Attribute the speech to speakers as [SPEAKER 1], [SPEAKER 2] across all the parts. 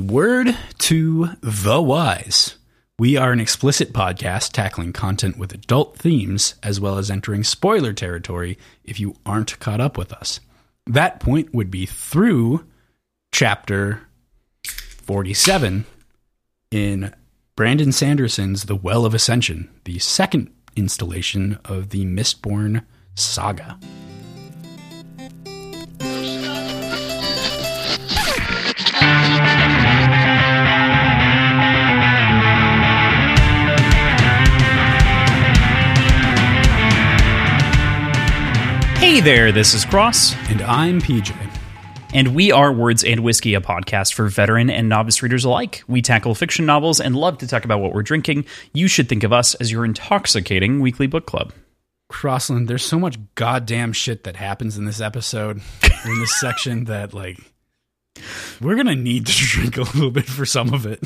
[SPEAKER 1] Word to the wise. We are an explicit podcast tackling content with adult themes, as well as entering spoiler territory if you aren't caught up with us. That point would be through chapter 47 in Brandon Sanderson's The Well of Ascension, the second installation of the Mistborn saga.
[SPEAKER 2] Hey there, this is Cross,
[SPEAKER 1] And I'm PJ.
[SPEAKER 2] and we are Words and Whiskey, a podcast for veteran and novice readers alike. We tackle fiction novels and love to talk about what we're drinking. You should think of us as your intoxicating weekly book club.
[SPEAKER 1] Crossland, there's so much goddamn shit that happens in this episode, in this section, that, like, we're going to need to drink a little bit for some of it.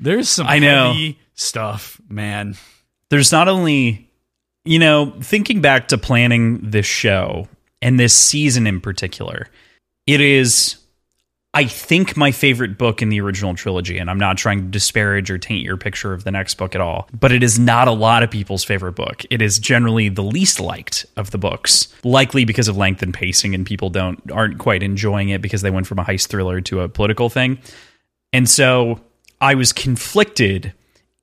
[SPEAKER 1] There's some
[SPEAKER 2] I know.
[SPEAKER 1] stuff, man.
[SPEAKER 2] There's not only, you know, thinking back to planning this show and this season in particular, it is, I think, my favorite book in the original trilogy. And I'm not trying to disparage or taint your picture of the next book at all, but it is not a lot of people's favorite book. It is generally the least liked of the books, likely because of length and pacing, and people don't aren't quite enjoying it because they went from a heist thriller to a political thing. And so I was conflicted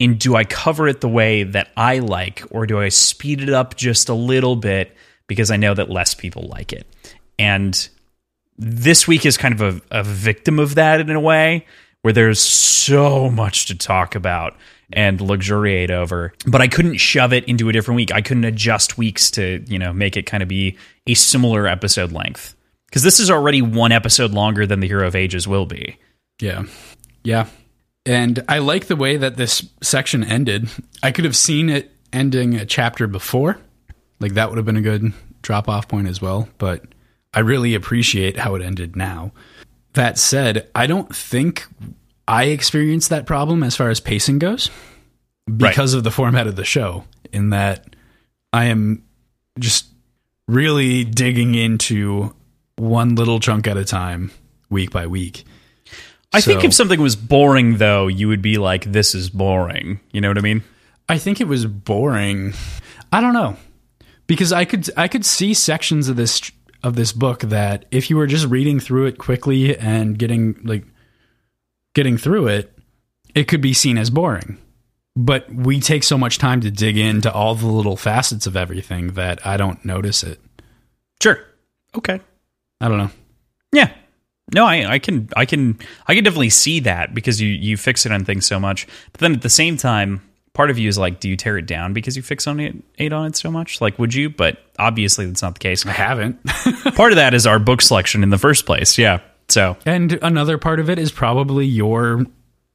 [SPEAKER 2] in do I cover it the way that I like or do I speed it up just a little bit because I know that less people like it. And this week is kind of a, a victim of that in a way where there's so much to talk about and luxuriate over but i couldn't shove it into a different week i couldn't adjust weeks to you know make it kind of be a similar episode length because this is already one episode longer than the hero of ages will be
[SPEAKER 1] Yeah. Yeah. And I like the way that this section ended. I could have seen it ending a chapter before. Like that would have been a good drop off point as well. But I really appreciate how it ended now. That said, I don't think I experienced that problem as far as pacing goes because of the format of the show, in that I am just really digging into one little chunk at a time, week by week.
[SPEAKER 2] I think if something was boring though you would be like this is boring you know what i mean
[SPEAKER 1] I think it was boring. I don't know because I could I could see sections of this of this book that if you were just reading through it quickly and getting like getting through it, it could be seen as boring. But we take so much time to dig into all the little facets of everything that I don't notice it.
[SPEAKER 2] sure okay
[SPEAKER 1] I don't know.
[SPEAKER 2] Yeah. No, I, I can I can I can definitely see that because you you fix it on things so much. But then at the same time, part of you is like, do you tear it down because you fix on it ate on it so much? Like would you? But obviously that's not the case.
[SPEAKER 1] I haven't.
[SPEAKER 2] part of that is our book selection in the first place. Yeah. So
[SPEAKER 1] and another part of it is probably your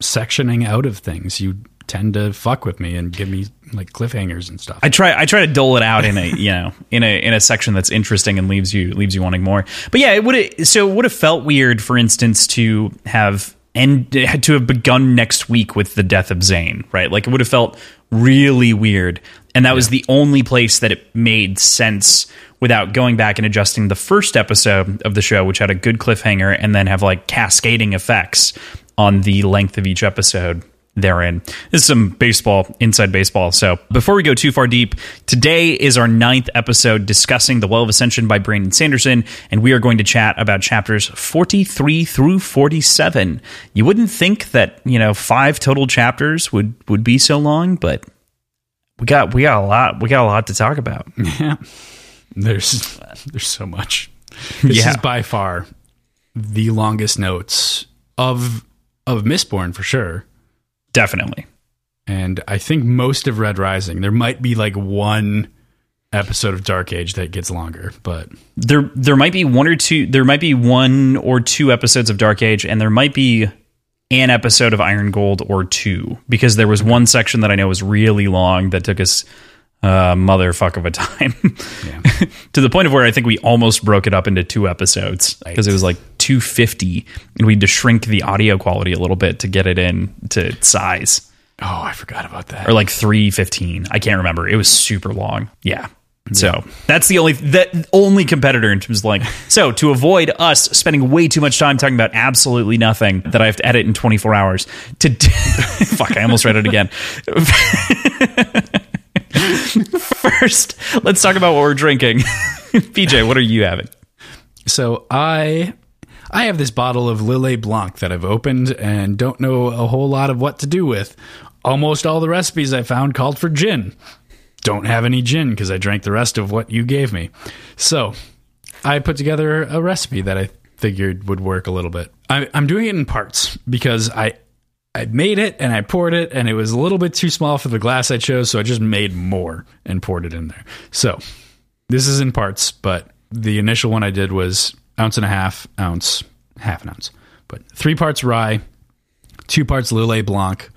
[SPEAKER 1] sectioning out of things. You tend to fuck with me and give me like cliffhangers and stuff.
[SPEAKER 2] I try I try to dole it out in a you know in a in a section that's interesting and leaves you leaves you wanting more. But yeah, it would so it would have felt weird, for instance, to have and had to have begun next week with the death of Zane, right? Like it would have felt really weird, and that was the only place that it made sense without going back and adjusting the first episode of the show, which had a good cliffhanger, and then have like cascading effects on the length of each episode therein. This is some baseball, inside baseball. So before we go too far deep, today is our ninth episode discussing The Well of Ascension by Brandon Sanderson, and we are going to chat about chapters 43 through 47. You wouldn't think that, you know, five total chapters would, would be so long, but we got we got a lot we got a lot to talk about.
[SPEAKER 1] Yeah. There's there's so much. This
[SPEAKER 2] Yeah.
[SPEAKER 1] is by far the longest notes of of Mistborn for sure.
[SPEAKER 2] Definitely.
[SPEAKER 1] And I think most of Red Rising. There might be like one episode of Dark Age that gets longer, but
[SPEAKER 2] there there might be one or two there might be one or two episodes of Dark Age and there might be an episode of Iron Gold or two because there was one section that I know was really long that took us uh motherfuck of a time. To the point of where I think we almost broke it up into two episodes because it was like 250 and we had to shrink the audio quality a little bit to get it in to size.
[SPEAKER 1] Oh, I forgot about that.
[SPEAKER 2] or like 315 I can't remember. It was super long. Yeah. So that's the only that only competitor in terms of like so to avoid us spending way too much time talking about absolutely nothing that I have to edit in 24 hours to fuck I almost read it again. First, let's talk about what we're drinking. PJ, what are you having?
[SPEAKER 1] So I I have this bottle of Lillet Blanc that I've opened and don't know a whole lot of what to do with. Almost all the recipes I found called for gin. Don't have any gin because I drank the rest of what you gave me. So I put together a recipe that I figured would work a little bit. I, I'm doing it in parts because I I made it and I poured it and it was a little bit too small for the glass I chose, so I just made more and poured it in there. So this is in parts, but the initial one I did was ounce and a half, ounce, half an ounce. But three parts rye, two parts Lillet Blanc,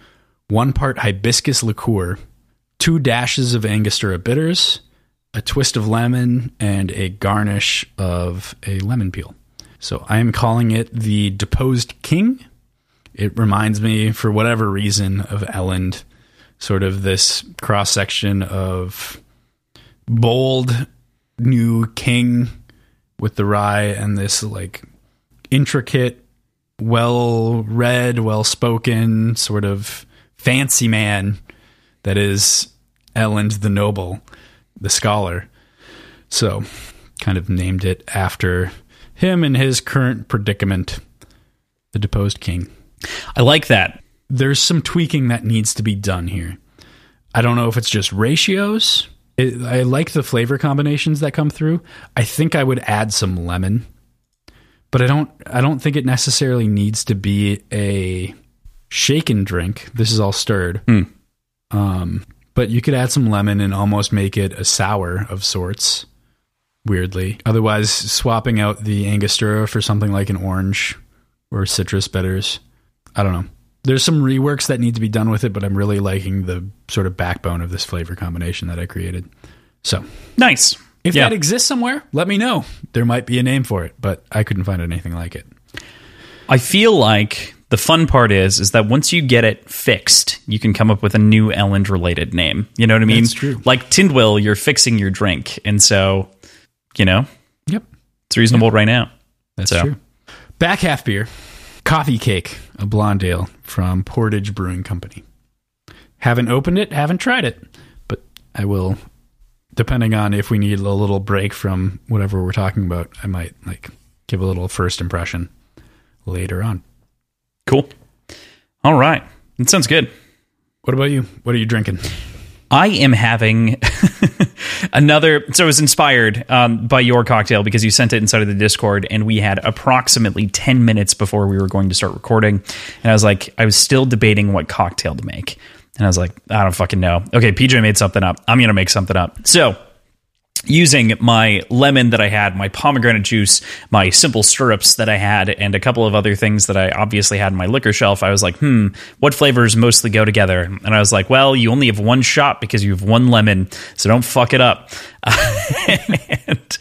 [SPEAKER 1] one part hibiscus liqueur, two dashes of Angostura bitters, a twist of lemon, and a garnish of a lemon peel. So I am calling it the Deposed King. It reminds me, for whatever reason, of Elend, sort of this cross section of bold new king with the rye and this like intricate, well read, well spoken, sort of fancy man that is Elend the Noble, the scholar. So, kind of named it after him and his current predicament, the deposed king.
[SPEAKER 2] I like that.
[SPEAKER 1] There's some tweaking that needs to be done here. I don't know if it's just ratios. It, I like the flavor combinations that come through. I think I would add some lemon, but I don't. I don't think it necessarily needs to be a shaken drink. This is all stirred. Um, but you could add some lemon and almost make it a sour of sorts. Weirdly, otherwise swapping out the Angostura for something like an orange or citrus bitters. I don't know. There's some reworks that need to be done with it, but I'm really liking the sort of backbone of this flavor combination that I created. So,
[SPEAKER 2] Nice.
[SPEAKER 1] if
[SPEAKER 2] Yeah.
[SPEAKER 1] that exists somewhere, let me know. There might be a name for it, but I couldn't find anything like it.
[SPEAKER 2] I feel like the fun part is is that once you get it fixed, you can come up with a new Elend related name. You know what I mean?
[SPEAKER 1] That's true.
[SPEAKER 2] Like Tindwyl, you're fixing your drink, and so you know
[SPEAKER 1] Yep,
[SPEAKER 2] it's reasonable right now.
[SPEAKER 1] that's
[SPEAKER 2] So.
[SPEAKER 1] true. Back half beer, coffee cake, a blonde ale from Portage Brewing Company. Haven't opened it, haven't tried it, but I will. Depending on if we need a little break from whatever we're talking about, I might like give a little first impression later on.
[SPEAKER 2] Cool. All right, that sounds good.
[SPEAKER 1] What about you? What are you drinking?
[SPEAKER 2] I am having another. So I was inspired um, by your cocktail because you sent it inside of the Discord, and we had approximately 10 minutes before we were going to start recording. And I was like, I was still debating what cocktail to make. And I was like, I don't fucking know. Okay, PJ made something up. I'm to make something up. So using my lemon that I had, my pomegranate juice, my simple syrups that I had, and a couple of other things that I obviously had in my liquor shelf, I was like, hmm, what flavors mostly go together? And I was like, well, you only have one shot because you have one lemon, so don't fuck it up. and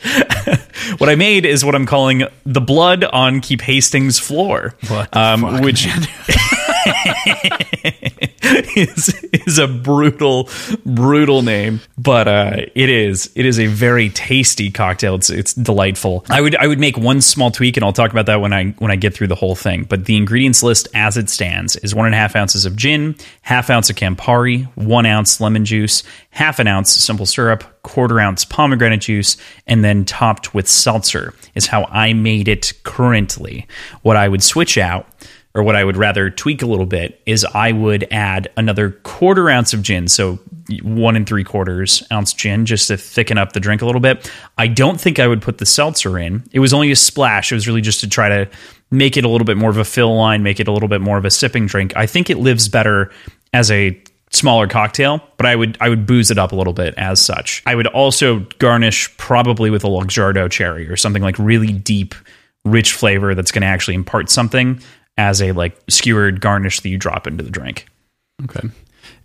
[SPEAKER 2] what I made is what I'm calling the blood on Keep Hastings floor,
[SPEAKER 1] What
[SPEAKER 2] um,
[SPEAKER 1] fuck,
[SPEAKER 2] which is is a brutal, brutal name, but uh, it is it is a very tasty cocktail. It's it's delightful. I would I would make one small tweak, and I'll talk about that when I when I get through the whole thing. But the ingredients list as it stands is one and a half ounces of gin, half ounce of Campari, one ounce lemon juice, half an ounce simple syrup, quarter ounce pomegranate juice, and then topped with seltzer. Is how I made it currently. What I would switch out or what I would rather tweak a little bit is I would add another quarter ounce of gin, so one and three quarters ounce gin, just to thicken up the drink a little bit. I don't think I would put the seltzer in. It was only a splash. It was really just to try to make it a little bit more of a fill line, make it a little bit more of a sipping drink. I think it lives better as a smaller cocktail, but I would I would booze it up a little bit as such. I would also garnish probably with a Luxardo cherry or something like really deep, rich flavor that's going to actually impart something as a like skewered garnish that you drop into the drink.
[SPEAKER 1] Okay.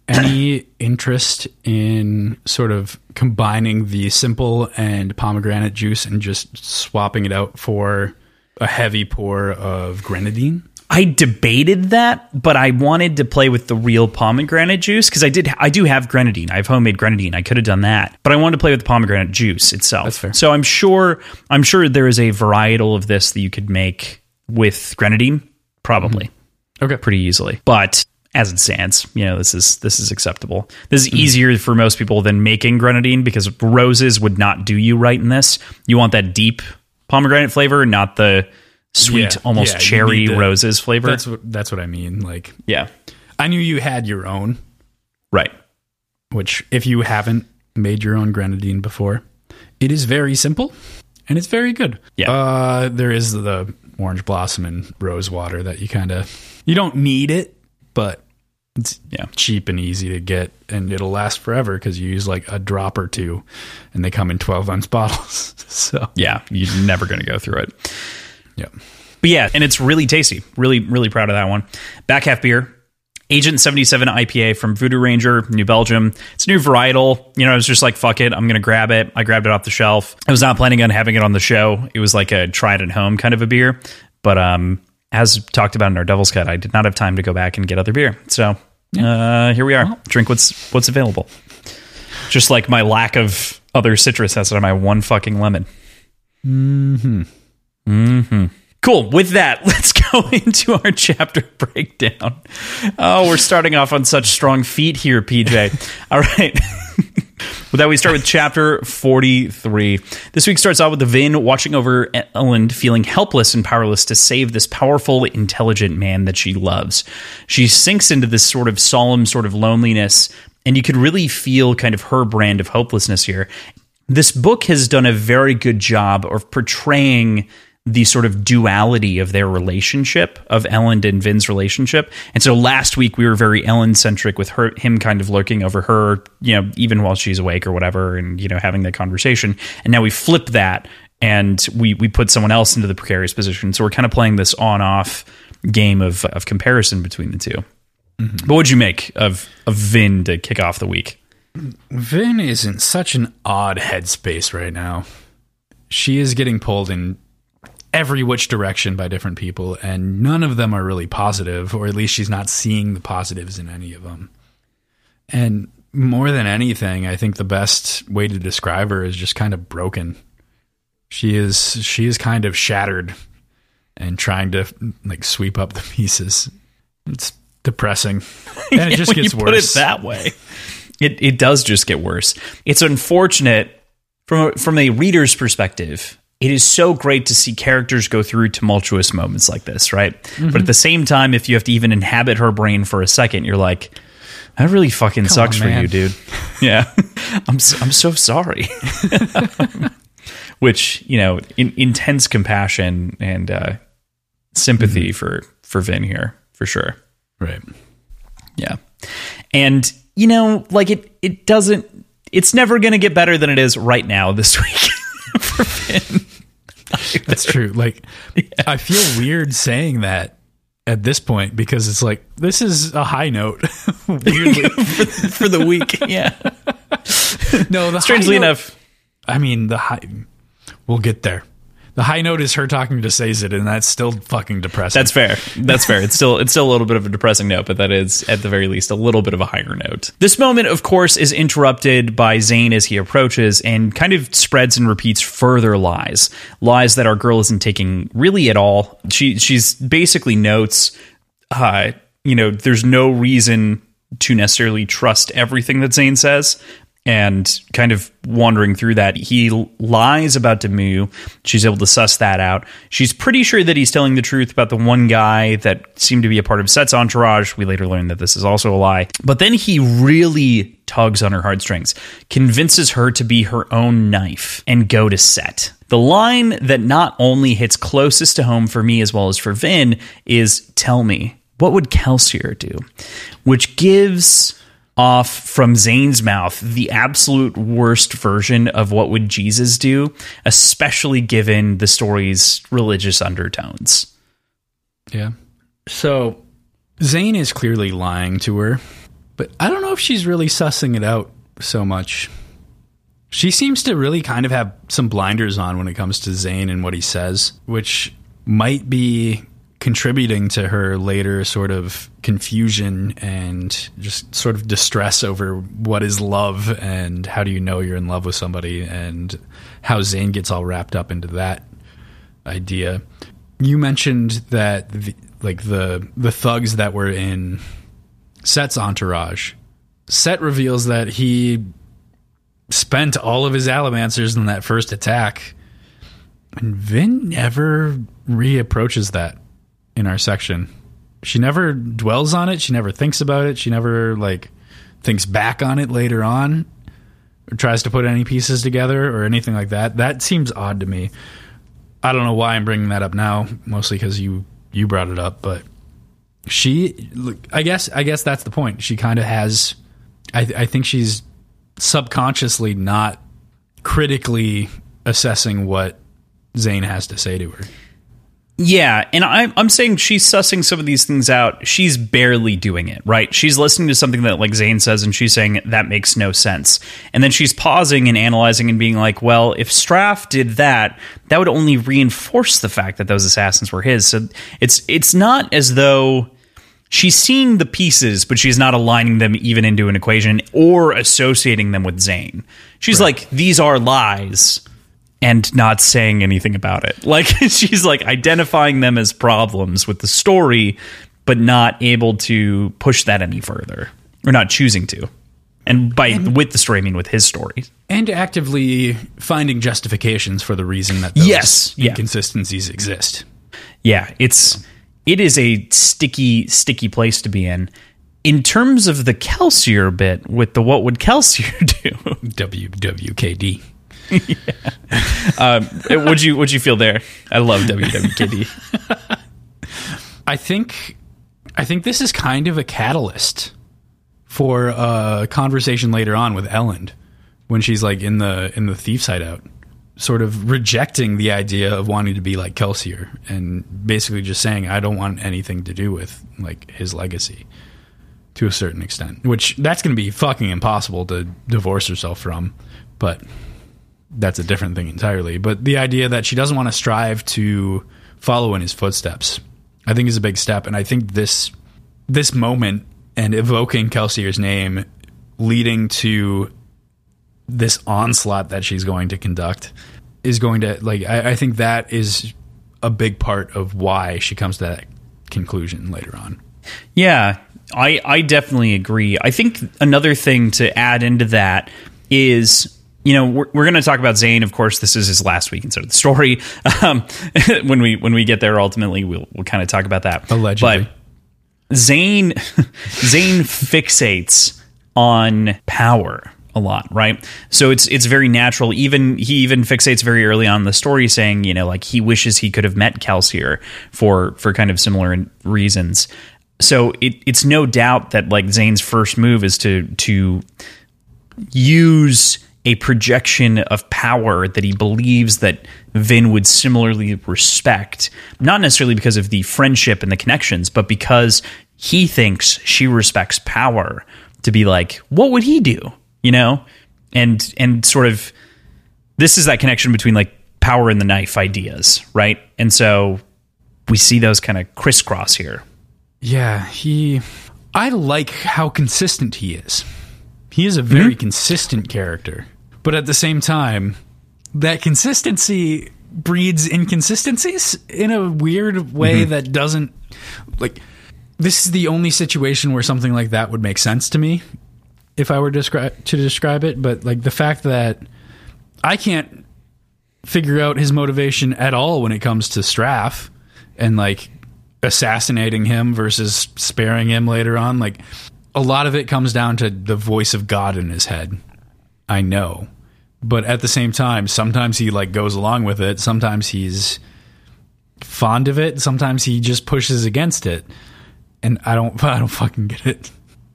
[SPEAKER 1] Any interest in sort of combining the simple and pomegranate juice and just swapping it out for a heavy pour of grenadine?
[SPEAKER 2] I debated that, but I wanted to play with the real pomegranate juice because I did. I do have grenadine. I have homemade grenadine. I could have done that, but I wanted to play with the pomegranate juice itself.
[SPEAKER 1] That's fair.
[SPEAKER 2] So I'm sure. I'm sure there is a varietal of this that you could make with grenadine, probably
[SPEAKER 1] Okay.
[SPEAKER 2] pretty easily. But as it stands, you know, this is this is acceptable. This is easier for most people than making grenadine because roses would not do you right in this. You want that deep pomegranate flavor, not the sweet,
[SPEAKER 1] Yeah,
[SPEAKER 2] almost
[SPEAKER 1] yeah,
[SPEAKER 2] cherry
[SPEAKER 1] the-
[SPEAKER 2] roses flavor.
[SPEAKER 1] That's what that's what I mean. Like
[SPEAKER 2] yeah,
[SPEAKER 1] I knew you had your own,
[SPEAKER 2] right.
[SPEAKER 1] which if you haven't made your own grenadine before, it is very simple and it's very good.
[SPEAKER 2] Yeah.
[SPEAKER 1] Uh, there is the orange blossom and rose water that you kind of you don't need it, but it's
[SPEAKER 2] Yeah.
[SPEAKER 1] cheap and easy to get, and it'll last forever because you use like a drop or two, and they come in twelve ounce bottles. so
[SPEAKER 2] Yeah, you're never going to go through it.
[SPEAKER 1] yeah,
[SPEAKER 2] But yeah, and it's really tasty. Really, really proud of that one. Back half beer. Agent 77 IPA from Voodoo Ranger, New Belgium. It's a new varietal. You know, I was just like, fuck it, I'm going to grab it. I grabbed it off the shelf. I was not planning on having it on the show. It was like a try it at home kind of a beer. But um, as talked about in our Devil's Cut, I did not have time to go back and get other beer. So uh, here we are. Drink what's what's available. Just like my lack of other citrus acid on my one fucking lemon. Cool. With that, let's go into our chapter breakdown. Oh, we're starting off on such strong feet here, PJ. All right. With that, we start with chapter 43. This week starts out with the Vin watching over Elend, feeling helpless and powerless to save this powerful, intelligent man that she loves. She sinks into this sort of solemn sort of loneliness, and you could really feel kind of her brand of hopelessness here. This book has done a very good job of portraying the sort of duality of their relationship of Elend and Vin's relationship. And so last week we were very Elend centric with her him kind of lurking over her, you know, even while she's awake or whatever and you know having that conversation. And now we flip that and we we put someone else into the precarious position. So we're kind of playing this on off game of of comparison between the 2 mm-hmm. But what'd you make of of Vin to kick off the week?
[SPEAKER 1] Vin is in such an odd headspace right now. She is getting pulled in every which direction by different people, and none of them are really positive, or at least she's not seeing the positives in any of them. And more than anything, I think the best way to describe her is just kind of broken. She is she is kind of shattered and trying to like sweep up the pieces. It's depressing. And it just gets worse.
[SPEAKER 2] it that way. It it does just get worse. It's unfortunate from from a reader's perspective. It is so great to see characters go through tumultuous moments like this, right?
[SPEAKER 1] Mm-hmm.
[SPEAKER 2] But at the same time, if you have to even inhabit her brain for a second, you're like, that really fucking sucks
[SPEAKER 1] on,
[SPEAKER 2] for you, dude. Yeah, I'm s- I'm so sorry. Which you know, in, intense compassion and uh, sympathy
[SPEAKER 1] Mm-hmm.
[SPEAKER 2] for for Vin here for sure.
[SPEAKER 1] right.
[SPEAKER 2] Yeah. And you know, like it it doesn't it's never going to get better than it is right now this week for Vin.
[SPEAKER 1] That's true. Like, I feel weird saying that at this point because it's like this is a high note. Weirdly,
[SPEAKER 2] for the week. Yeah.
[SPEAKER 1] no. The
[SPEAKER 2] Strangely
[SPEAKER 1] high note-
[SPEAKER 2] enough,
[SPEAKER 1] I mean the high. We'll get there. The high note is her talking to Sazed, and that's still fucking depressing.
[SPEAKER 2] that's fair. That's fair. It's still it's still a little bit of a depressing note, but that is at the very least a little bit of a higher note. This moment, of course, is interrupted by Zane as he approaches and kind of spreads and repeats further lies, lies that our girl isn't taking really at all. She she's basically notes, uh, you know, there's no reason to necessarily trust everything that Zane says. And kind of wandering through that, he lies about Demoux. She's able to suss that out. She's pretty sure that he's telling the truth about the one guy that seemed to be a part of Cett's entourage. We later learn that this is also a lie. But then he really tugs on her heartstrings, convinces her to be her own knife and go to Cett. The line that not only hits closest to home for me as well as for Vin is Tell me, what would Kelsier do? Which gives off from Zane's mouth the absolute worst version of what would Jesus do, especially given the story's religious undertones.
[SPEAKER 1] yeah. So Zane is clearly lying to her, but I don't know if she's really sussing it out so much. She seems to really kind of have some blinders on when it comes to Zane and what he says, which might be contributing to her later sort of confusion and just sort of distress over what is love and how do you know you're in love with somebody and how Zane gets all wrapped up into that idea. You mentioned that the, like the the thugs that were in Cett's entourage. Cett reveals that he spent all of his allomancers in that first attack. And Vin never reapproaches that in our section. She never dwells on it. She never thinks about it. She never like thinks back on it later on or tries to put any pieces together or anything like that. That seems odd to me. I don't know why I'm bringing that up now, mostly cuz you you brought it up, but she I guess I guess that's the point. She kind of has I I think she's subconsciously not critically assessing what Zane has to say to her.
[SPEAKER 2] Yeah, and I'm I'm saying she's sussing some of these things out. She's barely doing it, right? She's listening to something that like Zane says and she's saying that makes no sense. And then she's pausing and analyzing and being like, "Well, if Straff did that, that would only reinforce the fact that those assassins were his." So it's it's not as though she's seeing the pieces, but she's not aligning them even into an equation or associating them with Zane. She's right. like, "These are lies." And not saying anything about it. Like she's like identifying them as problems with the story, but not able to push that any further or not choosing to. And by and, with the story, I mean with his story,
[SPEAKER 1] and actively finding justifications for the reason that those
[SPEAKER 2] yes,
[SPEAKER 1] inconsistencies yeah. exist.
[SPEAKER 2] Yeah, it's it is a sticky, sticky place to be in. In terms of the Kelsier bit with the what would Kelsier do?
[SPEAKER 1] WWKD.
[SPEAKER 2] um, would you would you feel there? I love WWKD.
[SPEAKER 1] I think I think this is kind of a catalyst for a conversation later on with Elend when she's like in the in the thief's hideout, sort of rejecting the idea of wanting to be like Kelsier and basically just saying I don't want anything to do with like his legacy to a certain extent. Which that's going to be fucking impossible to divorce herself from, but that's a different thing entirely. But the idea that she doesn't want to strive to follow in his footsteps, I think is a big step. And I think this this moment and evoking Kelsier's name, leading to this onslaught that she's going to conduct, is going to like. I, I think that is a big part of why she comes to that conclusion later on.
[SPEAKER 2] Yeah, I I definitely agree. I think another thing to add into that is you know we're, we're going to talk about Zane. Of course, this is his last week instead of the story. Um, when we when we get there, ultimately, we'll we'll kind of talk about that.
[SPEAKER 1] Allegedly,
[SPEAKER 2] but Zane Zane fixates on power a lot, right? So it's it's very natural. Even he even fixates very early on the story, saying you know like he wishes he could have met Kelsier for for kind of similar reasons. So it, it's no doubt that like Zane's first move is to to use a projection of power that he believes that Vin would similarly respect, not necessarily because of the friendship and the connections, but because he thinks she respects power to be like, what would he do? You know? And and sort of this is that connection between like power and the knife ideas, right? And so we see those kind of crisscross here.
[SPEAKER 1] Yeah, he I like how consistent he is. He is a very mm-hmm. consistent character. But at the same time, that consistency breeds inconsistencies in a weird way mm-hmm. that doesn't like this is the only situation where something like that would make sense to me if I were to describe to describe it, but like the fact that I can't figure out his motivation at all when it comes to Straff and like assassinating him versus sparing him later on, like a lot of it comes down to the voice of God in his head. I know. But at the same time, sometimes he like goes along with it. Sometimes he's fond of it. Sometimes he just pushes against it. And I don't I don't fucking get it.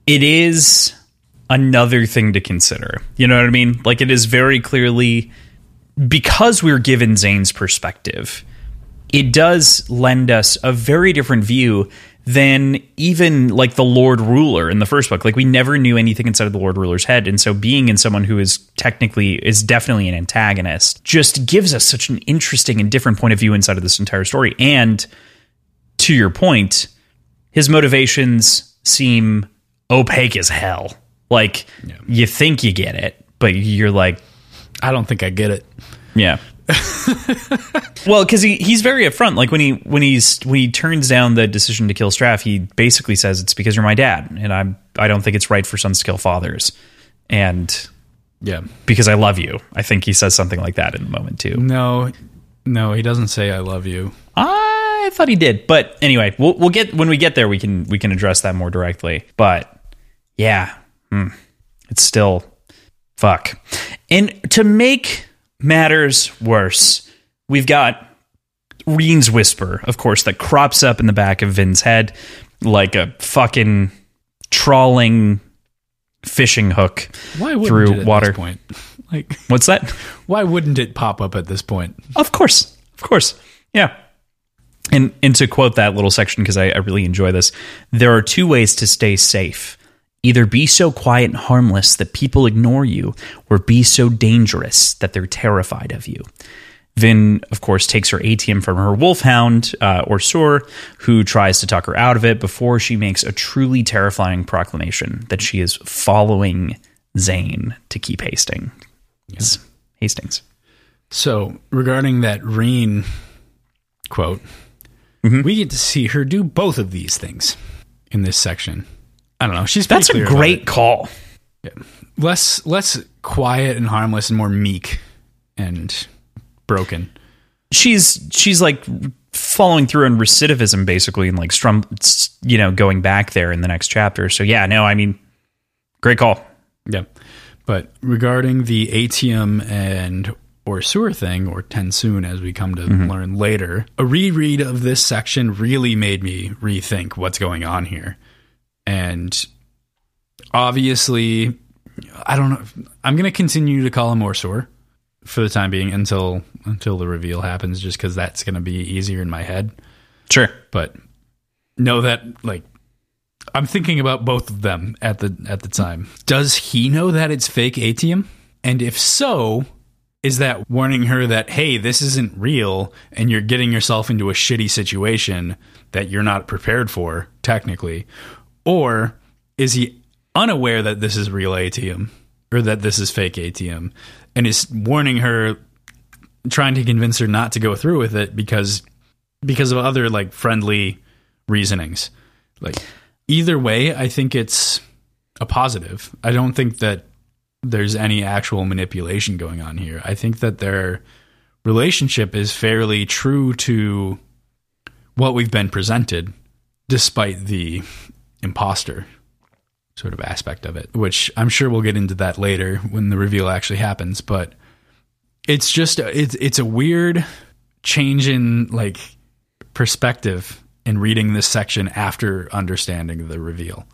[SPEAKER 2] It is another thing to consider. You know what I mean? Like it is very clearly because we're given Zane's perspective, it does lend us a very different view than even like the Lord Ruler in the first book. Like we never knew anything inside of the Lord Ruler's head. And so being in someone who is technically is definitely an antagonist just gives us such an interesting and different point of view inside of this entire story. And to your point, his motivations seem opaque as hell. Like you think you get it, but you're like,
[SPEAKER 1] I don't think I get it.
[SPEAKER 2] yeah. well, because he, he's very upfront. Like when he when he's when he turns down the decision to kill Straff, he basically says it's because you're my dad, and I'm I don't think it's right for sons to kill fathers, and
[SPEAKER 1] Yeah.
[SPEAKER 2] because I love you. I think he says something like that in the moment too.
[SPEAKER 1] No, no, he doesn't say I love you.
[SPEAKER 2] I thought he did, but anyway, we'll we'll get when we get there. We can we can address that more directly. But yeah, hmm, it's still fuck. And to make matters worse, we've got Reen's whisper, of course, that crops up in the back of Vin's head like a fucking trawling fishing hook
[SPEAKER 1] Why
[SPEAKER 2] through water.
[SPEAKER 1] point? Like,
[SPEAKER 2] What's that?
[SPEAKER 1] why wouldn't it pop up at this point?
[SPEAKER 2] Of course. Of course. Yeah. And and to quote that little section because I, I really enjoy this, there are two ways to stay safe. Either be so quiet and harmless that people ignore you, or be so dangerous that they're terrified of you. Vin, of course, takes her atium from her wolfhound, uh, OreSeur, who tries to talk her out of it before she makes a truly terrifying proclamation that she is following Zane to keep Hastings. Hastings.
[SPEAKER 1] So, regarding that Reen quote,
[SPEAKER 2] Mm-hmm.
[SPEAKER 1] we get to see her do both of these things in this section. I don't know. She's
[SPEAKER 2] That's a great call.
[SPEAKER 1] less less quiet and harmless and more meek and broken.
[SPEAKER 2] she's she's like following through on recidivism basically and like strum you know going back there in the next chapter so yeah no i mean great call
[SPEAKER 1] Yeah. But regarding the atium and OreSeur thing, or Tensoon as we come to mm-hmm. learn later, a reread of this section really made me rethink what's going on here. And obviously, I don't know. I'm going to continue to call him OreSeur for the time being until until the reveal happens, just because that's going to be easier in my head.
[SPEAKER 2] sure
[SPEAKER 1] But know that like I'm thinking about both of them at the at the time. Does he know that it's fake atium? And if so, is that warning her that hey, this isn't real and you're getting yourself into a shitty situation that you're not prepared for technically? Or is he unaware that this is real atium or that this is fake atium and is warning her trying to convince her not to go through with it because because of other like friendly reasonings. Like either way, I think it's a positive. I don't think that there's any actual manipulation going on here. I think that their relationship is fairly true to what we've been presented despite the imposter sort of aspect of it, which I'm sure we'll get into that later when the reveal actually happens, but it's just it's it's a weird change in like perspective in reading this section after understanding the reveal.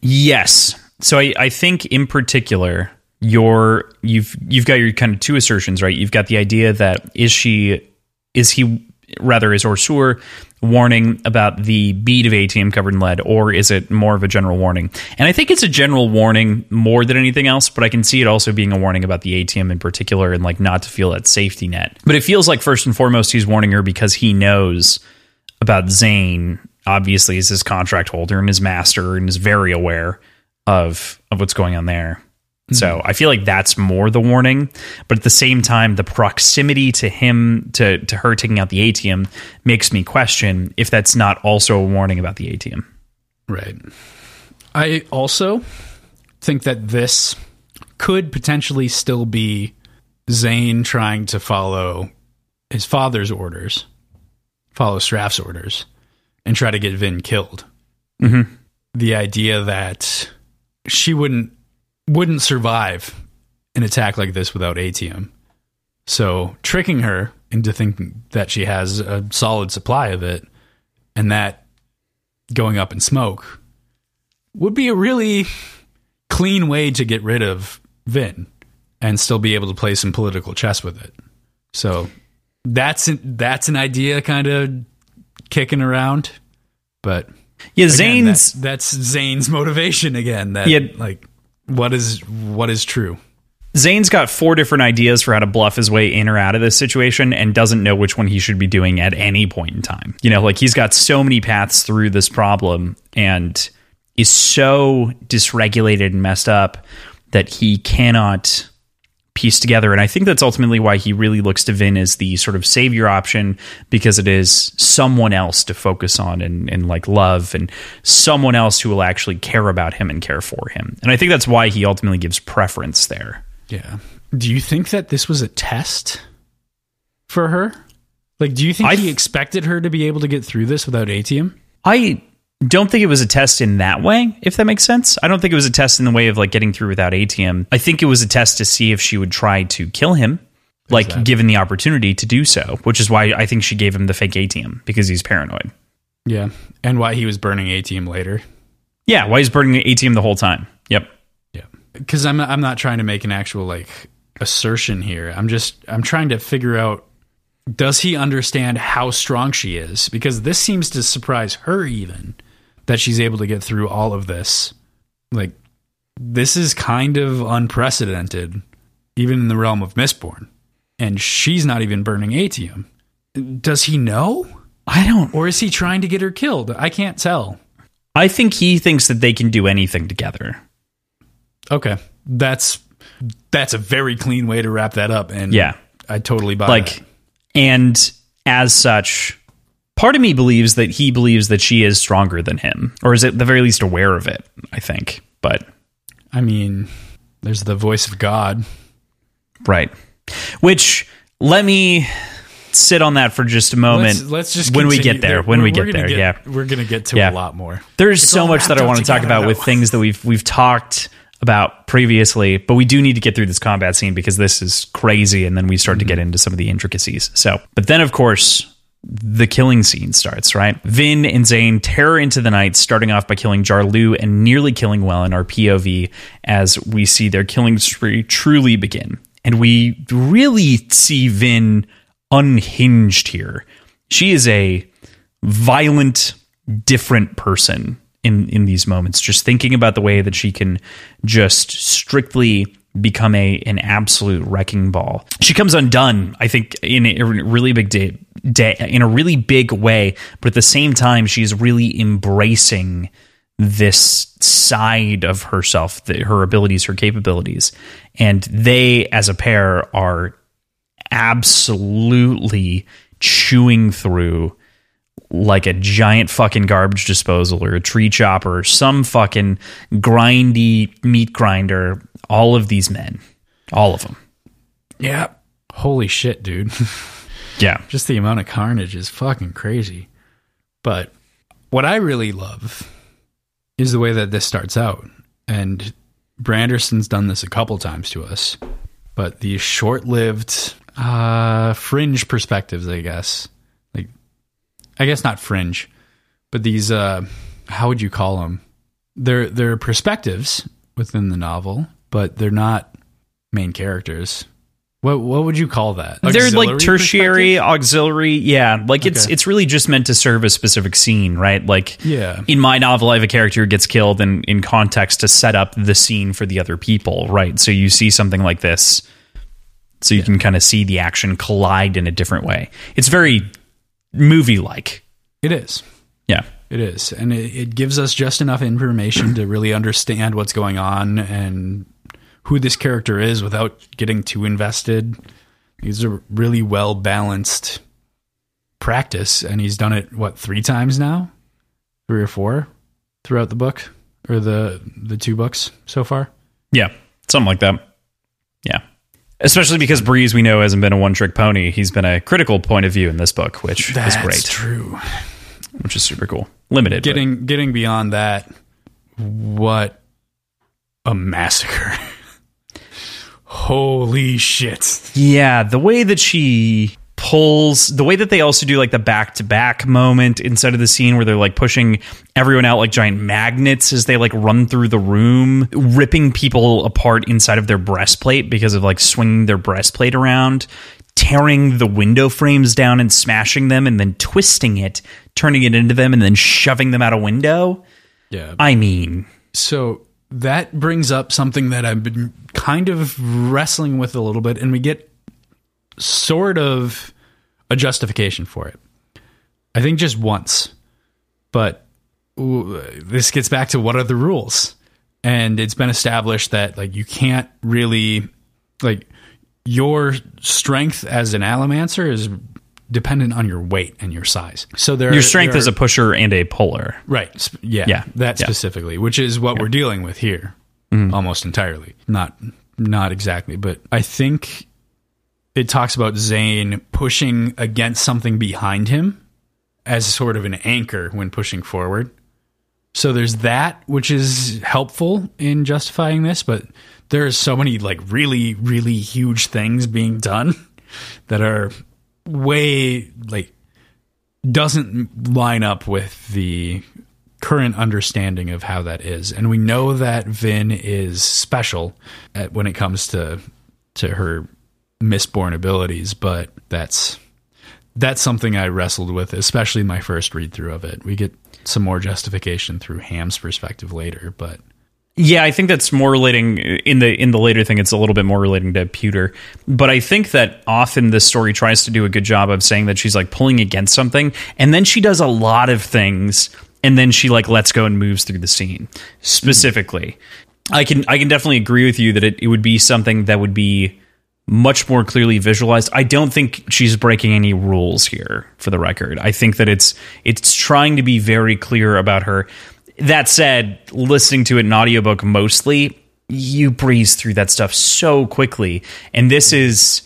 [SPEAKER 2] yes. So i i think in particular your you've you've got your kind of two assertions right? You've got the idea that is she is he rather is OreSeur warning about the bead of atium covered in lead, or is it more of a general warning? And I think it's a general warning more than anything else, but I can see it also being a warning about the atium in particular and like not to feel that safety net. But it feels like first and foremost he's warning her because he knows about Zane, obviously is his contract holder and his master and is very aware of of what's going on there. So I feel like that's more the warning, but at the same time, the proximity to him to to her taking out the atium makes me question if that's not also a warning about the atium.
[SPEAKER 1] Right. I also think that this could potentially still be Zane trying to follow his father's orders, follow Straff's orders, and try to get Vin killed.
[SPEAKER 2] Mm-hmm.
[SPEAKER 1] The idea that she wouldn't wouldn't survive an attack like this without atium. So tricking her into thinking that she has a solid supply of it and that going up in smoke would be a really clean way to get rid of Vin and still be able to play some political chess with it. So that's an, that's an idea kind of kicking around, but
[SPEAKER 2] Yeah,
[SPEAKER 1] again,
[SPEAKER 2] Zane's
[SPEAKER 1] that- that's Zane's motivation again. That
[SPEAKER 2] Yeah.
[SPEAKER 1] like what is what is true.
[SPEAKER 2] Zane's got four different ideas for how to bluff his way in or out of this situation and doesn't know which one he should be doing at any point in time. You know, like he's got so many paths through this problem and is so dysregulated and messed up that he cannot piece together. And I think that's ultimately why he really looks to Vin as the sort of savior option because it is someone else to focus on and, and like love and someone else who will actually care about him and care for him. And I think that's why he ultimately gives preference there.
[SPEAKER 1] Yeah. Do you think that this was a test for her? Like, do you think
[SPEAKER 2] I
[SPEAKER 1] he expected her to be able to get through this without Atium?
[SPEAKER 2] I don't think it was a test in that way, if that makes sense. I don't think it was a test in the way of like getting through without atium. I think it was a test to see if she would try to kill him, like
[SPEAKER 1] Exactly.
[SPEAKER 2] given the opportunity to do so, which is why I think she gave him the fake atium because he's paranoid.
[SPEAKER 1] Yeah. And why he was burning atium later.
[SPEAKER 2] Yeah, why he's burning atium the whole time. Yep.
[SPEAKER 1] Yeah. Because I'm, I'm not trying to make an actual, like, assertion here. I'm just, I'm trying to figure out does he understand how strong she is? Because this seems to surprise her even that she's able to get through all of this. Like, this is kind of unprecedented, even in the realm of Mistborn. And she's not even burning Atium. Does he know?
[SPEAKER 2] I don't.
[SPEAKER 1] Or is he trying to get her killed? I can't tell.
[SPEAKER 2] I think he thinks that they can do anything together.
[SPEAKER 1] Okay. That's that's a very clean way to wrap that up. And
[SPEAKER 2] Yeah.
[SPEAKER 1] I totally buy
[SPEAKER 2] like
[SPEAKER 1] that.
[SPEAKER 2] and as such part of me believes that he believes that she is stronger than him or is at the very least aware of it i think but
[SPEAKER 1] I mean, there's the voice of God.
[SPEAKER 2] right which let me sit on that for just a moment
[SPEAKER 1] Let's, let's just
[SPEAKER 2] when we get there when
[SPEAKER 1] We're-
[SPEAKER 2] we get there yeah
[SPEAKER 1] we're gonna get to
[SPEAKER 2] Yeah.
[SPEAKER 1] a lot more.
[SPEAKER 2] there's
[SPEAKER 1] It's
[SPEAKER 2] so much that i want to talk about with things that we've we've talked about previously but we do need to get through this combat scene because this is crazy and then we start to
[SPEAKER 1] Mm-hmm.
[SPEAKER 2] get into some of the intricacies so but then of course the killing scene starts, right? Vin and Zane tear into the night, starting off by killing Jarloux and nearly killing Wellen, our POV, as we see their killing spree truly begin. And we really see Vin unhinged here. She is a violent, different person in in these moments. Just thinking about the way that she can just strictly become a an absolute wrecking ball. She comes undone, I think, in a really big day, day in a really big way, but at the same time, she's really embracing this side of herself, the, her abilities, her capabilities, and they, as a pair, are absolutely chewing through like a giant fucking garbage disposal or a tree chopper or some fucking grindy meat grinder. All of these men, all of them.
[SPEAKER 1] Yeah. Holy shit, dude.
[SPEAKER 2] Yeah.
[SPEAKER 1] Just the amount of carnage is fucking crazy. But what I really love is the way that this starts out. And Branderson's done this a couple times to us. But these short lived uh fringe perspectives, I guess. Like I guess not fringe, but these uh how would you call them? They're they're perspectives within the novel, but they're not main characters. What what would you call that?
[SPEAKER 2] They're like tertiary, auxiliary. Yeah. Like it's
[SPEAKER 1] Okay.
[SPEAKER 2] it's really just meant to serve a specific scene, right? Like
[SPEAKER 1] Yeah.
[SPEAKER 2] in my novel, I have a character who gets killed and in context to set up the scene for the other people, right? So you see something like this, so you can kind of see the action collide in a different way. It's very movie like.
[SPEAKER 1] It is.
[SPEAKER 2] Yeah.
[SPEAKER 1] It is. And it, it gives us just enough information to really understand what's going on and who this character is without getting too invested. He's a really well balanced practice, and he's done it, what, three times now? Three or four throughout the book? Or the the two books so far?
[SPEAKER 2] Yeah. Something like that. Yeah. Especially because Breeze, we know, hasn't been a one trick pony. He's been a critical point of view in this book, which is great,
[SPEAKER 1] true.
[SPEAKER 2] which is super cool. Limited. but-
[SPEAKER 1] Getting getting beyond that, what a massacre. Holy shit.
[SPEAKER 2] Yeah, the way that she pulls, the way that they also do like the back to back moment inside of the scene where they're like pushing everyone out like giant magnets as they like run through the room, ripping people apart inside of their breastplate because of like swinging their breastplate around, tearing the window frames down and smashing them and then twisting it, turning it into them and then shoving them out a window.
[SPEAKER 1] Yeah.
[SPEAKER 2] I mean,
[SPEAKER 1] So that brings up something that I've been kind of wrestling with a little bit, and we get sort of a justification for it. I think just once, but this gets back to what are the rules, and it's been established that like you can't really like your strength as an allomancer is dependent on your weight and your size. So there,
[SPEAKER 2] Your strength
[SPEAKER 1] there
[SPEAKER 2] as a pusher and a puller.
[SPEAKER 1] Right. Yeah.
[SPEAKER 2] Yeah.
[SPEAKER 1] That
[SPEAKER 2] Yeah.
[SPEAKER 1] specifically, which is what we're dealing with here, mm-hmm. almost entirely. Not not exactly, but I think it talks about Zane pushing against something behind him as sort of an anchor when pushing forward. So there's that, which is helpful in justifying this, but there's so many like really, really huge things being done that are way like doesn't line up with the current understanding of how that is. And we know that Vin is special at, when it comes to to her mistborn abilities, but that's that's something I wrestled with, especially my first read through of it. We get some more justification through Ham's perspective later, but
[SPEAKER 2] Yeah, I think that's more relating uh, in the in the later thing. It's a little bit more relating to Pewter, but I think that often this story tries to do a good job of saying that she's like pulling against something, and then she does a lot of things, and then she like lets go and moves through the scene. Specifically, I can I can definitely agree with you that it, it would be something that would be much more clearly visualized. I don't think she's breaking any rules here for the record. I think that it's it's trying to be very clear about her. That said, listening to it in audiobook mostly, you breeze through that stuff so quickly. And this is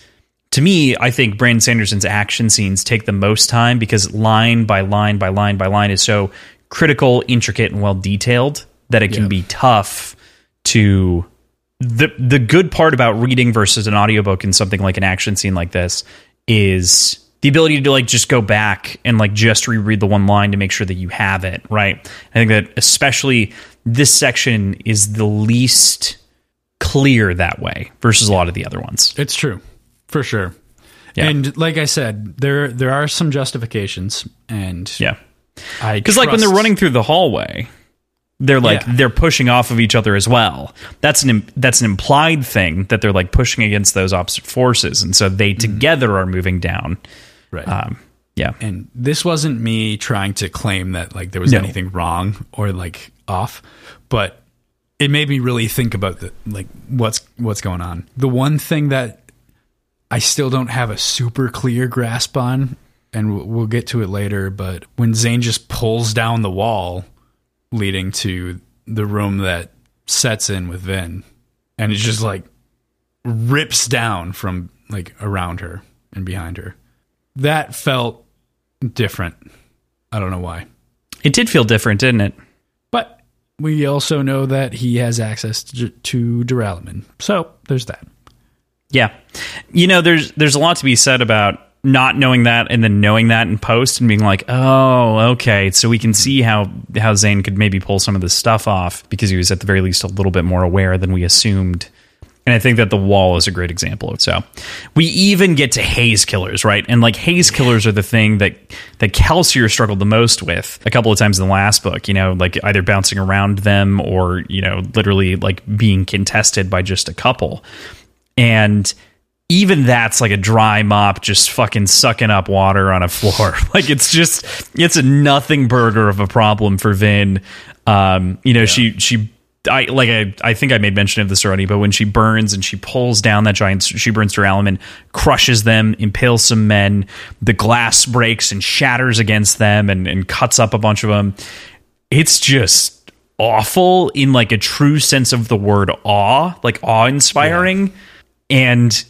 [SPEAKER 2] to me, I think Brandon Sanderson's action scenes take the most time because line by line by line by line is so critical, intricate, and well detailed that it can
[SPEAKER 1] Yeah.
[SPEAKER 2] be tough to the the good part about reading versus an audiobook in something like an action scene like this is the ability to like just go back and like just reread the one line to make sure that you have it right? I think that especially this section is the least clear that way versus a lot of the other ones.
[SPEAKER 1] It's true, for sure.
[SPEAKER 2] Yeah.
[SPEAKER 1] And like I said, there there are some justifications, and
[SPEAKER 2] yeah. Because like when they're running through the hallway they're like
[SPEAKER 1] Yeah.
[SPEAKER 2] they're pushing off of each other as well. That's an that's an implied thing that they're like pushing against those opposite forces. And so they mm-hmm. together are moving down
[SPEAKER 1] right.
[SPEAKER 2] um yeah
[SPEAKER 1] and this wasn't me trying to claim that like there was
[SPEAKER 2] No.
[SPEAKER 1] anything wrong or like off, but it made me really think about the like what's what's going on. The one thing that I still don't have a super clear grasp on, and we'll, we'll get to it later, but when Zane just pulls down the wall leading to the room that Cett's in with Vin, and it just like rips down from like around her and behind her. That felt different. I don't know why.
[SPEAKER 2] It did feel different, didn't it?
[SPEAKER 1] But we also know that he has access to, to Duralumin. So there's that.
[SPEAKER 2] Yeah. You know, there's there's a lot to be said about not knowing that and then knowing that in post and being like, "Oh, okay, so we can see how how Zane could maybe pull some of this stuff off because he was at the very least a little bit more aware than we assumed." And I think that the wall is a great example of so. We even get to haze killers, right? And like haze killers are the thing that that Kelsier struggled the most with a couple of times in the last book, you know, like either bouncing around them or, you know, literally like being contested by just a couple. And even that's like a dry mop just fucking sucking up water on a floor. like it's just it's a nothing burger of a problem for Vin. Um, you know, she she I like I I think I made mention of this already, but when she burns and she pulls down that giant she burns duralumin, crushes them, impales some men, the glass breaks and shatters against them and, and cuts up a bunch of them. It's just awful in like a true sense of the word awe, like awe inspiring. And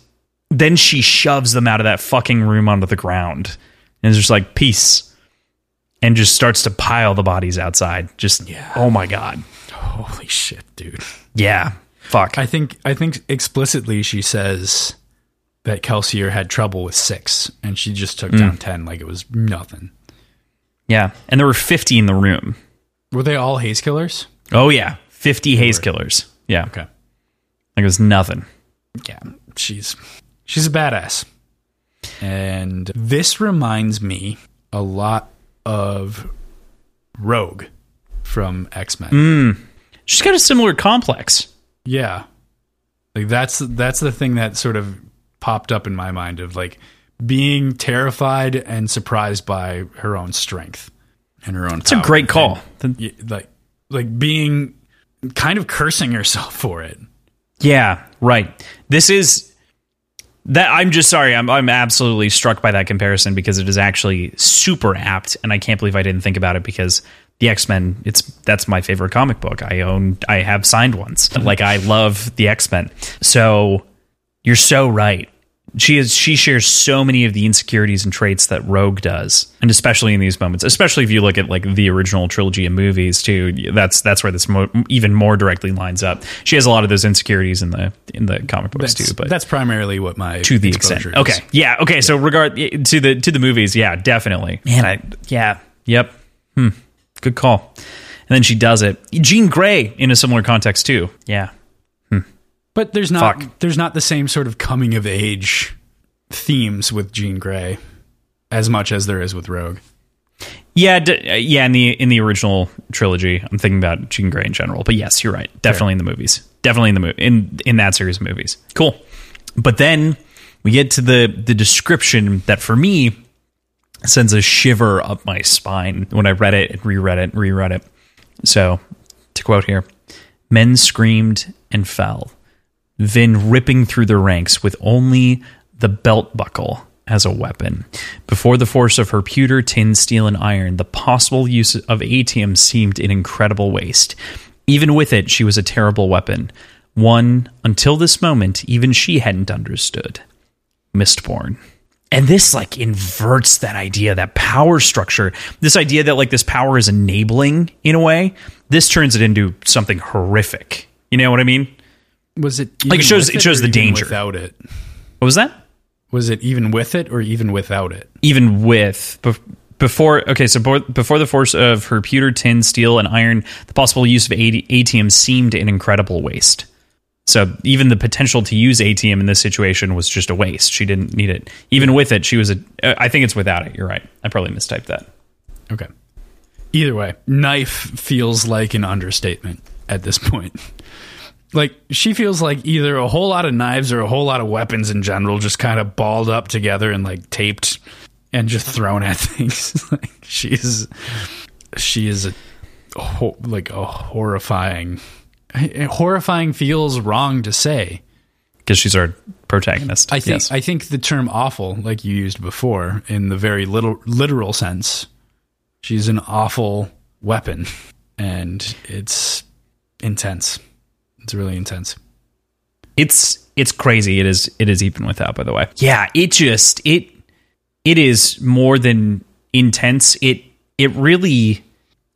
[SPEAKER 2] then she shoves them out of that fucking room onto the ground. And is just like peace. And just starts to pile the bodies outside. Just oh my god
[SPEAKER 1] Holy shit, dude.
[SPEAKER 2] yeah fuck
[SPEAKER 1] I think I think explicitly she says that Kelsier had trouble with six and she just took mm. down ten like it was nothing.
[SPEAKER 2] yeah and there were 50 in the room
[SPEAKER 1] Were they all haze killers?
[SPEAKER 2] oh yeah 50 haze killers yeah
[SPEAKER 1] Okay.
[SPEAKER 2] like it was nothing
[SPEAKER 1] Yeah. She's she's a badass. And this reminds me a lot of Rogue from X Men. Mm.
[SPEAKER 2] She's got a similar complex.
[SPEAKER 1] Yeah. Like that's that's the thing that sort of popped up in my mind of like being terrified and surprised by her own strength and her own
[SPEAKER 2] It's a great call.
[SPEAKER 1] Y- like like being kind of cursing herself for it.
[SPEAKER 2] Yeah, right. This is that I'm just sorry. I'm I'm absolutely struck by that comparison because it is actually super apt and I can't believe I didn't think about it because the X-Men it's that's my favorite comic book. I own I have signed ones. Like I love the X-Men. So you're so right. She is she shares so many of the insecurities and traits that Rogue does, and especially in these moments, especially if you look at like the original trilogy of movies too. That's that's where this mo- even more directly lines up. She has a lot of those insecurities in the in the comic books
[SPEAKER 1] That's,
[SPEAKER 2] too, but
[SPEAKER 1] that's primarily what my
[SPEAKER 2] to the extent.
[SPEAKER 1] is.
[SPEAKER 2] Okay, yeah, okay. So regard to the to the movies, yeah, definitely. Man, I yeah, yep. Hmm, good call. And then she does it. Jean Grey in a similar context too. Yeah,
[SPEAKER 1] But there's not
[SPEAKER 2] Fuck.
[SPEAKER 1] there's not the same sort of coming of age themes with Jean Grey as much as there is with Rogue.
[SPEAKER 2] Yeah, d- uh, yeah. In the in the original trilogy, I'm thinking about Jean Grey in general. But yes, you're right. Definitely in the movies. Definitely in the movie in in that series of movies. Cool. But then we get to the the description that for me sends a shiver up my spine when I read it and reread it and reread it. So to quote here, men screamed and fell. Vin ripping through the ranks with only the belt buckle as a weapon. Before the force of her pewter, tin, steel, and iron, the possible use of atium seemed an incredible waste. Even with it, she was a terrible weapon. One, until this moment, even she hadn't understood. Mistborn. And this like inverts that idea, that power structure, this idea that like this power is enabling in a way. This turns it into something horrific. You know what I mean?
[SPEAKER 1] Was it
[SPEAKER 2] Like, it shows-
[SPEAKER 1] with
[SPEAKER 2] it shows the danger.
[SPEAKER 1] without it?
[SPEAKER 2] What was that?
[SPEAKER 1] Was it even with it or even without it?
[SPEAKER 2] even with bef- before okay so bo- before the force of her pewter tin steel and iron the possible use of AT- atium seemed an incredible waste so even the potential to use atium in this situation was just a waste she didn't need it even with it she was a uh, i think it's without it you're right i probably mistyped that
[SPEAKER 1] Okay. Either way, knife feels like an understatement at this point. Like she feels like either a whole lot of knives or a whole lot of weapons in general just kind of balled up together and like taped and just thrown at things. like she's she is a like a horrifying horrifying feels wrong to say.
[SPEAKER 2] because she's our protagonist
[SPEAKER 1] I think
[SPEAKER 2] yes.
[SPEAKER 1] I think the term awful, like you used before, in the very little literal sense, she's an awful weapon, and it's intense. It's really intense.
[SPEAKER 2] it's it's crazy it is it is even without by the way yeah it just it it is more than intense it it really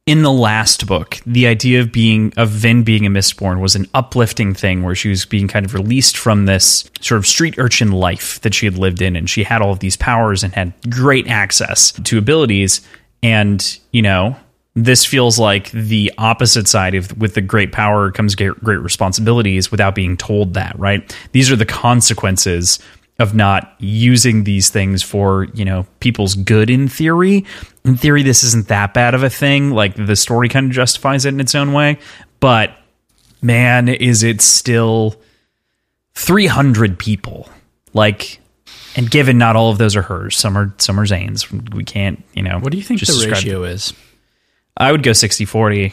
[SPEAKER 2] in the last book the idea of being of Vin being a mistborn was an uplifting thing where she was being kind of released from this sort of street urchin life that she had lived in. And she had all of these powers and had great access to abilities. And you know this feels like the opposite side of with the great power comes great great responsibilities without being told that right? These are the consequences of not using these things for you know people's good in theory in theory this isn't that bad of a thing like the story kind of justifies it in its own way but man is it still 300 people like and given not all of those are hers some are some are zane's we can't you know
[SPEAKER 1] What do you think the ratio is?
[SPEAKER 2] I would go 60 40.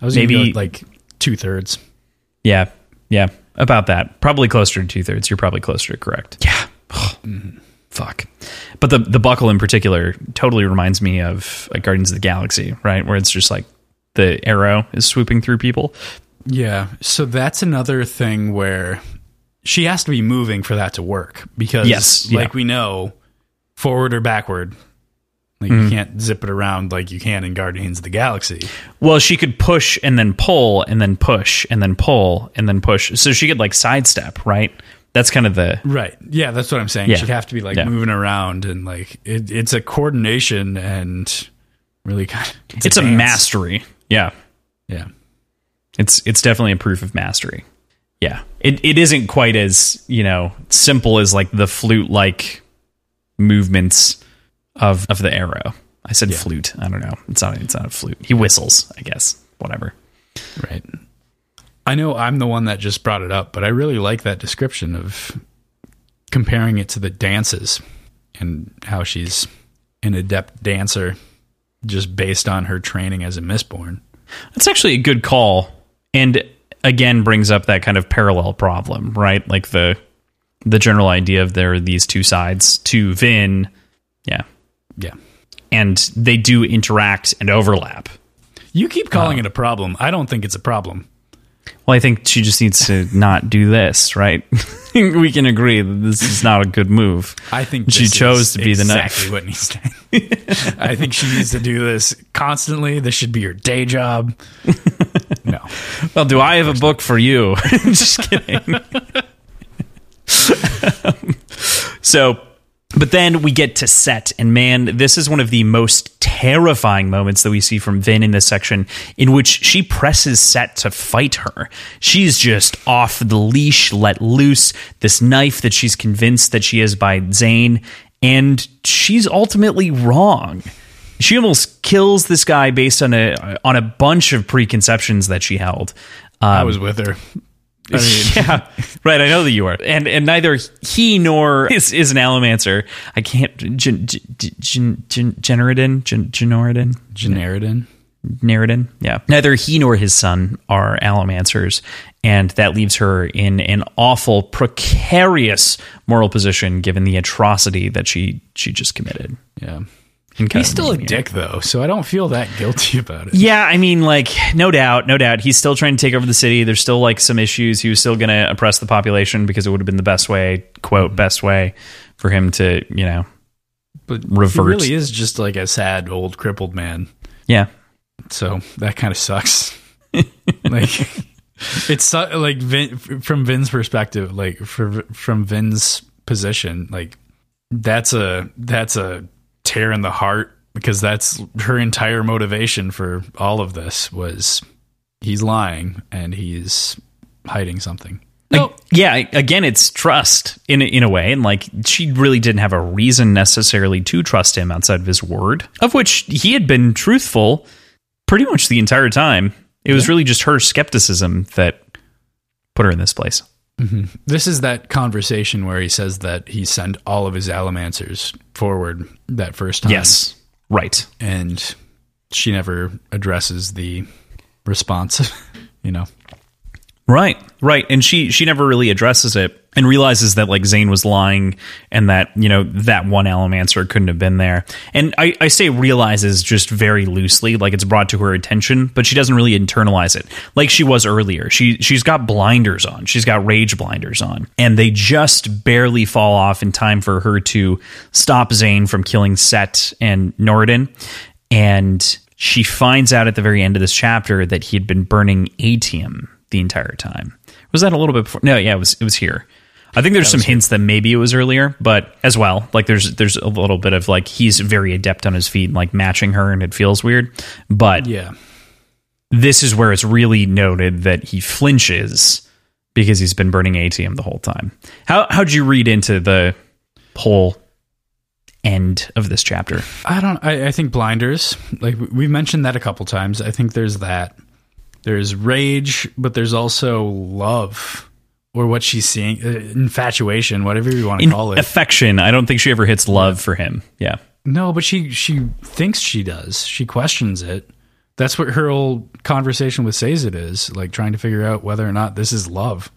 [SPEAKER 1] I was
[SPEAKER 2] Maybe-
[SPEAKER 1] maybe like two thirds.
[SPEAKER 2] Yeah. Yeah. About that. Probably closer to two thirds. You're probably closer to correct. Yeah. Mm-hmm. Fuck. But the, the buckle in particular totally reminds me of like Guardians of the Galaxy, right? Where it's just like the arrow is swooping through people.
[SPEAKER 1] Yeah. So that's another thing where she has to be moving for that to work because,
[SPEAKER 2] Yes, yeah.
[SPEAKER 1] like we know, forward or backward, like
[SPEAKER 2] Mm-hmm.
[SPEAKER 1] you can't zip it around like you can in Guardians of the Galaxy.
[SPEAKER 2] Well, she could push and then pull and then push and then pull and then push. So she could like sidestep, right? That's kind of the
[SPEAKER 1] Right. Yeah, that's what I'm saying.
[SPEAKER 2] Yeah.
[SPEAKER 1] She'd have to be like
[SPEAKER 2] Yeah.
[SPEAKER 1] moving around and like it, it's a coordination and really kind of
[SPEAKER 2] it's a
[SPEAKER 1] dance.
[SPEAKER 2] mastery. Yeah.
[SPEAKER 1] Yeah.
[SPEAKER 2] It's it's definitely a proof of mastery. Yeah. It it isn't quite as, you know, simple as like the flute like movements of of the arrow. I said flute. I don't know. It's not it's not a flute. He whistles, I guess. Whatever.
[SPEAKER 1] Right. I know I'm the one that just brought it up, but I really like that description of comparing it to the dances and how she's an adept dancer just based on her training as a Mistborn.
[SPEAKER 2] That's actually a good call. And again brings up that kind of parallel problem, right? Like the the general idea of there are these two sides to Vin. Yeah.
[SPEAKER 1] Yeah.
[SPEAKER 2] And they do interact and overlap.
[SPEAKER 1] You keep calling uh, it a problem. I don't think it's a problem.
[SPEAKER 2] Well, I think she just needs to not do this, right? we can agree that this is not a good move.
[SPEAKER 1] I think
[SPEAKER 2] she chose to be the
[SPEAKER 1] exactly
[SPEAKER 2] knife.
[SPEAKER 1] what needs to. I think she needs to do this constantly. This should be her day job. No,
[SPEAKER 2] Well, do I have a book for you? just kidding. so, but then we get to Cett, and man, this is one of the most terrifying moments that we see from Vin in this section, in which she presses Cett to fight her. She's just off the leash, let loose. This knife that she's convinced that she is by Zane, and she's ultimately wrong. She almost kills this guy based on a on a bunch of preconceptions that she held.
[SPEAKER 1] I um, was with her. I mean,
[SPEAKER 2] yeah, right. I know that you are, and and neither he nor is, is an allomancer. I can't. Gen, gen, gen, gen, Generidin, gen, Genoridin,
[SPEAKER 1] Generidin.
[SPEAKER 2] Neridin. Yeah, neither he nor his son are allomancers, and that leaves her in an awful, precarious moral position given the atrocity that she she just committed.
[SPEAKER 1] Yeah. He's still a dick though, so I don't feel that guilty about it.
[SPEAKER 2] Yeah, I mean, like, no doubt, no doubt. He's still trying to take over the city. There's still like some issues. He was still going to oppress the population because it would have been the best way, quote, mm-hmm. best way for him to, you know,
[SPEAKER 1] But
[SPEAKER 2] Revert.
[SPEAKER 1] he really is just like a sad old crippled man.
[SPEAKER 2] yeah.
[SPEAKER 1] So that kind of sucks. like it's su- like Vin, from Vin's perspective, like for, from Vin's position, like that's a that's a tear in the heart because that's her entire motivation for all of this was he's lying and he's hiding something.
[SPEAKER 2] Like, yeah, again, it's trust in in a way, and like she really didn't have a reason necessarily to trust him outside of his word, of which he had been truthful pretty much the entire time. It was really just her skepticism that put her in this place. Mm-hmm.
[SPEAKER 1] This is that conversation where he says that he sent all of his allomancers forward that first time.
[SPEAKER 2] Yes, right.
[SPEAKER 1] and she never addresses the response. you know,
[SPEAKER 2] Right, right, and she she never really addresses it and realizes that like Zane was lying and that you know that one Allomancer couldn't have been there. And I, I say realizes just very loosely, like it's brought to her attention, but she doesn't really internalize it like she was earlier. She she's got blinders on, she's got rage blinders on, and they just barely fall off in time for her to stop Zane from killing Cett and Noradin, and she finds out at the very end of this chapter that he had been burning atium the entire time. Was that a little bit before? No, yeah, it was. It was here. I think there's some hints that maybe it was earlier, but as well, like there's there's a little bit of like he's very adept on his feet, and, like matching her, and it feels weird. But
[SPEAKER 1] yeah,
[SPEAKER 2] this is where it's really noted that he flinches because he's been burning atium the whole time. How how'd you read into the whole end of this chapter?
[SPEAKER 1] I don't. I, I think blinders. Like we mentioned that a couple times. I think there's that. There's rage, but there's also love, or what she's seeing, uh, infatuation, whatever you want to
[SPEAKER 2] In
[SPEAKER 1] call it.
[SPEAKER 2] affection, I don't think she ever hits love for him. Yeah.
[SPEAKER 1] no, but she she thinks she does. She questions it. That's what her whole conversation with Sazed is like, trying to figure out whether or not this is love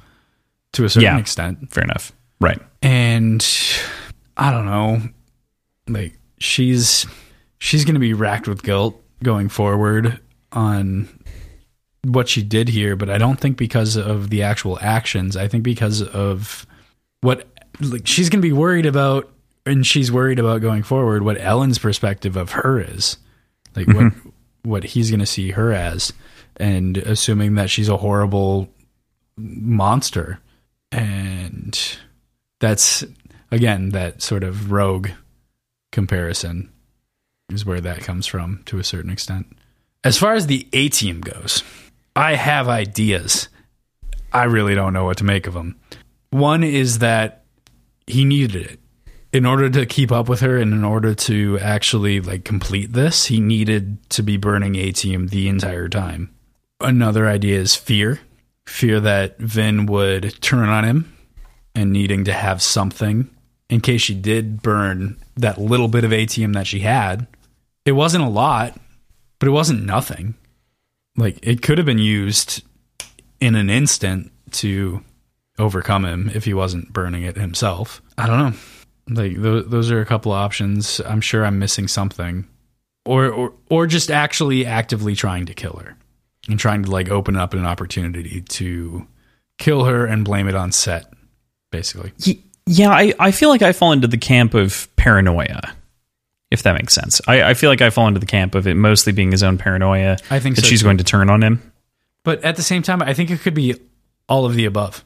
[SPEAKER 1] to a certain
[SPEAKER 2] Yeah.
[SPEAKER 1] extent.
[SPEAKER 2] Fair enough. Right.
[SPEAKER 1] and I don't know, like she's she's going to be racked with guilt going forward on what she did here, but I don't think because of the actual actions. I think because of what like she's going to be worried about and she's worried about going forward what Elend's perspective of her is. Like what mm-hmm. what he's going to see her as and assuming that she's a horrible monster and that's again that sort of rogue comparison is where that comes from to a certain extent. As far as the atium goes, I have ideas. I really don't know what to make of them. One is that he needed it in order to keep up with her and in order to actually like complete this, he needed to be burning atium the entire time. Another idea is fear. fear that Vin would turn on him and needing to have something in case she did burn that little bit of atium that she had. It wasn't a lot, but it wasn't nothing. Like it could have been used in an instant to overcome him if he wasn't burning it himself. I don't know. Like th- those are a couple of options. I'm sure I'm missing something, or or or just actually actively trying to kill her and trying to like open up an opportunity to kill her and blame it on Cett, basically.
[SPEAKER 2] Yeah, I, I feel like I fall into the camp of paranoia, if that makes sense. I, I feel like I fall into the camp of it mostly being his own paranoia.
[SPEAKER 1] I think
[SPEAKER 2] that
[SPEAKER 1] so,
[SPEAKER 2] she's
[SPEAKER 1] too.
[SPEAKER 2] going to turn on him.
[SPEAKER 1] But at the same time, I think it could be all of the above.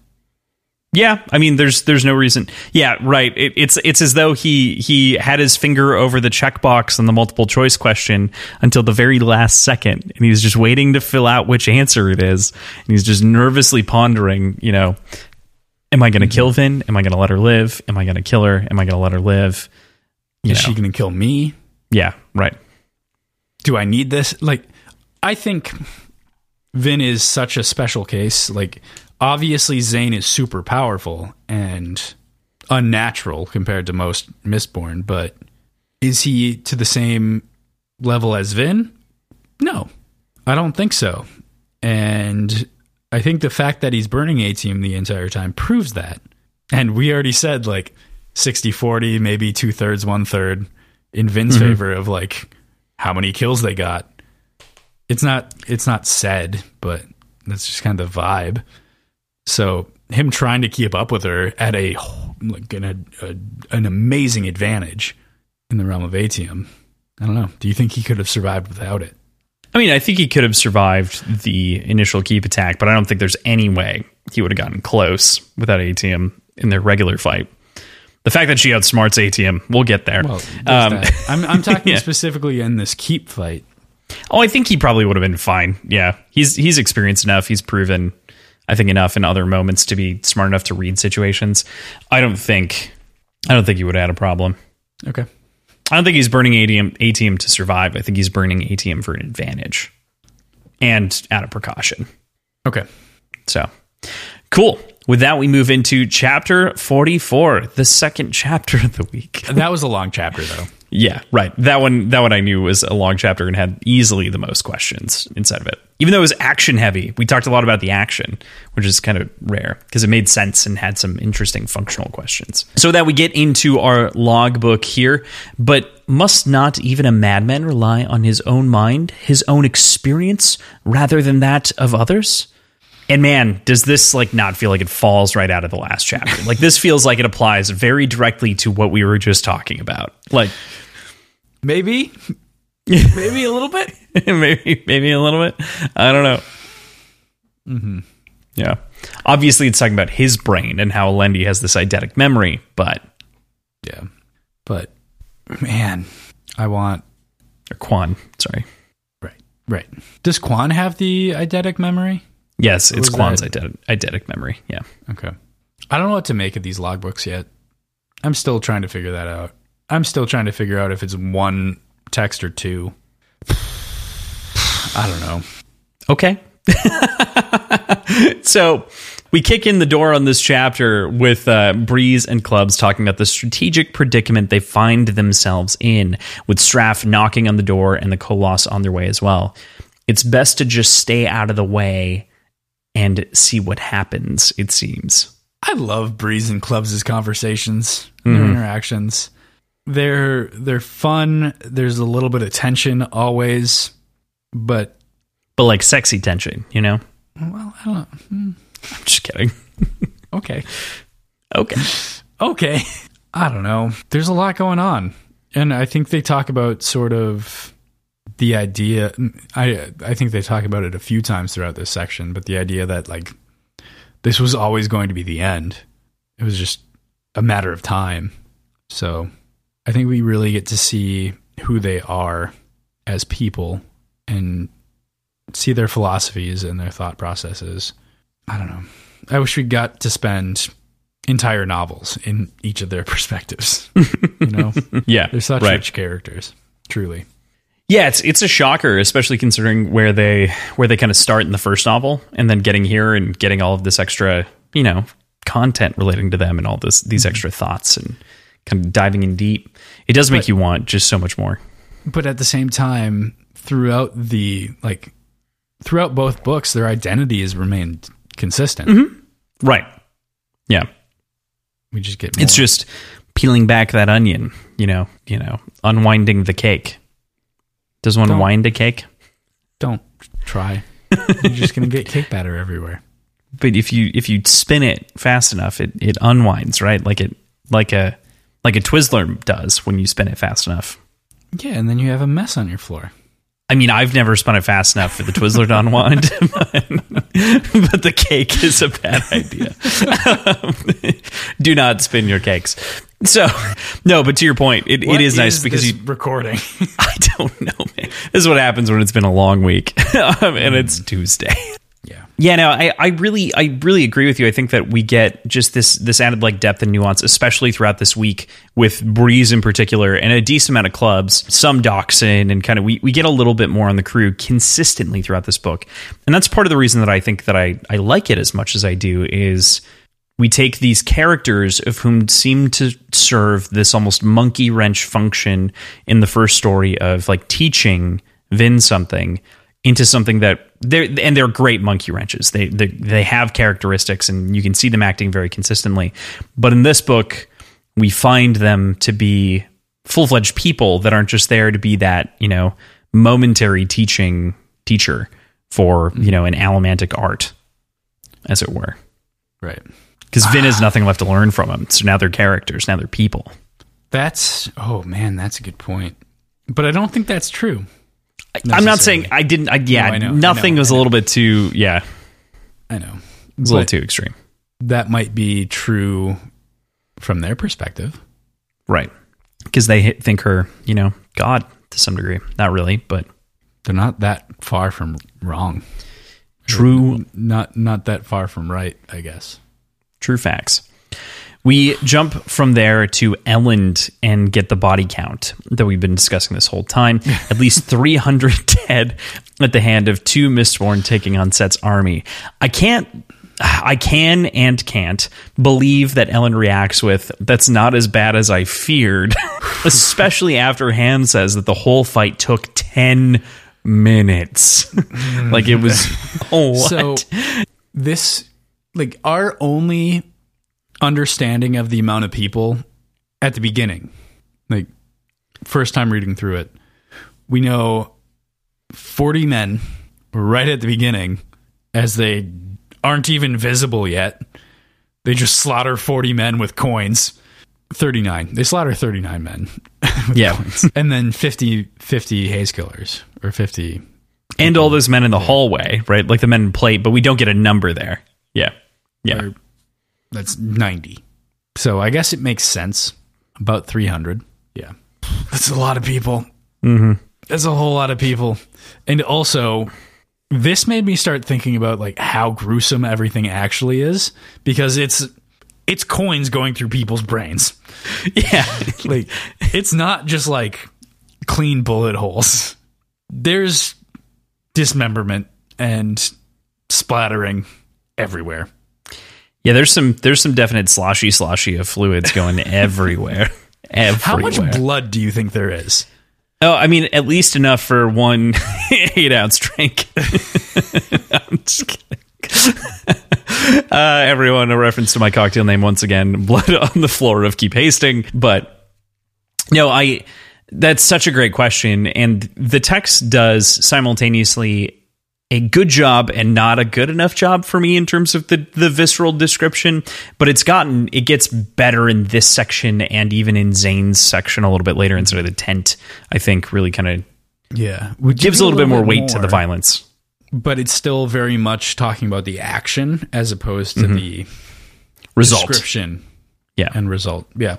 [SPEAKER 2] Yeah, I mean, there's there's no reason. Yeah, right. It, it's it's as though he he had his finger over the checkbox on the multiple choice question until the very last second, and he's just waiting to fill out which answer it is, and he's just nervously pondering. You know, am I going to kill Vin? Am I going to let her live? Am I going to kill her? Am I going to let her live? You
[SPEAKER 1] Is
[SPEAKER 2] know.
[SPEAKER 1] she going to kill me?
[SPEAKER 2] yeah, right.
[SPEAKER 1] do I need this? Like, I think Vin is such a special case. Like, obviously, Zane is super powerful and unnatural compared to most Mistborn, but is he to the same level as Vin? No, I don't think so. And I think the fact that he's burning atium the entire time proves that. And we already said like 60 40, maybe two thirds, one third in Vin's mm-hmm. favor of like how many kills they got. It's not it's not said, but that's just kind of the vibe. So him trying to keep up with her at a like an, a, an amazing advantage in the realm of Atium. I don't know. Do you think he could have survived without it?
[SPEAKER 2] I mean, I think he could have survived the initial keep attack, but I don't think there's any way he would have gotten close without atium in their regular fight. The fact that she outsmarts atium, we'll get there.
[SPEAKER 1] Well,
[SPEAKER 2] Um.
[SPEAKER 1] I'm I'm talking
[SPEAKER 2] Yeah.
[SPEAKER 1] specifically in this keep fight.
[SPEAKER 2] oh, I think he probably would have been fine. Yeah, he's he's experienced enough. He's proven, I think, enough in other moments to be smart enough to read situations. I don't think, I don't think he would have had a problem.
[SPEAKER 1] Okay.
[SPEAKER 2] I don't think he's burning atium, atium to survive. I think he's burning atium for an advantage and out of precaution.
[SPEAKER 1] Okay.
[SPEAKER 2] So cool. With that, we move into chapter 44, the second chapter of the week.
[SPEAKER 1] That was a long chapter though.
[SPEAKER 2] Yeah, right. That one that one I knew was a long chapter and had easily the most questions inside of it. Even though it was action heavy. We talked a lot about the action, which is kind of rare because it made sense and had some interesting functional questions. So that we get into our logbook here, but must not even a madman rely on his own mind, his own experience rather than that of others? And man, does this like not feel like it falls right out of the last chapter? Like this feels like it applies very directly to what we were just talking about. Like
[SPEAKER 1] Maybe. Maybe a little bit.
[SPEAKER 2] maybe maybe a little bit. I don't know. Mm-hmm. Yeah. Obviously, it's talking about his brain and how Alendi has this eidetic memory, but
[SPEAKER 1] Yeah. But man, I want
[SPEAKER 2] or Kwaan, sorry.
[SPEAKER 1] right. Right. Does Kwaan have the eidetic memory?
[SPEAKER 2] Yes, it's
[SPEAKER 1] Kwaan's
[SPEAKER 2] eidetic, eidetic memory. Yeah.
[SPEAKER 1] Okay. I don't know what to make of these logbooks yet. I'm still trying to figure that out. I'm still trying to figure out if it's one text or two. I don't know.
[SPEAKER 2] Okay. so we kick in the door on this chapter with uh, Breeze and Clubs talking about the strategic predicament they find themselves in, with Straff knocking on the door and the Koloss on their way as well. It's best to just stay out of the way and see what happens, it seems.
[SPEAKER 1] I love Breeze and Clubs' conversations, and their mm-hmm. interactions. They're they're fun. There's a little bit of tension always, but
[SPEAKER 2] But like sexy tension, you know?
[SPEAKER 1] well, I don't know.
[SPEAKER 2] I'm just kidding.
[SPEAKER 1] Okay.
[SPEAKER 2] Okay.
[SPEAKER 1] okay i don't know there's a lot going on and i think they talk about sort of the idea i i think they talk about it a few times throughout this section but the idea that like this was always going to be the end it was just a matter of time so i think we really get to see who they are as people and see their philosophies and their thought processes i don't know i wish we got to spend entire novels in each of their perspectives. you know,
[SPEAKER 2] Yeah.
[SPEAKER 1] they're such
[SPEAKER 2] right.
[SPEAKER 1] rich characters, truly.
[SPEAKER 2] Yeah, it's it's a shocker, especially considering where they where they kind of start in the first novel, and then getting here and getting all of this extra, you know, content relating to them and all this these mm-hmm. extra thoughts and kind of diving in deep. It does make
[SPEAKER 1] But-
[SPEAKER 2] you want just so much more.
[SPEAKER 1] but at the same time throughout the like throughout both books their identity has remained consistent mm-hmm.
[SPEAKER 2] Right. Yeah.
[SPEAKER 1] we just get more.
[SPEAKER 2] It's just peeling back that onion, you know, you know, unwinding the cake. Does one
[SPEAKER 1] Don't-
[SPEAKER 2] wind a cake?
[SPEAKER 1] don't try you're just gonna get cake batter everywhere
[SPEAKER 2] But if you if you spin it fast enough, it it unwinds, right? Like it like a like a Twizzler does when you spin it fast enough.
[SPEAKER 1] yeah and then you have a mess on your floor
[SPEAKER 2] I mean, I've never spun it fast enough for the Twizzler to unwind, but, the cake is a bad idea. Do not spin your cakes. So, no, but to your point, it, it
[SPEAKER 1] What
[SPEAKER 2] is nice because you.
[SPEAKER 1] recording
[SPEAKER 2] I don't know, man. This is what happens when it's been a long week um, and it's Tuesday.
[SPEAKER 1] Yeah
[SPEAKER 2] Yeah, no, I, I really I really agree with you. I think that we get just this this added like depth and nuance, especially throughout this week with Breeze in particular and a decent amount of clubs, some Dockson, and kind of we, we get a little bit more on the crew consistently throughout this book. And that's part of the reason that I think that I, I like it as much as I do is we take these characters of whom seem to serve this almost monkey wrench function in the first story of like teaching Vin something into something that they're and they're great monkey wrenches. They they they have characteristics and you can see them acting very consistently. But in this book, we find them to be full fledged people that aren't just there to be that you know momentary teaching teacher for mm-hmm. you know an allomantic art, as it were
[SPEAKER 1] right
[SPEAKER 2] because Vin has ah. nothing left to learn from them. So now they're characters. Now they're people.
[SPEAKER 1] that's oh man that's a good point but i don't think that's true
[SPEAKER 2] I'm not saying I didn't. I, yeah,
[SPEAKER 1] No, I know, I
[SPEAKER 2] nothing
[SPEAKER 1] know,
[SPEAKER 2] was
[SPEAKER 1] I
[SPEAKER 2] a little bit too. Yeah,
[SPEAKER 1] i know
[SPEAKER 2] it was a little
[SPEAKER 1] But-
[SPEAKER 2] too extreme.
[SPEAKER 1] that might be true from their perspective
[SPEAKER 2] Right. Because they think her, you know, God to some degree. Not really, but
[SPEAKER 1] they're not that far from wrong
[SPEAKER 2] true,
[SPEAKER 1] not not that far from right i guess
[SPEAKER 2] true facts. We jump from there to Elend and get the body count that we've been discussing this whole time. At least 300 dead at the hand of two Mistborn taking on Cett's army. I can't. I can and can't believe that Elend reacts with that's not as bad as I feared, especially after Ham says that the whole fight took 10 minutes. like it was oh, what?
[SPEAKER 1] So this like our only understanding of the amount of people at the beginning, like first time reading through it, we know 40 men right at the beginning as they aren't even visible yet. They just slaughter 40 men with coins. 39. They slaughter 39 men. with
[SPEAKER 2] Yeah.
[SPEAKER 1] coins. And then 50 50 haze killers or 50
[SPEAKER 2] and all those men in the hallway, right? Like the men in plate, but we don't get a number there. Yeah. Yeah.
[SPEAKER 1] or that's 90. So I guess it makes sense. About 300. Yeah. That's a lot of people. Mm-hmm. That's a whole lot of people. And also, this made me start thinking about like how gruesome everything actually is because it's it's coins going through people's brains.
[SPEAKER 2] Yeah.
[SPEAKER 1] Like it's not just like clean bullet holes. There's dismemberment and splattering everywhere.
[SPEAKER 2] Yeah, there's some there's some definite sloshy sloshy of fluids going everywhere. Everywhere.
[SPEAKER 1] How much blood do you think there is?
[SPEAKER 2] Oh, I mean, at least enough for one eight ounce drink. I'm just kidding. uh, everyone, a reference to my cocktail name once again. Blood on the floor of Keep Hasting. But no, I. That's such a great question, and the text does simultaneously a good job and not a good enough job for me in terms of the the visceral description. But it's gotten it gets better in this section and even in Zane's section a little bit later instead of the tent. I think really kind of
[SPEAKER 1] Yeah,
[SPEAKER 2] gives a little, bit more weight to the violence.
[SPEAKER 1] but it's still very much talking about the action as opposed to mm-hmm. the
[SPEAKER 2] Result,
[SPEAKER 1] description
[SPEAKER 2] yeah,
[SPEAKER 1] and result. Yeah,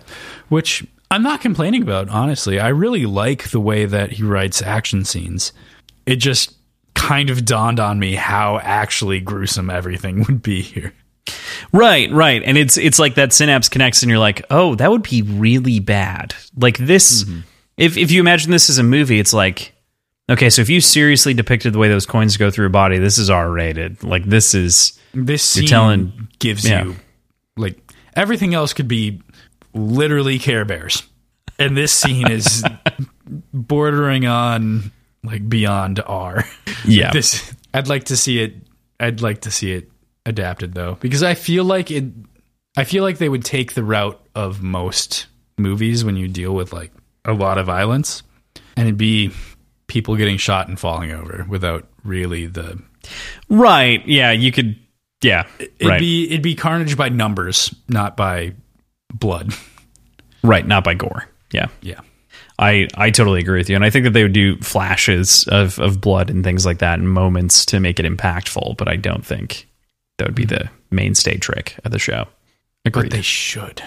[SPEAKER 1] which I'm not complaining about. Honestly, I really like the way that he writes action scenes. It just kind of dawned on me how actually gruesome everything would be here.
[SPEAKER 2] right, right. And it's it's like that synapse connects, and you're like, oh, that would be really bad. Like this, mm-hmm. if if you imagine this as a movie, it's like Okay, so if you seriously depicted the way those coins go through a body, this is R rated. Like this is
[SPEAKER 1] This scene
[SPEAKER 2] telling-
[SPEAKER 1] gives
[SPEAKER 2] yeah.
[SPEAKER 1] you like everything else could be literally Care Bears, and this scene is bordering on like beyond R.
[SPEAKER 2] yeah.
[SPEAKER 1] This I'd like to see it. I'd like to see it adapted though, because I feel like it. I feel like they would take the route of most movies when you deal with like a lot of violence, and it'd be people getting shot and falling over without really the
[SPEAKER 2] right. Yeah, you could yeah.
[SPEAKER 1] It'd
[SPEAKER 2] right.
[SPEAKER 1] be it'd be carnage by numbers, not by blood.
[SPEAKER 2] right, not by gore. Yeah.
[SPEAKER 1] Yeah.
[SPEAKER 2] I, I totally agree with you. And I think that they would do flashes of, of blood and things like that and moments to make it impactful, but I don't think that would be mm-hmm. the mainstay trick of the show.
[SPEAKER 1] But
[SPEAKER 2] Agreed.
[SPEAKER 1] they should.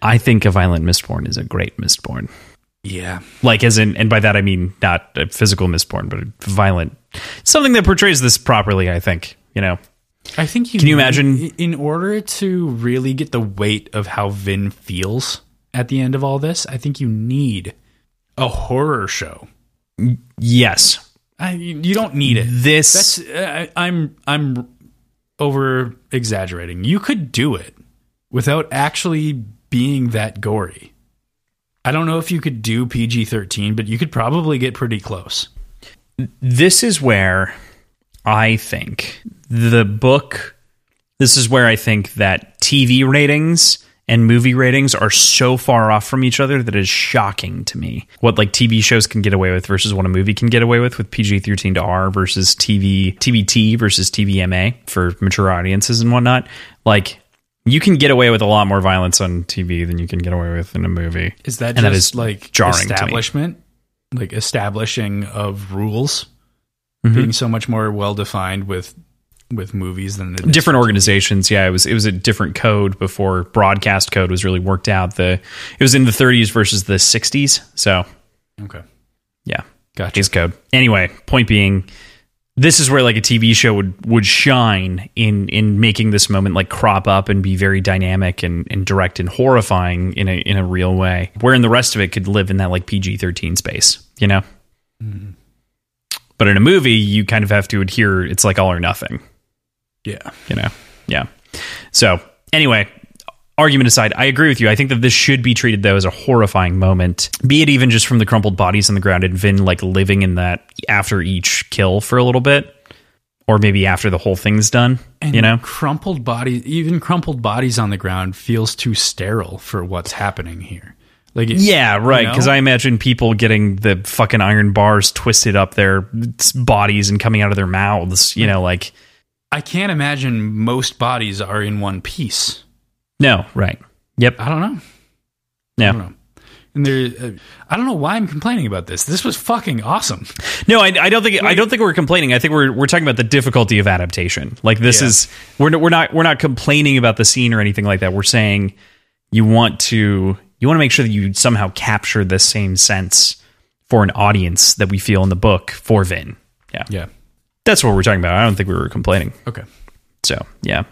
[SPEAKER 2] I think a violent mistborn is a great mistborn.
[SPEAKER 1] Yeah.
[SPEAKER 2] Like as in and by that I mean not a physical mistborn, but a violent something that portrays this properly, I think. You know.
[SPEAKER 1] I think you
[SPEAKER 2] Can you imagine-
[SPEAKER 1] in order to really get the weight of how Vin feels at the end of all this, I think you need a horror show.
[SPEAKER 2] Yes.
[SPEAKER 1] I, you don't need it.
[SPEAKER 2] This
[SPEAKER 1] That's uh, I, I'm I'm over exaggerating. You could do it without actually being that gory. I don't know if you could do PG-13, but you could probably get pretty close.
[SPEAKER 2] this is where I think the book. This is where I think that TV ratings and movie ratings are so far off from each other that it is shocking to me what like TV shows can get away with versus what a movie can get away with with PG thirteen to R versus TV TVT versus TVMA for mature audiences and whatnot. Like you can get away with a lot more violence on TV than you can get away with in a movie.
[SPEAKER 1] Is that
[SPEAKER 2] And
[SPEAKER 1] just
[SPEAKER 2] is
[SPEAKER 1] like
[SPEAKER 2] jarring to me.
[SPEAKER 1] establishment, like establishing of rules
[SPEAKER 2] Mm-hmm.
[SPEAKER 1] being so much more well defined with with movies than
[SPEAKER 2] different organizations yeah it was it was a different code before broadcast code was really worked out. The it was in the 30s versus the 60s so.
[SPEAKER 1] Okay,
[SPEAKER 2] yeah
[SPEAKER 1] gotcha.
[SPEAKER 2] Hays code. Anyway point being this is where like a tv show would would shine in in making this moment like crop up and be very dynamic and, and direct and horrifying in a in a real way Wherein the rest of it could live in that like pg-13 space you know? Mm-hmm. But in a movie you kind of have to adhere it's like all or nothing
[SPEAKER 1] Yeah,
[SPEAKER 2] you know? Yeah. So anyway argument aside i agree with you. I think that this should be treated though as a horrifying moment be it even just from the crumpled bodies on the ground and vin like living in that after each kill for a little bit or maybe after the whole thing's done
[SPEAKER 1] and
[SPEAKER 2] you know?
[SPEAKER 1] crumpled bodies, even crumpled bodies on the ground, feels too sterile for what's happening here. Like, it,
[SPEAKER 2] yeah right
[SPEAKER 1] you know?
[SPEAKER 2] because i imagine people getting the fucking iron bars twisted up their bodies and coming out of their mouths you know like
[SPEAKER 1] I can't imagine most bodies are in one piece.
[SPEAKER 2] no right yep
[SPEAKER 1] I don't know. I don't know. And there, uh, I don't know why I'm complaining about this. This was fucking awesome.
[SPEAKER 2] No, I, I don't think I don't think we're complaining. I think we're we're talking about the difficulty of adaptation. Like this
[SPEAKER 1] Yeah.
[SPEAKER 2] is we're we're not we're not complaining about the scene or anything like that. We're saying you want to you want to make sure that you somehow capture the same sense for an audience that we feel in the book for Vin. Yeah,
[SPEAKER 1] Yeah.
[SPEAKER 2] That's what we're talking about. I don't think we were complaining.
[SPEAKER 1] Okay.
[SPEAKER 2] So, yeah.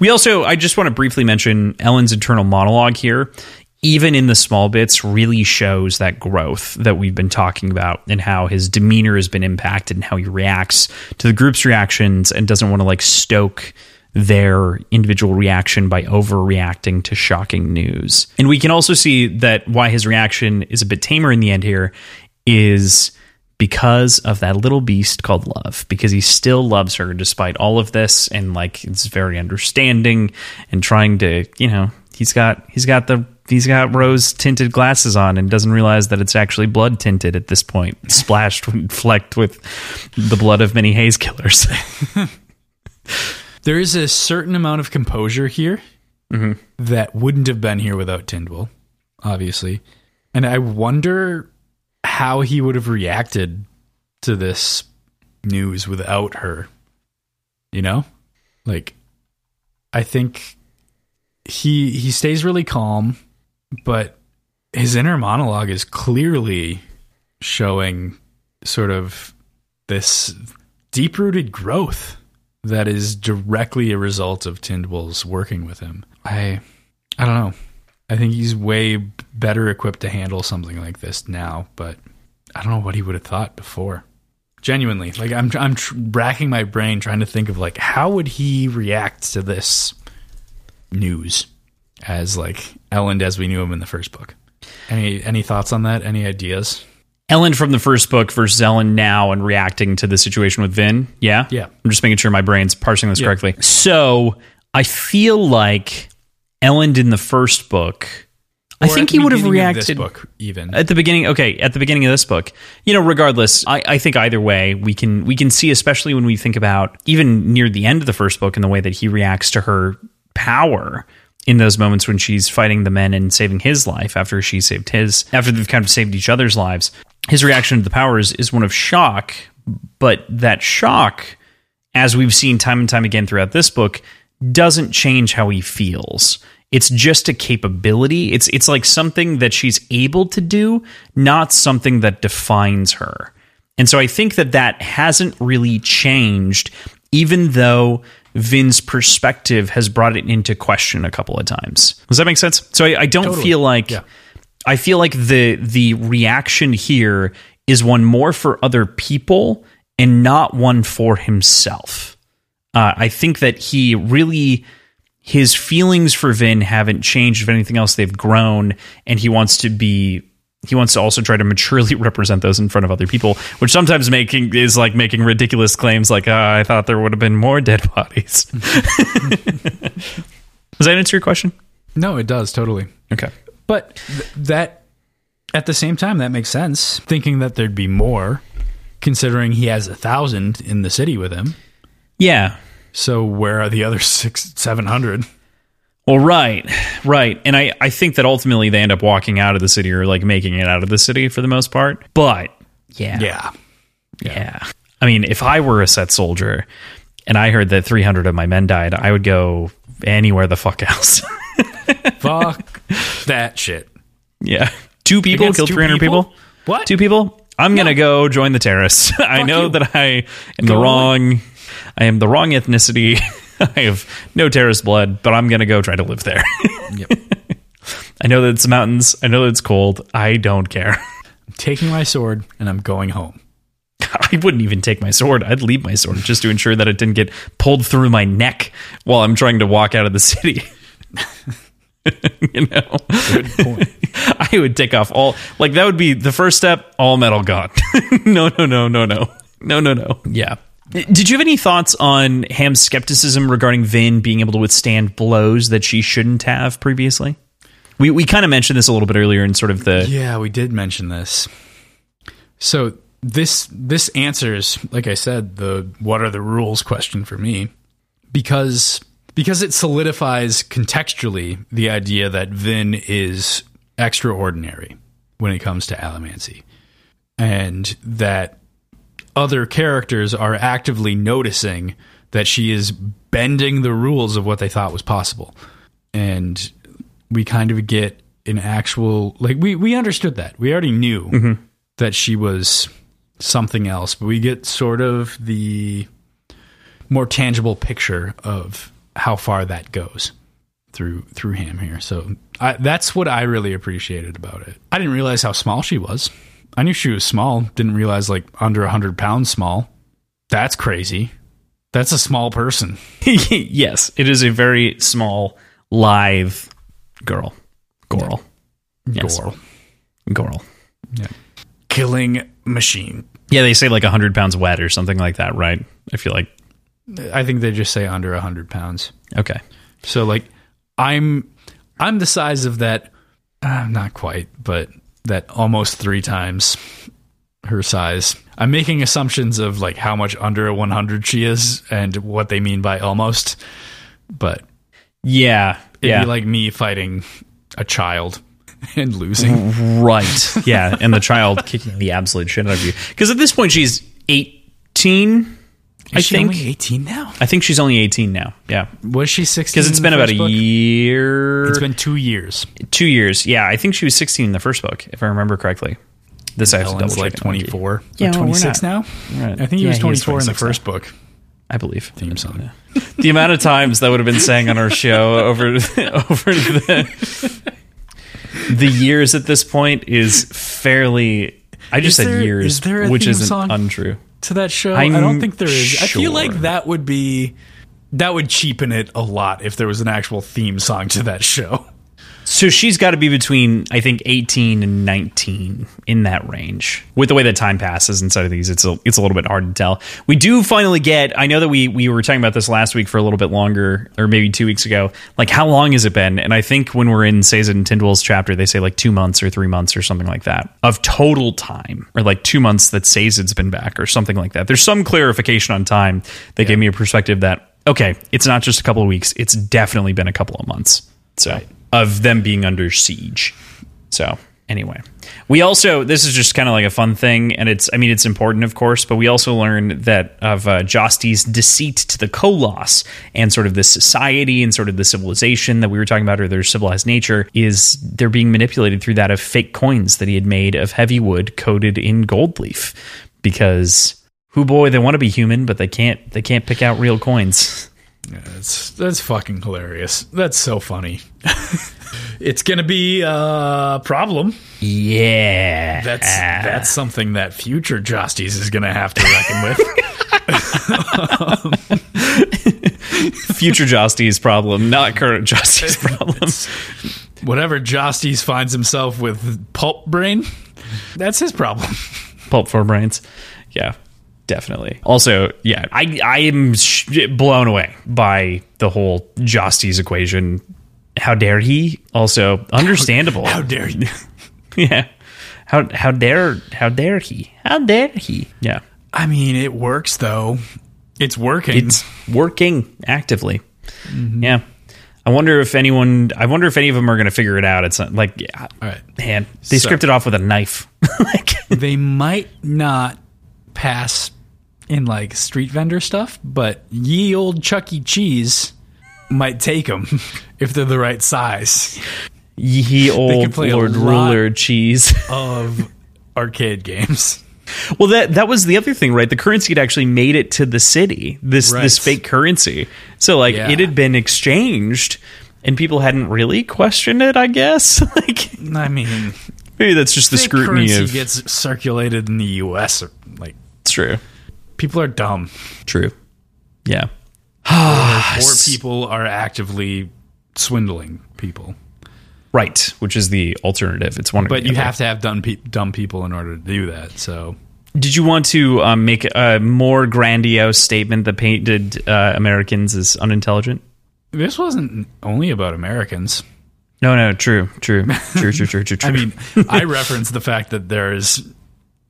[SPEAKER 2] We also, I just want to briefly mention Elend's internal monologue here. Even in the small bits, really shows that growth that we've been talking about and how his demeanor has been impacted and how he reacts to the group's reactions and doesn't want to like stoke their individual reaction by overreacting to shocking news. And we can also see that why his reaction is a bit tamer in the end here is because of that little beast called love because he still loves her despite all of this and like it's very understanding and trying to you know he's got he's got the he's got rose tinted glasses on and doesn't realize that it's actually blood tinted at this point splashed and flecked with the blood of many haze killers
[SPEAKER 1] There is a certain amount of composure here mm-hmm. that wouldn't have been here without Tindwyl, obviously. And I wonder how he would have reacted to this news without her. You know? Like I think he he stays really calm, but his inner monologue is clearly showing sort of this deep-rooted growth that is directly a result of Tindwyl's working with him. I I don't know. I think he's way better equipped to handle something like this now, but I don't know what he would have thought before. Genuinely, like I'm I'm tr- racking my brain trying to think of like how would he react to this news as like Elend as we knew him in the first book. Any any thoughts on that? Any ideas?
[SPEAKER 2] Elend from the first book versus Elend now and reacting to the situation with Vin. Yeah?
[SPEAKER 1] Yeah.
[SPEAKER 2] I'm just making sure my brain's parsing this
[SPEAKER 1] Yeah.
[SPEAKER 2] correctly. So I feel like Elend in the first book, I think he would have
[SPEAKER 1] beginning of this
[SPEAKER 2] reacted
[SPEAKER 1] book even.
[SPEAKER 2] at the beginning okay at the beginning of this book. You know regardless I, I think either way we can we can see especially when we think about even near the end of the first book and the way that he reacts to her power in those moments when she's fighting the men and saving his life after she saved his after they've kind of saved each other's lives. His reaction to the power is, is one of shock but that shock as we've seen time and time again throughout this book, doesn't change how he feels. It's just a capability. It's it's like something that she's able to do, not something that defines her. And so I think that that hasn't really changed, even though Vin's perspective has brought it into question a couple of times. Does that make sense? So I, I don't
[SPEAKER 1] Totally.
[SPEAKER 2] feel like
[SPEAKER 1] Yeah.
[SPEAKER 2] I feel like the the reaction here is one more for other people and not one for himself. Uh, I think that he really his feelings for Vin haven't changed. If anything else, they've grown, and he wants to be. He wants to also try to maturely represent those in front of other people, which sometimes making is like making ridiculous claims, like uh, "I thought there would have been more dead bodies." Does that answer your question?
[SPEAKER 1] no, it does totally.
[SPEAKER 2] Okay.
[SPEAKER 1] But th- that at the same time that makes sense. Thinking that there'd be more, considering he has a thousand in the city with him.
[SPEAKER 2] Yeah,
[SPEAKER 1] So where are the other six, seven hundred?
[SPEAKER 2] Well, right, right. And I, I think that ultimately they end up walking out of the city or like making it out of the city for the most part. But yeah.
[SPEAKER 1] Yeah,
[SPEAKER 2] Yeah. I mean, if I were a Cett soldier and I heard that 300 of my men died, I would go anywhere the fuck else.
[SPEAKER 1] fuck that shit.
[SPEAKER 2] yeah. Two people
[SPEAKER 1] Against
[SPEAKER 2] killed
[SPEAKER 1] two
[SPEAKER 2] 300
[SPEAKER 1] people?
[SPEAKER 2] people?
[SPEAKER 1] What?
[SPEAKER 2] Two people? I'm going to go join the terrorists. I know
[SPEAKER 1] you.
[SPEAKER 2] that I am the
[SPEAKER 1] Go
[SPEAKER 2] wrong I am the wrong ethnicity. I have no terrorist blood, but I'm going to go try to live there.
[SPEAKER 1] Yep.
[SPEAKER 2] I know that it's mountains. I know that it's cold. I don't care.
[SPEAKER 1] I'm taking my sword and I'm going home.
[SPEAKER 2] I wouldn't even take my sword. I'd leave my sword just to ensure that it didn't get pulled through my neck while I'm trying to walk out of the city. you know,
[SPEAKER 1] Good point.
[SPEAKER 2] I would take off all like that would be the first step. All metal gone. no, no, no, no, no, no, no, no. Yeah. Did you have any thoughts on Ham's skepticism regarding Vin being able to withstand blows that she shouldn't have previously? We we kind of mentioned this a little bit earlier in sort of the
[SPEAKER 1] Yeah, we did mention this. So this this answers, like I said, the what are the rules question for me because because it solidifies contextually the idea that Vin is extraordinary when it comes to allomancy, and that other characters are actively noticing that she is bending the rules of what they thought was possible, and we kind of get an actual like we we understood that we already knew mm-hmm. that she was something else, but we get sort of the more tangible picture of how far that goes through through him here. So I, that's what I really appreciated about it. I didn't realize how small she was. I knew she was small. Didn't realize like under hundred pounds small. That's crazy. That's a small person.
[SPEAKER 2] yes, it is a very small, live girl. Girl. Yes.
[SPEAKER 1] Girl.
[SPEAKER 2] Girl.
[SPEAKER 1] Killing machine.
[SPEAKER 2] Yeah, they say like 100 pounds wet or something like that, right? I feel like.
[SPEAKER 1] I think they just say under hundred pounds.
[SPEAKER 2] Okay.
[SPEAKER 1] So like I'm I'm the size of that uh, not quite, but that almost 3 times her size. I'm making assumptions of like how much under a 100 she is and what they mean by almost. But
[SPEAKER 2] Yeah.
[SPEAKER 1] it'd
[SPEAKER 2] yeah.
[SPEAKER 1] be like me fighting a child and losing.
[SPEAKER 2] right. Yeah. And the child kicking the absolute shit out of you. Because at this point, she's 18. I
[SPEAKER 1] she
[SPEAKER 2] think.
[SPEAKER 1] only 18 now.
[SPEAKER 2] I think she's only 18 now. Yeah.
[SPEAKER 1] Was she 16?
[SPEAKER 2] Because it's been
[SPEAKER 1] the
[SPEAKER 2] about a
[SPEAKER 1] book?
[SPEAKER 2] year.
[SPEAKER 1] It's been 2 years.
[SPEAKER 2] two years. Yeah. I think she was 16 in the first book, if I remember correctly. This I have to
[SPEAKER 1] Elend's
[SPEAKER 2] double
[SPEAKER 1] like 24
[SPEAKER 2] Yeah,
[SPEAKER 1] or
[SPEAKER 2] well,
[SPEAKER 1] 26 now.
[SPEAKER 2] Right.
[SPEAKER 1] I think he
[SPEAKER 2] Yeah,
[SPEAKER 1] was
[SPEAKER 2] he
[SPEAKER 1] 24 in the
[SPEAKER 2] 26 now.
[SPEAKER 1] first book.
[SPEAKER 2] I believe.
[SPEAKER 1] Theme song.
[SPEAKER 2] the amount of times that would have been sang on our show over over the the years at this point is fairly I just
[SPEAKER 1] Is
[SPEAKER 2] said
[SPEAKER 1] there-
[SPEAKER 2] years,
[SPEAKER 1] is
[SPEAKER 2] which isn't
[SPEAKER 1] song?
[SPEAKER 2] untrue.
[SPEAKER 1] To that show? I
[SPEAKER 2] I'm
[SPEAKER 1] don't think there is. I feel like that would be that would cheapen it a lot if there was an actual theme song to that show.
[SPEAKER 2] So she's got to be between, I think, 18 and 19 in that range. With the way that time passes inside of these, it's a, it's a little bit hard to tell. We do finally get, I know that we, we were talking about this last week for a little bit longer, or maybe two weeks ago. Like, how long has it been? And I think when we're in Sazed and Tindwyl's chapter, they say like two months or three months or something like that of total time, or like two months that Sazed's been back or something like that. There's some clarification on time that gave me a perspective that, okay, it's not just a couple of weeks, it's definitely been a couple of months. So of them being under siege. So anyway, we also this is just kind of like a fun thing, and it's I mean it's important of course, but we also learn that of uh, Jastes' deceit to the Koloss and sort of this society and sort of the civilization that we were talking about, or their civilized nature, is they're being manipulated through that of fake coins that he had made of heavy wood coated in gold leaf, because. Who boy, they want to be human, but they can't. They can't pick out real coins.
[SPEAKER 1] That's that's fucking hilarious. That's so funny. it's gonna be a problem.
[SPEAKER 2] Yeah,
[SPEAKER 1] That's that's something that future Jastes is gonna have to reckon with.
[SPEAKER 2] future Jastes problem, not current Jastes problem.
[SPEAKER 1] Whatever Jastes finds himself with pulp brain, that's his problem.
[SPEAKER 2] Pulp for brains. Yeah, definitely. Also, yeah, I I am sh- blown away by the whole Jastes' equation. How dare he? Also, understandable.
[SPEAKER 1] How dare you?
[SPEAKER 2] yeah. How how dare how dare he? How dare he? Yeah.
[SPEAKER 1] I mean, it works though. It's working.
[SPEAKER 2] It's working actively. Mm-hmm. Yeah. I wonder if anyone. I wonder if any of them are going to figure it out. It's uh, like, yeah,
[SPEAKER 1] All right.
[SPEAKER 2] man, they
[SPEAKER 1] So-
[SPEAKER 2] script it off with a knife. like,
[SPEAKER 1] they might not pass in like street vendor stuff, but ye old Chuck E. Cheese might take them if they're the right size
[SPEAKER 2] ye old Lord. Ruler cheese.
[SPEAKER 1] of arcade games.
[SPEAKER 2] well, that that was the other thing, right? The currency had actually made it to the city. This
[SPEAKER 1] Right.
[SPEAKER 2] this fake currency. So like
[SPEAKER 1] Yeah.
[SPEAKER 2] it had been exchanged, and people hadn't really questioned it. I guess like
[SPEAKER 1] I mean,
[SPEAKER 2] maybe that's just the scrutiny
[SPEAKER 1] currency
[SPEAKER 2] of.
[SPEAKER 1] gets circulated in the U.S. Or, like
[SPEAKER 2] it's true.
[SPEAKER 1] People are dumb,
[SPEAKER 2] True. Yeah.
[SPEAKER 1] or people are actively swindling people.
[SPEAKER 2] Right, which is the alternative. It's one. or
[SPEAKER 1] But you have to have dumb, pe- dumb people in order to do that. So
[SPEAKER 2] Did you want to um, make a more grandiose statement that painted uh, Americans as unintelligent?
[SPEAKER 1] this wasn't only about Americans.
[SPEAKER 2] No, no, true, true, true, true, true, true, true.
[SPEAKER 1] I mean, I referenced the fact that there's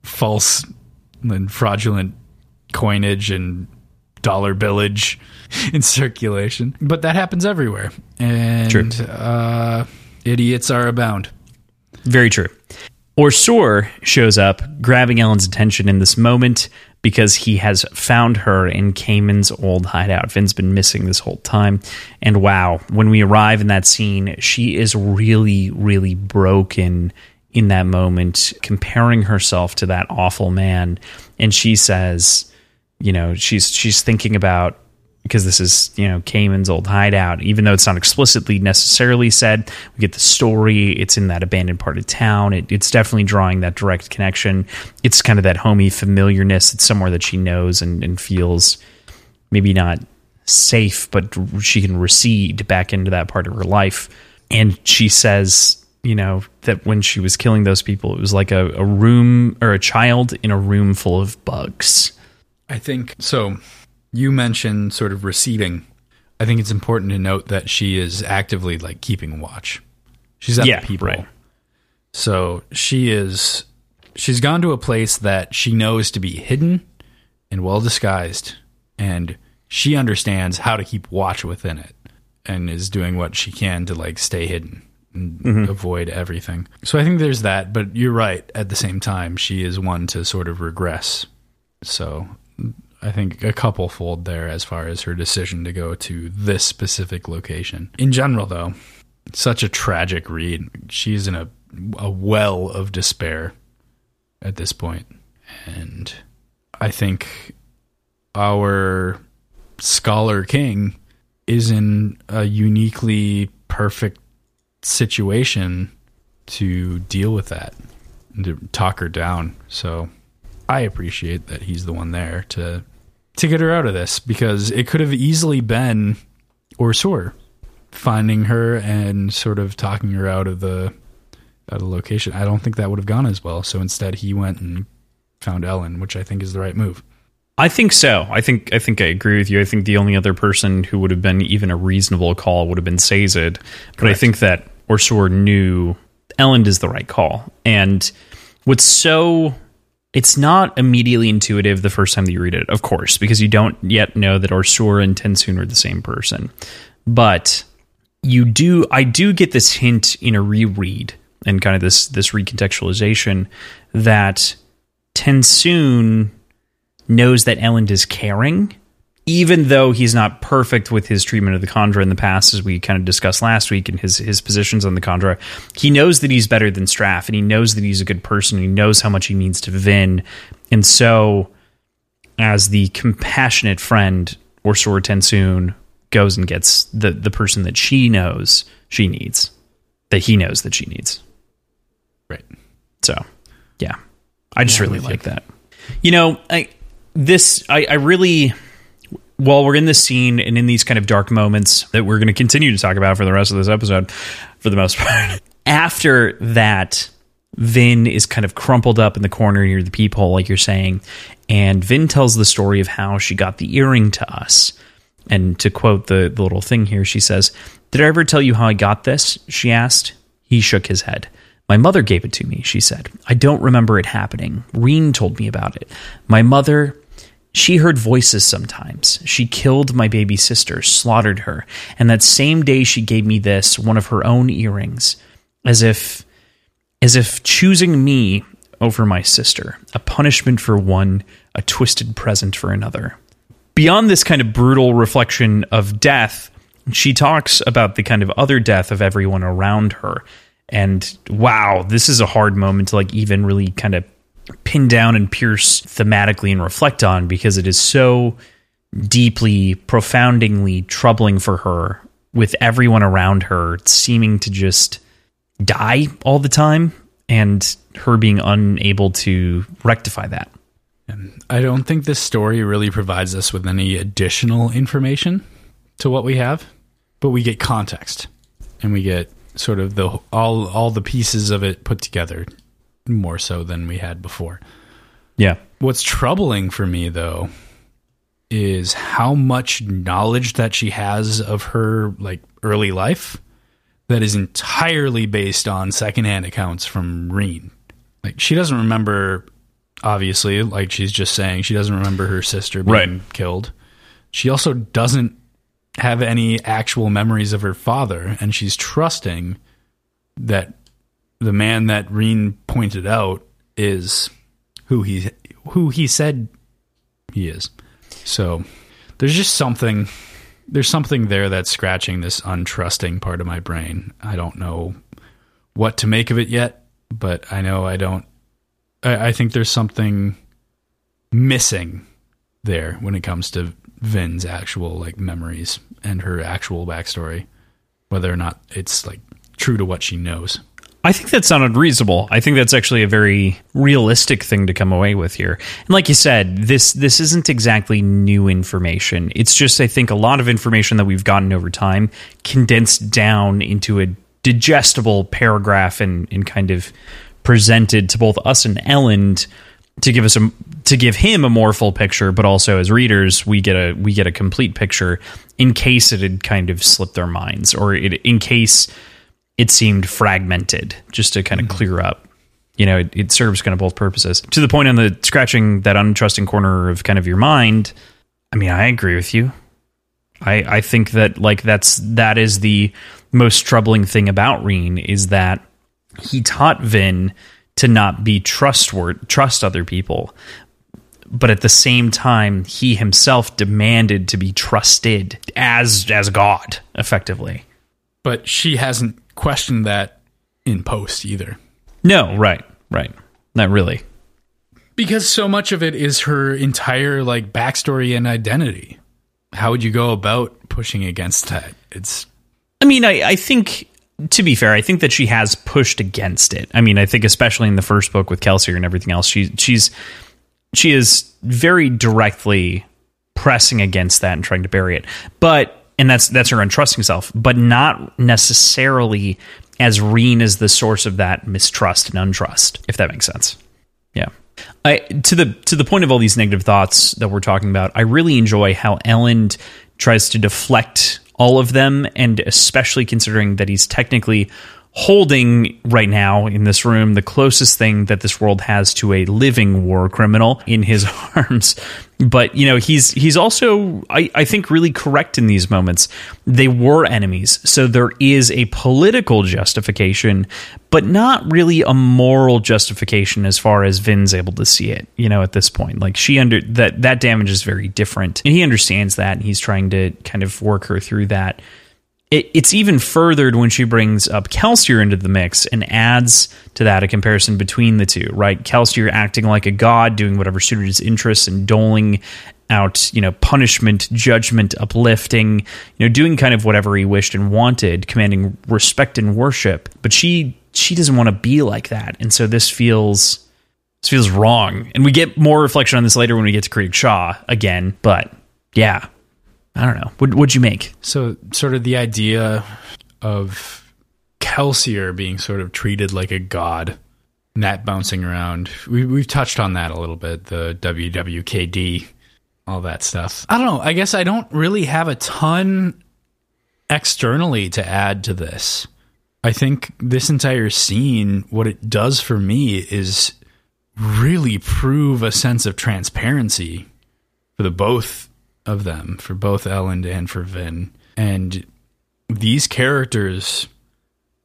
[SPEAKER 1] false and fraudulent coinage and dollar billage in circulation, but that happens everywhere, and
[SPEAKER 2] True.
[SPEAKER 1] Uh, idiots are abound.
[SPEAKER 2] Very true. OreSeur shows up, grabbing Elend's attention in this moment because he has found her in Camon's old hideout. Vin's been missing this whole time. And wow, when we arrive in that scene, she is really, really broken in that moment, comparing herself to that awful man. And she says, you know, she's she's thinking about because this is you know Camon's old hideout. Even though it's not explicitly necessarily said, we get the story. It's in that abandoned part of town. It, it's definitely drawing that direct connection. It's kind of that homey familiarness. It's somewhere that she knows and, and feels maybe not safe, but she can recede back into that part of her life. And she says, you know, that when she was killing those people, it was like a, a room or a child in a room full of bugs.
[SPEAKER 1] I think so. You mentioned sort of receding. I think it's important to note that she is actively like keeping watch. She's at
[SPEAKER 2] Yeah,
[SPEAKER 1] the people.
[SPEAKER 2] right.
[SPEAKER 1] So she is she's gone to a place that she knows to be hidden and well disguised and she understands how to keep watch within it and is doing what she can to like stay hidden and mm-hmm. avoid everything. So I think there's that, but you're right at the same time she is one to sort of regress. So I think a couple fold there as far as her decision to go to this specific location. In general, though, such a tragic read. She's in a a well of despair at this point, and I think our scholar king is in a uniquely perfect situation to deal with that. and to talk her down. So I appreciate that he's the one there to to get her out of this because it could have easily been OreSeur finding her and sort of talking her out of the out of the location. I don't think that would have gone as well. So instead, he went and found Elend, which I think is the right move.
[SPEAKER 2] I think so. I think I think I agree with you. I think the only other person who would have been even a reasonable call would have been Sazed. But I think that OreSeur knew Elend is the right call. And what's so it's not immediately intuitive the first time that you read it, of course, because you don't yet know that OreSeur and TenSoon are the same person. But you do I do get this hint in a reread and kind of this this recontextualization that TenSoon knows that Elend is caring, even though he's not perfect with his treatment of the Kandra in the past, as we kind of discussed last week, and his his positions on the Kandra. He knows that he's better than Straff, and he knows that he's a good person. He knows how much he means to Vin, and so as the compassionate friend, OreSeur TenSoon goes and gets the the person that she knows she needs, that he knows that she needs.
[SPEAKER 1] Right.
[SPEAKER 2] So, yeah, I just
[SPEAKER 1] Yeah,
[SPEAKER 2] really like that. You know, I this I, I really while we're in this scene and in these kind of dark moments that we're going to continue to talk about for the rest of this episode, for the most part. After that, Vin is kind of crumpled up in the corner near the peephole, like you're saying, and Vin tells the story of how she got the earring to us. And to quote the, the little thing here, she says, Did I ever tell you how I got this? She asked. He shook his head. My mother gave it to me, she said. I don't remember it happening. Reen told me about it. My mother, she heard voices sometimes. She killed my baby sister, slaughtered her, and that same day she gave me this, one of her own earrings, as if as if choosing me over my sister, a punishment for one, a twisted present for another. Beyond this kind of brutal reflection of death, she talks about the kind of other death of everyone around her. And wow, this is a hard moment to like even really kind of pin down and pierce thematically and reflect on because it is so deeply, profoundingly troubling for her with everyone around her seeming to just die all the time and her being unable to rectify that.
[SPEAKER 1] I don't think this story really provides us with any additional information to what we have, but we get context and we get sort of the all all the pieces of it put together more so than we had before.
[SPEAKER 2] Yeah.
[SPEAKER 1] What's troubling for me though is how much knowledge that she has of her like early life that is entirely based on secondhand accounts from Reen. Like she doesn't remember obviously, like she's just saying she doesn't remember her sister being
[SPEAKER 2] Right.
[SPEAKER 1] killed. She also doesn't have any actual memories of her father and she's trusting that the man that Reen pointed out is who he who he said he is. So there's just something there's something there that's scratching this untrusting part of my brain. I don't know what to make of it yet, but I know I don't I, I think there's something missing there when it comes to Vin's actual like memories and her actual backstory, whether or not it's like true to what she knows.
[SPEAKER 2] I think that's not unreasonable. I think that's actually a very realistic thing to come away with here. And like you said, this this isn't exactly new information. It's just I think a lot of information that we've gotten over time condensed down into a digestible paragraph and, and kind of presented to both us and Elend to give us a to give him a more full picture, but also as readers we get a we get a complete picture in case it had kind of slipped our minds or it, in case it seemed fragmented just to kind of mm-hmm. clear up. You know it, it serves kind of both purposes. To the point on the scratching that untrusting corner of kind of your mind i mean i agree with you. I i think that like that's that is the most troubling thing about reen is that he taught vin to not be trustworthy trust other people but at the same time he himself demanded to be trusted as as god effectively.
[SPEAKER 1] But she hasn't questioned that in post either.
[SPEAKER 2] No, right, right. Not really.
[SPEAKER 1] Because so much of it is her entire like backstory and identity. How would you go about pushing against that? It's
[SPEAKER 2] I mean, I, I think to be fair, I think that she has pushed against it. I mean, I think especially in the first book with Kelsier and everything else, she she's she is very directly pressing against that and trying to bury it. But and that's that's her untrusting self, but not necessarily as Reen is the source of that mistrust and untrust, if that makes sense. Yeah. I, to the to the point of all these negative thoughts that we're talking about, I really enjoy how Elend tries to deflect all of them, and especially considering that he's technically holding right now in this room the closest thing that this world has to a living war criminal in his arms. But you know he's he's also I, I think really correct in these moments. They were enemies so there is a political justification but not really a moral justification as far as Vin's able to see it you know at this point. Like she under that that damage is very different. And he understands that and he's trying to kind of work her through that it, it's even furthered when she brings up Kelsier into the mix and adds to that a comparison between the two, right? Kelsier acting like a god, doing whatever suited his interests and doling out, you know, punishment, judgment, uplifting, you know, doing kind of whatever he wished and wanted, commanding respect and worship. But she she doesn't want to be like that. And so this feels this feels wrong. And we get more reflection on this later when we get to Kredik Shaw again, but yeah, I don't know. What would you make?
[SPEAKER 1] So, sort of the idea of Kelsier being sort of treated like a god, net bouncing around. We, we've touched on that a little bit. The WWKD, all that stuff. I don't know. I guess I don't really have a ton externally to add to this. I think this entire scene, what it does for me is really prove a sense of transparency for the both of them for both Elend and for Vin. And these characters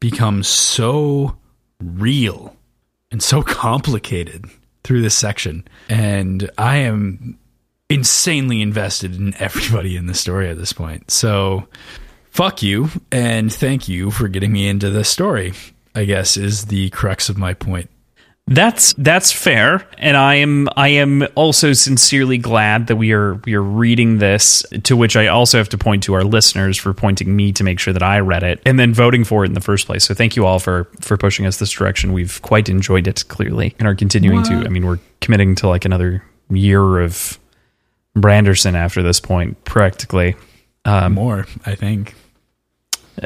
[SPEAKER 1] become so real and so complicated through this section. And I am insanely invested in everybody in the story at this point. So fuck you and thank you for getting me into this story, I guess is the crux of my point.
[SPEAKER 2] That's that's fair, and I am I am also sincerely glad that we are we are reading this. To which I also have to point to our listeners for pointing me to make sure that I read it and then voting for it in the first place. So thank you all for for pushing us this direction. We've quite enjoyed it clearly, and are continuing what? to. I mean, we're committing to like another year of Branderson after this point, practically.
[SPEAKER 1] Um, more, I think.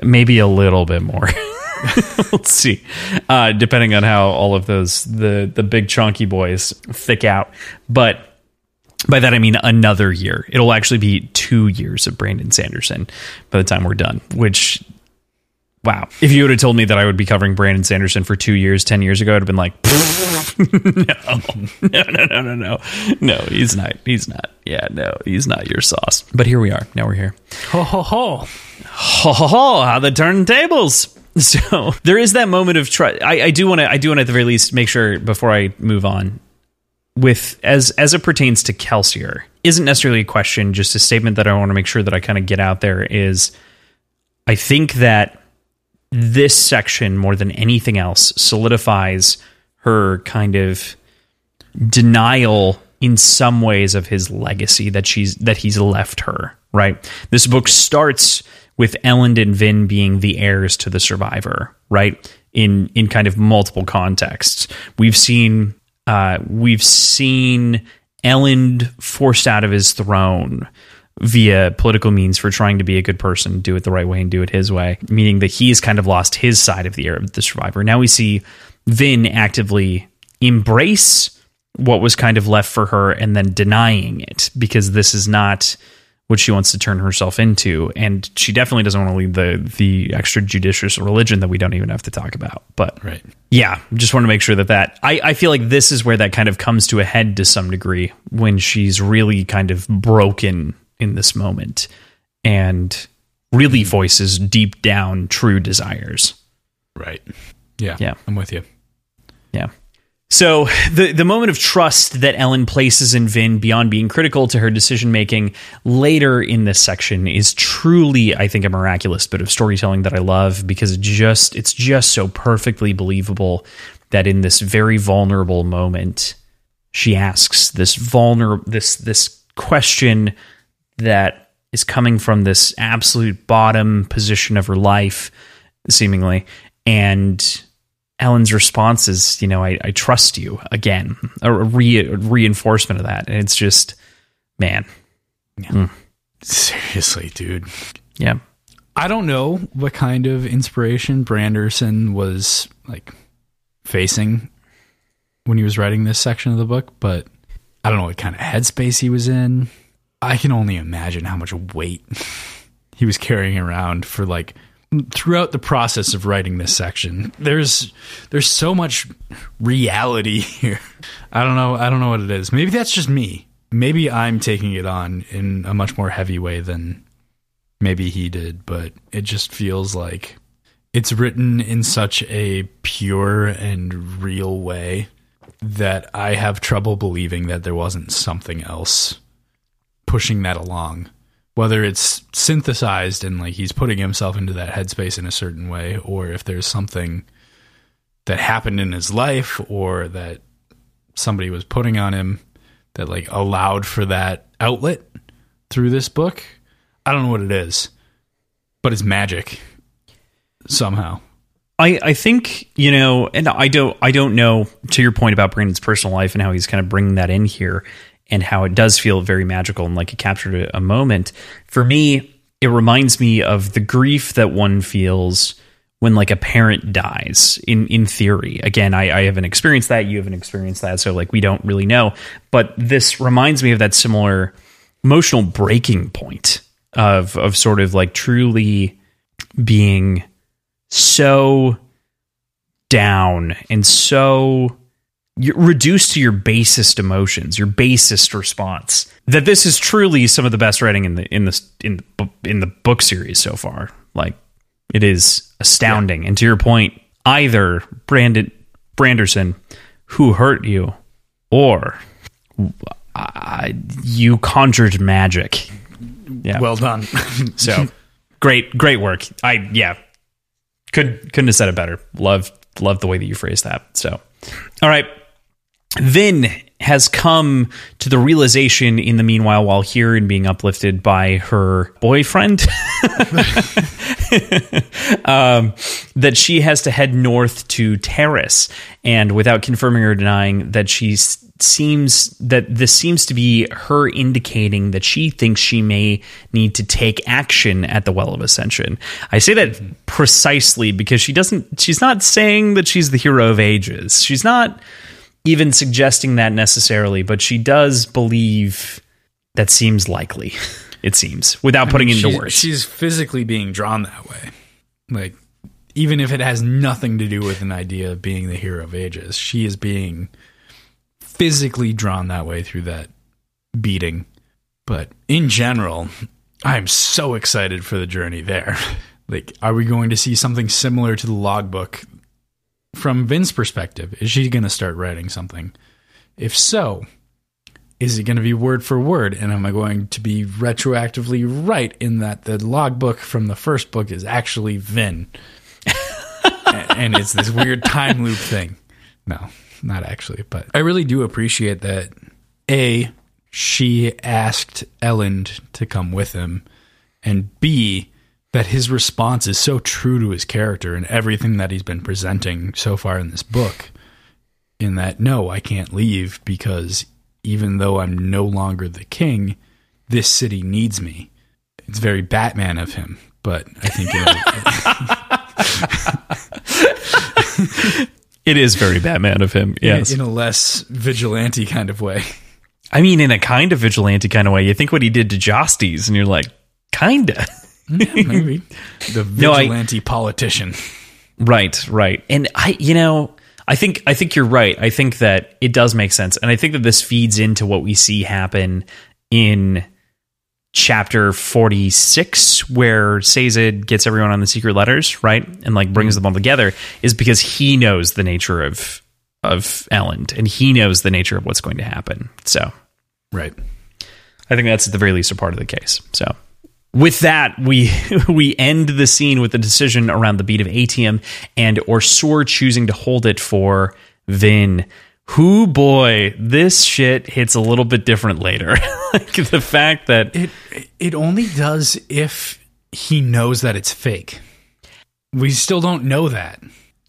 [SPEAKER 2] Maybe a little bit more. we'll see. Uh, depending on how all of those the the big chunky boys thick out, but by that I mean another year. It'll actually be two years of Brandon Sanderson by the time we're done. Which, wow! If you would have told me that I would be covering Brandon Sanderson for two years, ten years ago, I'd have been like, no, no, no, no, no, no, no. He's not. He's not. Yeah, no, he's not your sauce. But here we are. Now we're here.
[SPEAKER 1] Ho ho ho.
[SPEAKER 2] Ho ho ho! How the turntables. So there is that moment of trust. I, do want to. I do want to at the very least make sure before I move on with as as it pertains to Kelsier isn't necessarily a question, just a statement that I want to make sure that I kind of get out there is. I think that this section more than anything else solidifies her kind of denial in some ways of his legacy that she's that he's left her right this book starts with Elend and Vin being the heirs to the survivor, right? In in kind of multiple contexts. We've seen uh, we've seen Elend forced out of his throne via political means for trying to be a good person, do it the right way, and do it his way, meaning that he's kind of lost his side of the heir of the survivor. Now we see Vin actively embrace what was kind of left for her and then denying it because this is not what she wants to turn herself into, and she definitely doesn't want to lead the the extrajudicious religion that we don't even have to talk about. But
[SPEAKER 1] right,
[SPEAKER 2] yeah, just want to make sure that that I, I feel like this is where that kind of comes to a head to some degree when she's really kind of broken in this moment and really mm-hmm. voices deep down true desires.
[SPEAKER 1] Right. Yeah.
[SPEAKER 2] Yeah.
[SPEAKER 1] I'm with you.
[SPEAKER 2] Yeah. So the the moment of trust that Elend places in Vin beyond being critical to her decision making later in this section is truly, I think, a miraculous bit of storytelling that I love because it just it's just so perfectly believable that in this very vulnerable moment she asks this vulnerable this this question that is coming from this absolute bottom position of her life seemingly. And Elend's response is, you know, I, I trust you again, a re- reinforcement of that. And it's just, man.
[SPEAKER 1] Yeah. Mm. Seriously, dude.
[SPEAKER 2] Yeah.
[SPEAKER 1] I don't know what kind of inspiration Branderson was like facing when he was writing this section of the book, but I don't know what kind of headspace he was in. I can only imagine how much weight he was carrying around for like throughout the process of writing this section. There's there's so much reality here. I don't know, I don't know what it is. Maybe that's just me. Maybe I'm taking it on in a much more heavy way than maybe he did, but it just feels like it's written in such a pure and real way that I have trouble believing that there wasn't something else pushing that along. Whether it's synthesized and like he's putting himself into that headspace in a certain way, or if there's something that happened in his life or that somebody was putting on him that like allowed for that outlet through this book. I don't know what it is, but it's magic somehow.
[SPEAKER 2] I, I think you know, and I don't I don't know to your point about Brandon's personal life and how he's kind of bringing that in here, and how it does feel very magical and like it captured a, moment. For me, it reminds me of the grief that one feels when like a parent dies in in theory. Again I, I haven't experienced that. You haven't experienced that. So like we don't really know. But this reminds me of that similar emotional breaking point of of sort of like truly being so down and so reduced to your basest emotions, your basest response. That this is truly some of the best writing in the in the in the, in the book series so far. Like it is astounding. Yeah. And to your point, either Brandon Branderson, who hurt you, or uh, you conjured magic.
[SPEAKER 1] Yeah. Well done.
[SPEAKER 2] so great, great work. I yeah, could couldn't have said it better. Love love the way that you phrased that. So, all right. Vin has come to the realization in the meanwhile while here and being uplifted by her boyfriend um, that she has to head north to Terris and without confirming or denying that she's seems that this seems to be her indicating that she thinks she may need to take action at the well of ascension. I say that precisely because she doesn't she's not saying that she's the hero of ages. She's not even suggesting that necessarily, but she does believe that seems likely. It seems without I putting mean, into words.
[SPEAKER 1] She's physically being drawn that way. Like even if it has nothing to do with an idea of being the hero of ages, she is being physically drawn that way through that beating. But in general, I'm so excited for the journey there. like, are we going to see something similar to the logbook from Vin's perspective? Is she going to start writing something? If so, is it going to be word for word? And am I going to be retroactively right in that the logbook from the first book is actually Vin? and it's this weird time loop thing. No not actually, but I really do appreciate that. A, she asked Elend to come with him, and B, that his response is so true to his character and everything that he's been presenting so far in this book. In that, no, I can't leave because even though I'm no longer the king, this city needs me. It's very Batman of him, but I think.
[SPEAKER 2] You know, It is very Batman of him. Yes.
[SPEAKER 1] In, a less vigilante kind of way.
[SPEAKER 2] I mean, in a kind of vigilante kind of way. You think what he did to Jastes, and you're like, kinda.
[SPEAKER 1] Yeah, hmm, maybe. The vigilante no, I, politician.
[SPEAKER 2] Right, right. And I, you know, I think I think you're right. I think that it does make sense, and I think that this feeds into what we see happen in chapter 46 where Sazed gets everyone on the secret letters, right? And like brings hmm. them all together is because he knows the nature of of Elend and he knows the nature of what's going to happen. So,
[SPEAKER 1] right.
[SPEAKER 2] I think that's at the very least a part of the case. So, with that, we we end the scene with the decision around the beat of Atium and or OreSeur choosing to hold it for Vin who boy, this shit hits a little bit different later. like the fact that
[SPEAKER 1] it it only does if he knows that it's fake. we still don't know that.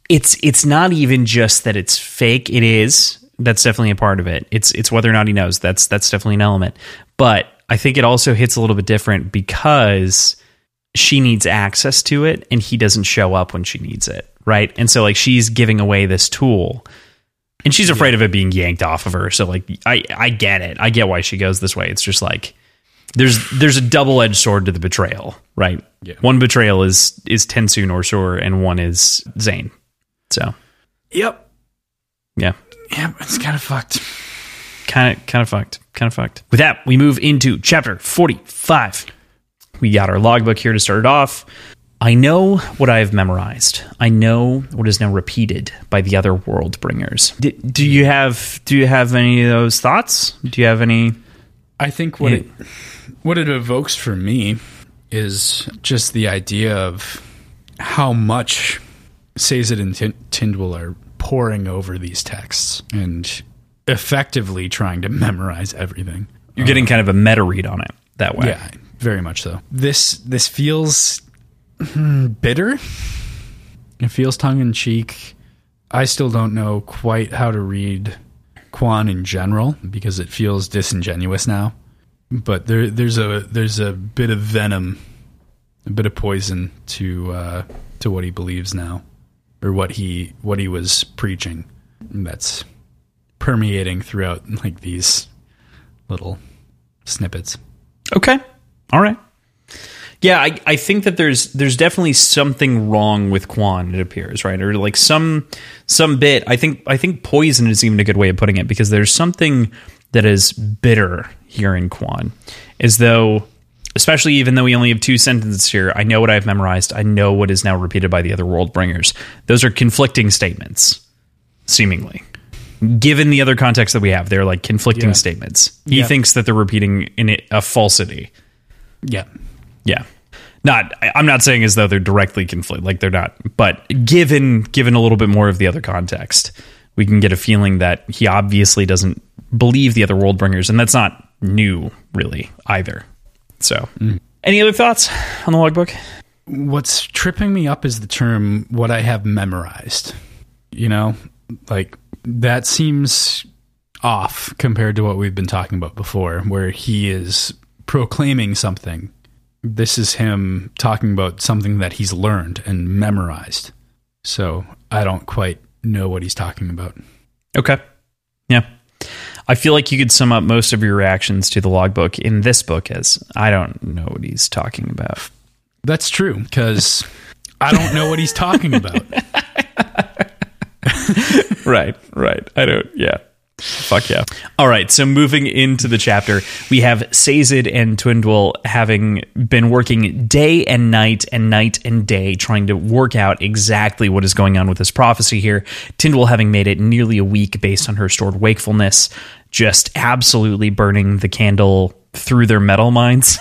[SPEAKER 2] it's it's not even just that it's fake. It is. That's definitely a part of it. It's it's whether or not he knows. That's that's definitely an element. But I think it also hits a little bit different because she needs access to it and he doesn't show up when she needs it, right? And so like she's giving away this tool and she's afraid of it being yanked off of her. So like I I get it. I get why she goes this way. It's just like there's there's a double edged sword to the betrayal, right?
[SPEAKER 1] Yeah.
[SPEAKER 2] One betrayal is is TenSoon OreSeur and one is Zane. So
[SPEAKER 1] Yep.
[SPEAKER 2] yeah,
[SPEAKER 1] Yep. It's kind of fucked.
[SPEAKER 2] kind of kind of fucked, kind of fucked. With that, we move into chapter forty five. We got our logbook here to start it off. I know what I have memorized. I know what is now repeated by the other world bringers. D- do you have do you have any of those thoughts? Do you have any?
[SPEAKER 1] I think what
[SPEAKER 2] Yeah.
[SPEAKER 1] it what it evokes for me is just the idea of how much Sazed and Tindwyl are poring over these texts and effectively trying to memorize everything.
[SPEAKER 2] You're getting kind of a meta read on it that way.
[SPEAKER 1] Yeah, very much so. This this feels hmm, bitter. It feels tongue in cheek. I still don't know quite how to read Kwaan in general because it feels disingenuous now. But there there's a there's a bit of venom, a bit of poison to uh, to what he believes now, or what he what he was preaching. That's permeating throughout like these little snippets.
[SPEAKER 2] Okay. All right. Yeah, I, I think that there's there's definitely something wrong with Kwaan. It appears right, or like some some bit. I think I think poison is even a good way of putting it because there's something that is bitter here in Kwaan, as though, especially even though we only have two sentences here. I know what I've memorized. I know what is now repeated by the other world bringers. Those are conflicting statements, seemingly. Given the other context that we have, they're like conflicting
[SPEAKER 1] Yeah.
[SPEAKER 2] statements. He
[SPEAKER 1] Yeah.
[SPEAKER 2] thinks that they're repeating in it a falsity.
[SPEAKER 1] Yeah.
[SPEAKER 2] Yeah. Not I'm not saying as though they're directly conflict like they're not, but given given a little bit more of the other context, we can get a feeling that he obviously doesn't believe the other world bringers and that's not new really either. So, mm. any other thoughts on the logbook?
[SPEAKER 1] What's tripping me up is the term what I have memorized. You know, like that seems off compared to what we've been talking about before, where he is proclaiming something. This is him talking about something that he's learned and memorized. So I don't quite know what he's talking about.
[SPEAKER 2] Okay. Yeah. I feel like you could sum up most of your reactions to the logbook in this book as I don't know what he's talking about.
[SPEAKER 1] That's true because I don't know what he's talking about.
[SPEAKER 2] right, right. I don't. Yeah. Fuck yeah. All right. So moving into the chapter, we have Sazed and Tindwyl having been working day and night and night and day trying to work out exactly what is going on with this prophecy here. Tindwyl having made it nearly a week based on her stored wakefulness, just absolutely burning the candle through their metal minds.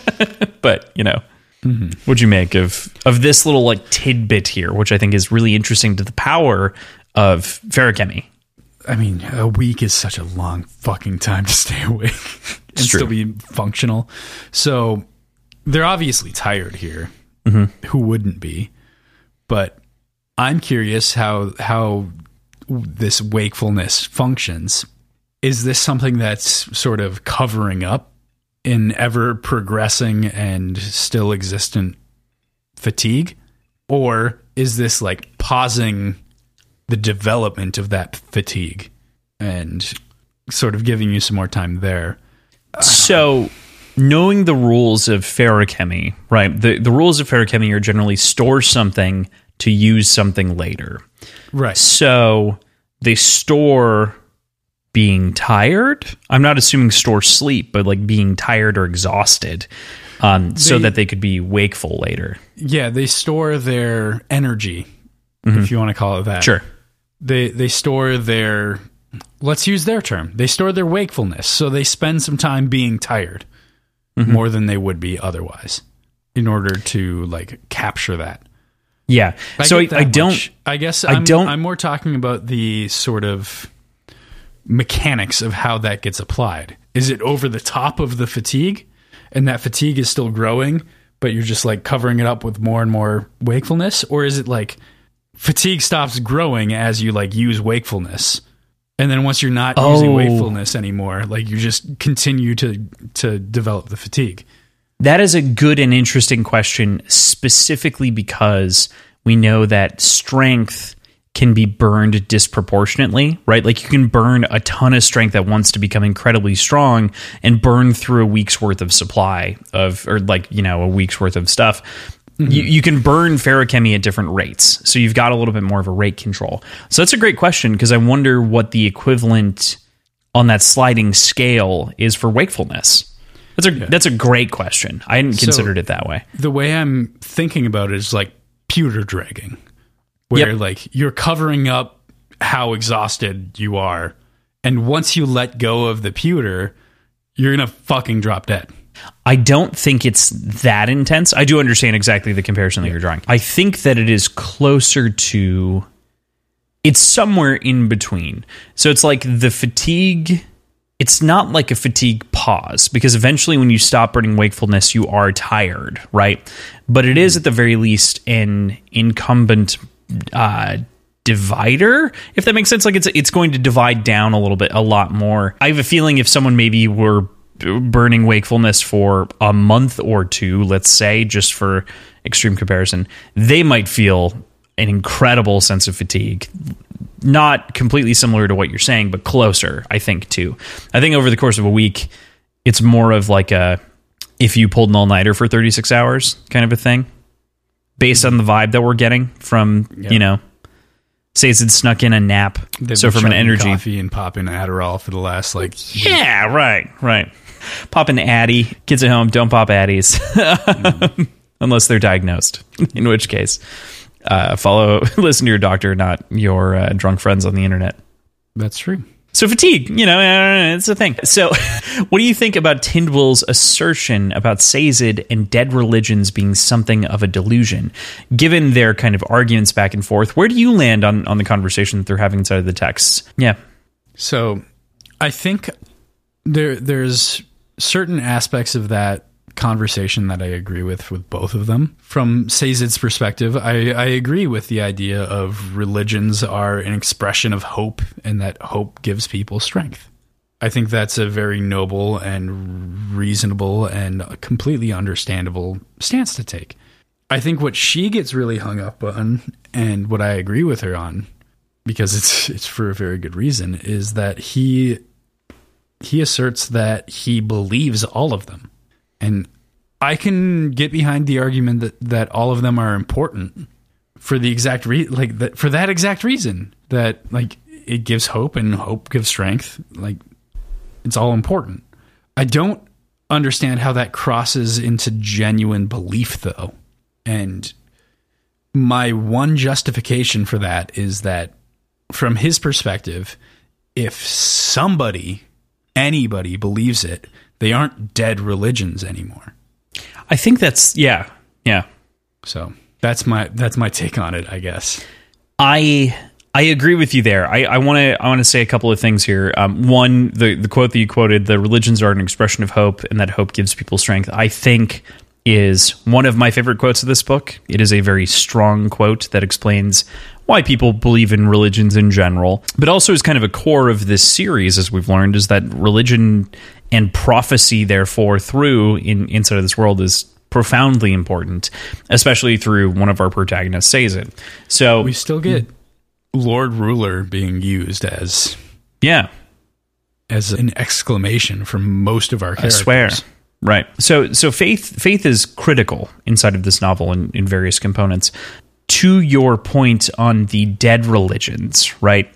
[SPEAKER 2] but, you know, mm-hmm. what'd you make of of this little like tidbit here, which I think is really interesting to the power of feruchemy.
[SPEAKER 1] I mean, a week is such a long fucking time to stay awake and still be functional. So they're obviously tired here. Who wouldn't be? But I'm curious how how this wakefulness functions. Is this something that's sort of covering up in ever progressing and still existent fatigue? Or is this like pausing the development of that fatigue and sort of giving you some more time there?
[SPEAKER 2] So, knowing the rules of feruchemy, right? The the rules of feruchemy are generally store something to use something later.
[SPEAKER 1] Right.
[SPEAKER 2] So they store being tired. I'm not assuming store sleep, but like being tired or exhausted, um, so that they could be wakeful later.
[SPEAKER 1] Yeah, they store their energy, if you want to call it that.
[SPEAKER 2] Sure.
[SPEAKER 1] They they store their let's use their term. They store their wakefulness. So they spend some time being tired mm-hmm. more than they would be otherwise in order to like capture that.
[SPEAKER 2] Yeah. so I, I don't.
[SPEAKER 1] much. I guess
[SPEAKER 2] I
[SPEAKER 1] I'm,
[SPEAKER 2] don't-
[SPEAKER 1] I'm more talking about the sort of mechanics of how that gets applied. Is it over the top of the fatigue, and that fatigue is still growing, but you're just like covering it up with more and more wakefulness? Or is it like fatigue stops growing as you like use wakefulness? And then once you're not using
[SPEAKER 2] Oh.
[SPEAKER 1] wakefulness anymore, like you just continue to to develop the fatigue.
[SPEAKER 2] That is a good and interesting question, specifically because we know that strength can be burned disproportionately, right? Like you can burn a ton of strength at once to become incredibly strong and burn through a week's worth of supply of, or like, you know, a week's worth of stuff. Mm-hmm. You, you can burn feruchemy at different rates. So you've got a little bit more of a rate control. So that's a great question because I wonder what the equivalent on that sliding scale is for wakefulness. That's a that's a great question. I hadn't considered it that way.
[SPEAKER 1] The way I'm thinking about it is like pewter dragging, where
[SPEAKER 2] Yep.
[SPEAKER 1] like you're covering up how exhausted you are, and once you let go of the pewter, you're gonna fucking drop dead.
[SPEAKER 2] I don't think it's that intense. I do understand exactly the comparison that you're drawing. I think that it is closer to it's somewhere in between. So it's like the fatigue it's not like a fatigue pause because eventually when you stop burning wakefulness you are tired, right? But it is at the very least an incumbent uh divider if that makes sense like it's it's going to divide down a little bit a lot more i have a feeling if someone maybe were burning wakefulness for a month or two let's say just for extreme comparison they might feel an incredible sense of fatigue. Not completely similar to what you're saying but closer i think too. I think over the course of a week it's more of like a if you pulled an all-nighter for 36 hours kind of a thing based on the vibe that we're getting from you know say it's snuck in a nap.
[SPEAKER 1] They've
[SPEAKER 2] so from an energy
[SPEAKER 1] coffee and popping Adderall for the last like
[SPEAKER 2] yeah right right pop an addy kids at home don't pop addies unless they're diagnosed in which case uh, follow listen to your doctor not your uh, drunk friends on the internet
[SPEAKER 1] that's true.
[SPEAKER 2] so fatigue, you know, uh, it's a thing. So, what do you think about Tindwyl's assertion about Sazed and dead religions being something of a delusion? Given their kind of arguments back and forth, where do you land on on the conversation that they're having inside of the texts? Yeah,
[SPEAKER 1] So I think there there's certain aspects of that conversation that I agree with with both of them. From Sazed's perspective, I, I agree with the idea of religions are an expression of hope and that hope gives people strength. I think that's a very noble and reasonable and completely understandable stance to take. I think what she gets really hung up on, and what I agree with her on, because it's it's for a very good reason, is that he he asserts that he believes all of them, and I can get behind the argument that that all of them are important for the exact re- like that for that exact reason that like it gives hope and hope gives strength like it's all important. I don't understand how that crosses into genuine belief though. And my one justification for that is that from his perspective, if somebody, anybody believes it, they aren't dead religions anymore.
[SPEAKER 2] I think that's yeah, yeah.
[SPEAKER 1] So that's my that's my take on it, I guess.
[SPEAKER 2] I I agree with you there. I want to I want to say a couple of things here. Um, one, the the quote that you quoted, "The religions are an expression of hope, and that hope gives people strength." I think is one of my favorite quotes of this book. It is a very strong quote that explains why people believe in religions in general, but also is kind of a core of this series, as we've learned, is that religion and prophecy, therefore, through in inside of this world is profoundly important, especially through one of our protagonists says it. So
[SPEAKER 1] We still get Lord Ruler being used as
[SPEAKER 2] yeah,
[SPEAKER 1] as an exclamation from most of our
[SPEAKER 2] I
[SPEAKER 1] characters.
[SPEAKER 2] swear. Right. So so faith faith is critical inside of this novel in, in various components. To your point on the dead religions, right?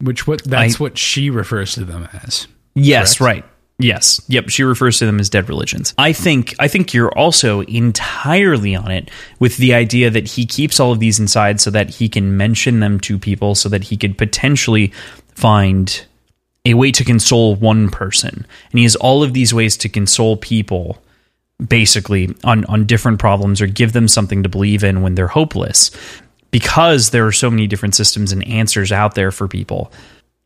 [SPEAKER 1] Which what that's
[SPEAKER 2] I-
[SPEAKER 1] what she refers to them as.
[SPEAKER 2] Yes,
[SPEAKER 1] Correct.
[SPEAKER 2] right. Yes. Yep, she refers to them as dead religions. I think I think you're also entirely on it with the idea that he keeps all of these inside so that he can mention them to people so that he could potentially find a way to console one person. And he has all of these ways to console people basically on on different problems or give them something to believe in when they're hopeless because there are so many different systems and answers out there for people.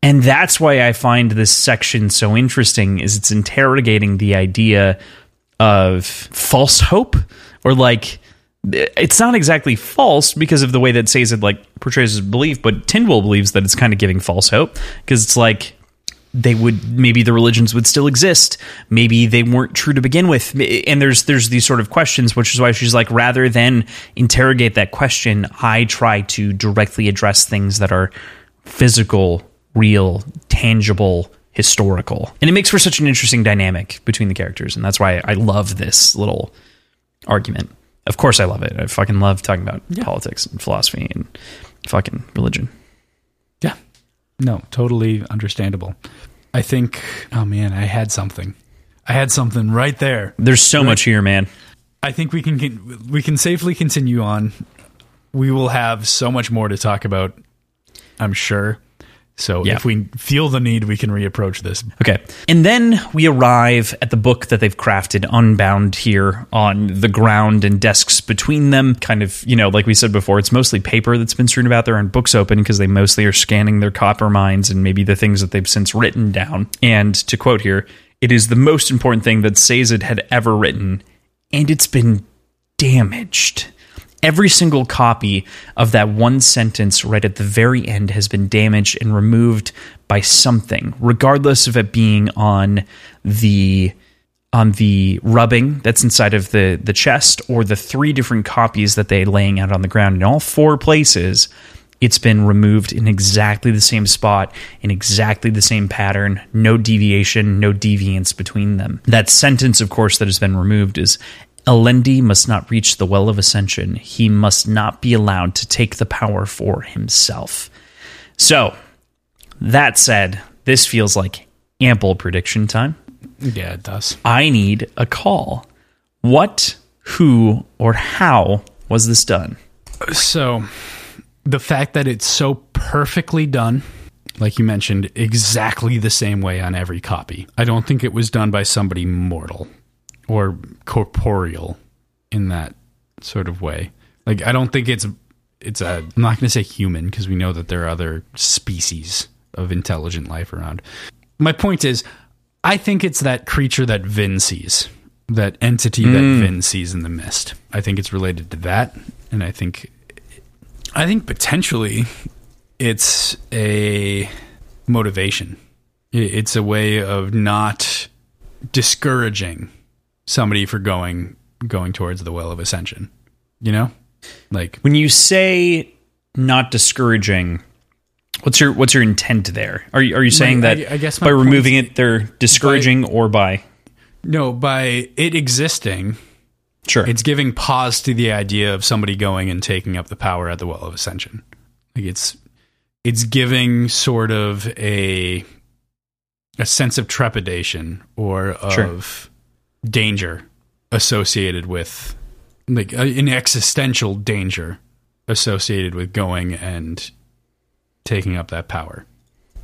[SPEAKER 2] And that's why I find this section so interesting is it's interrogating the idea of false hope or like it's not exactly false because of the way that Sazed like portrays his belief, but Tindwyl believes that it's kind of giving false hope because it's like they would maybe the religions would still exist. Maybe they weren't true to begin with. And there's there's these sort of questions which is why she's like rather than interrogate that question i try to directly address things that are physical real tangible historical. And it makes for such an interesting dynamic between the characters. And that's why i love this little argument. Of course i love it. I fucking love talking about
[SPEAKER 1] Yeah.
[SPEAKER 2] politics and philosophy and fucking religion.
[SPEAKER 1] No, totally understandable. I think, oh man, I had something. I had something right there.
[SPEAKER 2] there's so much here man
[SPEAKER 1] I think we can we can safely continue on. We will have so much more to talk about, I'm sure. So
[SPEAKER 2] Yeah.
[SPEAKER 1] if we feel the need, we can reapproach this.
[SPEAKER 2] Okay. And then we arrive at the book that they've crafted unbound here on the ground and desks between them. Kind of, you know, like we said before, it's mostly paper that's been strewn about there and books open because they mostly are scanning their copper minds and maybe the things that they've since written down. And to quote here, it is the most important thing that Sazed had ever written, and it's been damaged. Every single copy of that one sentence right at the very end has been damaged and removed by something, regardless of it being on the on the rubbing that's inside of the the chest or the three different copies that they're laying out on the ground. In all four places it's been removed in exactly the same spot in exactly the same pattern. No deviation no deviance between them. That sentence of course that has been removed is Alendi must not reach the well of ascension he must not be allowed to take the power for himself so that said this feels like ample prediction time
[SPEAKER 1] Yeah, it does.
[SPEAKER 2] I need a call. What, who, or how was this done?
[SPEAKER 1] So the fact that it's so perfectly done, like you mentioned, exactly the same way on every copy. I don't think it was done by somebody mortal or corporeal in that sort of way. Like I don't think it's it's a I'm not going to say human because we know that there are other species of intelligent life around. My point is I think it's that creature that Vin sees. That entity that mm. Vin sees in the mist. I think it's related to that and I think I think potentially it's a motivation. It's a way of not discouraging somebody for going going towards the well of ascension. You know? Like
[SPEAKER 2] When you say not discouraging, what's your what's your intent there? Are you are you saying
[SPEAKER 1] I-
[SPEAKER 2] that
[SPEAKER 1] I guess
[SPEAKER 2] by removing it they're discouraging or by
[SPEAKER 1] no, by it existing,
[SPEAKER 2] sure
[SPEAKER 1] it's giving pause to the idea of somebody going and taking up the power at the well of ascension. Like it's it's giving sort of a a sense of trepidation or of
[SPEAKER 2] Sure.
[SPEAKER 1] Danger associated with like an existential danger associated with going and taking up that power.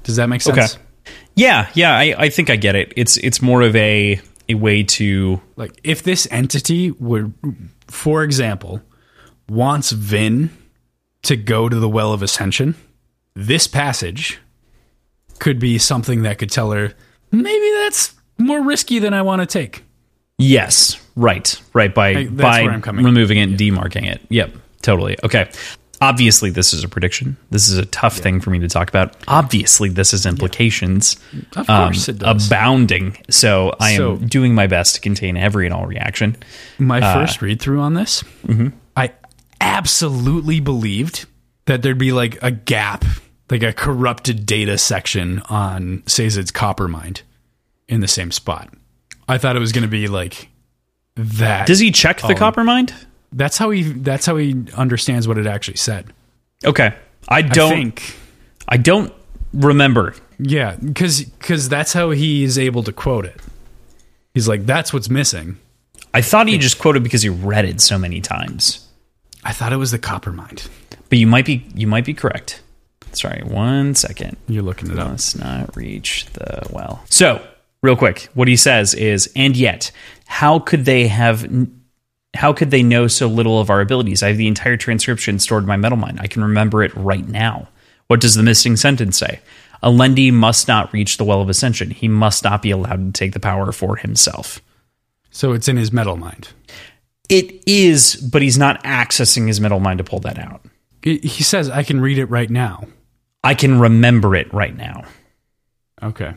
[SPEAKER 1] Does that make sense?
[SPEAKER 2] Okay. yeah yeah I, I think I get it. It's it's more of a a way to
[SPEAKER 1] Like if this entity would for example wants Vin to go to the well of ascension, this passage could be something that could tell her maybe that's more risky than I want to take.
[SPEAKER 2] Yes, right, right. By by
[SPEAKER 1] where I'm coming
[SPEAKER 2] removing it and demarking it. Yep, totally. Okay. Obviously, this is a prediction. This is a tough thing for me to talk about. Obviously, this has implications
[SPEAKER 1] Of
[SPEAKER 2] um,
[SPEAKER 1] course it does.
[SPEAKER 2] abounding. So I am
[SPEAKER 1] So-
[SPEAKER 2] doing my best to contain every and all reaction.
[SPEAKER 1] My first read through on this, I absolutely believed that there'd be like a gap, like a corrupted data section on Sazed's copper mind in the same spot. I thought it was going to be like that.
[SPEAKER 2] Does he check the
[SPEAKER 1] Oh.
[SPEAKER 2] copper mind?
[SPEAKER 1] That's how he. That's how he understands what it actually said.
[SPEAKER 2] Okay, I
[SPEAKER 1] I
[SPEAKER 2] don't.
[SPEAKER 1] think.
[SPEAKER 2] I don't remember.
[SPEAKER 1] Yeah, because because that's how he is able to quote it. He's like, "That's what's missing."
[SPEAKER 2] I thought he just quoted because he read it so many times.
[SPEAKER 1] I thought it was the copper mind.
[SPEAKER 2] But you might be you might be correct. Sorry, one second.
[SPEAKER 1] You're looking it up.
[SPEAKER 2] must not reach the well. So, real quick, what he says is, and yet, how could they have? How could they know so little of our abilities? I have the entire transcription stored in my metal mind. I can remember it right now. What does the missing sentence say? Alendi must not reach the well of ascension. He must not be allowed to take the power for himself.
[SPEAKER 1] So it's in his metal mind.
[SPEAKER 2] It is, but he's not accessing his metal mind to pull that out.
[SPEAKER 1] He he says, I can read it right now.
[SPEAKER 2] I can remember it right now.
[SPEAKER 1] Okay.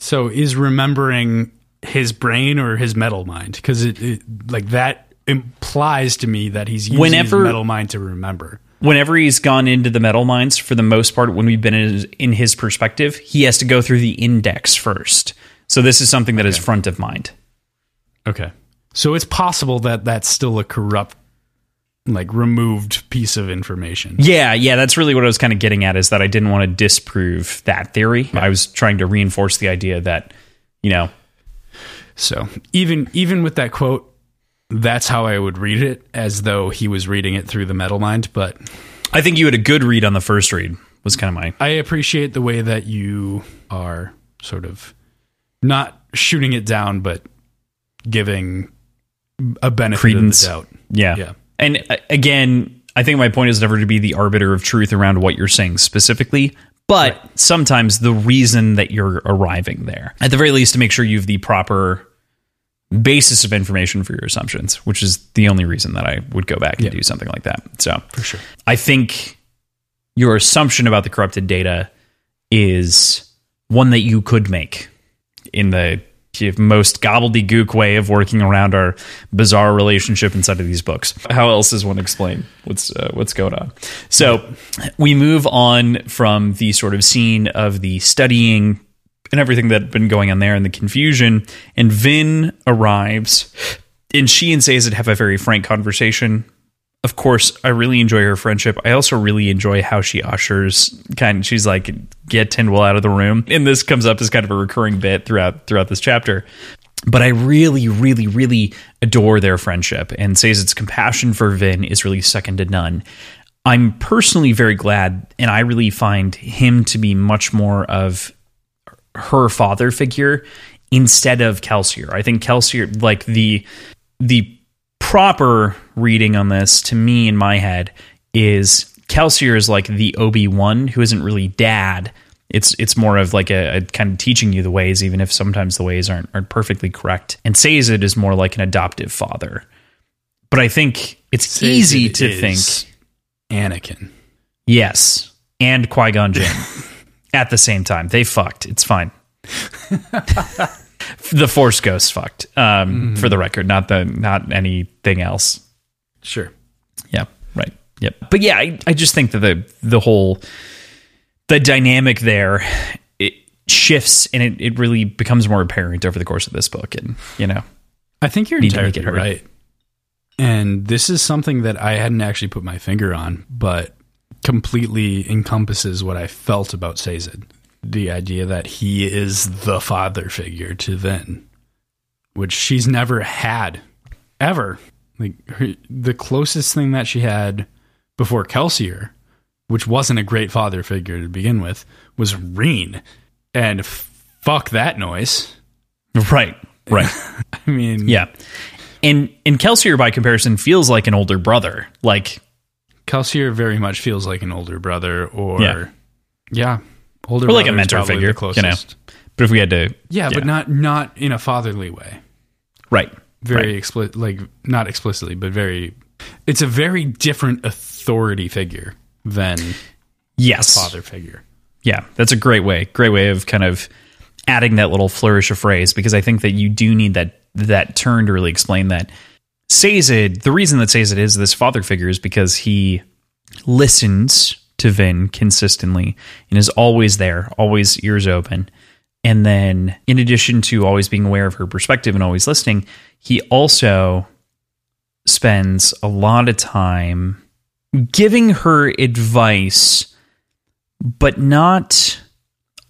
[SPEAKER 1] So is remembering his brain or his metal mind? Because it, it like that implies to me that he's using
[SPEAKER 2] Whenever-
[SPEAKER 1] his metal mind to remember.
[SPEAKER 2] Whenever he's gone into the metal minds, for the most part, when we've been in his, in his perspective, he has to go through the index first. So this is something that is front of mind.
[SPEAKER 1] Okay. So it's possible that that's still a corrupt, like removed piece of information.
[SPEAKER 2] Yeah, yeah, that's really what I was kind of getting at is that I didn't want to disprove that theory. I was trying to reinforce the idea that, you know,
[SPEAKER 1] So even even with that quote, that's how I would read it, as though he was reading it through the metal mind. But
[SPEAKER 2] I think you had a good read on the first read. Was kind of my
[SPEAKER 1] I appreciate the way that you are sort of not shooting it down, but giving a benefit
[SPEAKER 2] Credence.
[SPEAKER 1] of the doubt.
[SPEAKER 2] yeah.
[SPEAKER 1] Yeah.
[SPEAKER 2] And uh, again, I think my point is never to be the arbiter of truth around what you're saying specifically, but sometimes the reason that you're arriving there, at the very least, to make sure you have the proper basis of information for your assumptions, which is the only reason that I would go back and
[SPEAKER 1] Yeah.
[SPEAKER 2] do something like that. So
[SPEAKER 1] For sure.
[SPEAKER 2] I think your assumption about the corrupted data is one that you could make in the most gobbledygook way of working around our bizarre relationship inside of these books. How else does one explain what's uh, what's going on? So we move on from the sort of scene of the studying and everything that had been going on there and the confusion. And Vin arrives, and she and Sazed have a very frank conversation. Of course, I really enjoy her friendship. I also really enjoy how she ushers kind she's like, get Tindwyl out of the room. And this comes up as kind of a recurring bit throughout throughout this chapter. But I really, really, really adore their friendship and Sazed's compassion for Vin is really second to none. I'm personally very glad, and I really find him to be much more of her father figure instead of Kelsier. I think Kelsier, like the the proper reading on this to me in my head is Kelsier is like the Obi Wan who isn't really dad. It's it's more of like a, a kind of teaching you the ways, even if sometimes the ways aren't aren't perfectly correct. And Sazed is more like an adoptive father. But I think it's easy to think
[SPEAKER 1] Anakin.
[SPEAKER 2] Yes, and Qui Gon Jinn at the same time. They fucked. It's fine. the Force Ghost fucked. Um, For the record, not the not anything else.
[SPEAKER 1] Sure.
[SPEAKER 2] Yeah, right. Yep. But yeah, I, I just think that the the whole the dynamic there it shifts and it, it really becomes more apparent over the course of this book. And you know,
[SPEAKER 1] I think you're
[SPEAKER 2] Need to make
[SPEAKER 1] entirely right. And this is something that I hadn't actually put my finger on, but completely encompasses what I felt about Sazed. The idea that he is the father figure to Vin, which she's never had, ever. Like her, the closest thing that she had before Kelsier, which wasn't a great father figure to begin with, was Reen. And f- fuck that noise.
[SPEAKER 2] right, right.
[SPEAKER 1] I mean,
[SPEAKER 2] yeah. And and Kelsier by comparison feels like an older brother. Like
[SPEAKER 1] Kelsier very much feels like an older brother, or
[SPEAKER 2] Yeah.
[SPEAKER 1] yeah, older
[SPEAKER 2] or like a mentor figure, you know. But if we had to,
[SPEAKER 1] Yeah, but not not in a fatherly way.
[SPEAKER 2] right,
[SPEAKER 1] Very
[SPEAKER 2] right.
[SPEAKER 1] explicit, like not explicitly, but very. It's a very different authority figure than
[SPEAKER 2] yes,
[SPEAKER 1] father figure.
[SPEAKER 2] Yeah, that's a great way, great way of kind of adding that little flourish of phrase because I think that you do need that that turn to really explain that. Sazed, the reason that Sazed is this father figure is because he listens to Vin consistently and is always there, always ears open. And then, in addition to always being aware of her perspective and always listening, he also spends a lot of time giving her advice, but not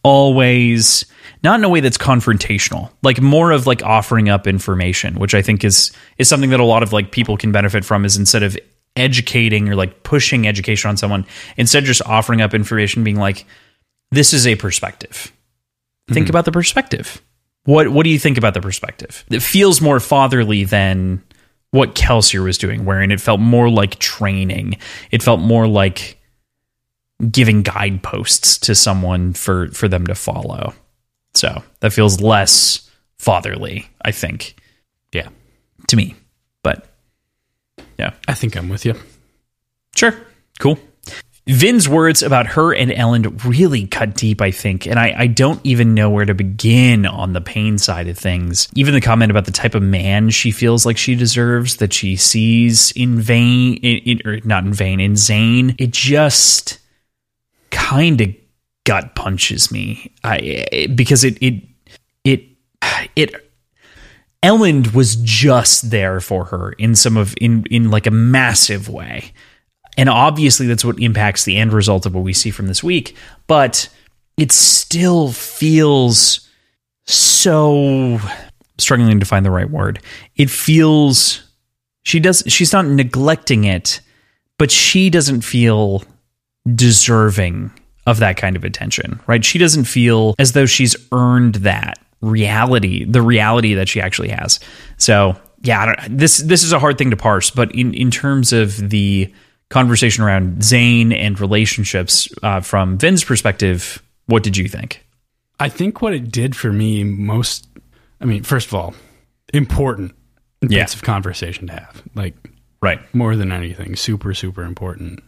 [SPEAKER 2] always not in a way that's confrontational like more of like offering up information which i think is is something that a lot of like people can benefit from is instead of educating or like pushing education on someone instead just offering up information being like this is a perspective. Think mm-hmm. about the perspective. What what do you think about the perspective? It feels more fatherly than what kelsier was doing wherein it felt more like training. It felt more like giving guideposts to someone for for them to follow. So that feels less fatherly, I think,
[SPEAKER 1] Yeah,
[SPEAKER 2] to me. Yeah.
[SPEAKER 1] I think I'm with you.
[SPEAKER 2] Sure. Cool. Vin's words about her and Elend really cut deep, I think, and I, I, don't even know where to begin on the pain side of things. Even the comment about the type of man she feels like she deserves, that she sees in vain, in, in, or not in vain, in Zane, it just kind of gut punches me. I because it it it it Elend was just there for her in some of in in like a massive way. And obviously that's what impacts the end result of what we see from this week, but it still feels so struggling to find the right word. It feels she does she's not neglecting it, but she doesn't feel deserving of that kind of attention, right? She doesn't feel as though she's earned that reality, the reality that she actually has. So, yeah, this this is a hard thing to parse, but in in terms of the conversation around Zane and relationships uh, from Vin's perspective, what did you think?
[SPEAKER 1] I think what it did for me most, I mean, first of all, important yeah. bits of conversation to have, like
[SPEAKER 2] right,
[SPEAKER 1] more than anything, super super important.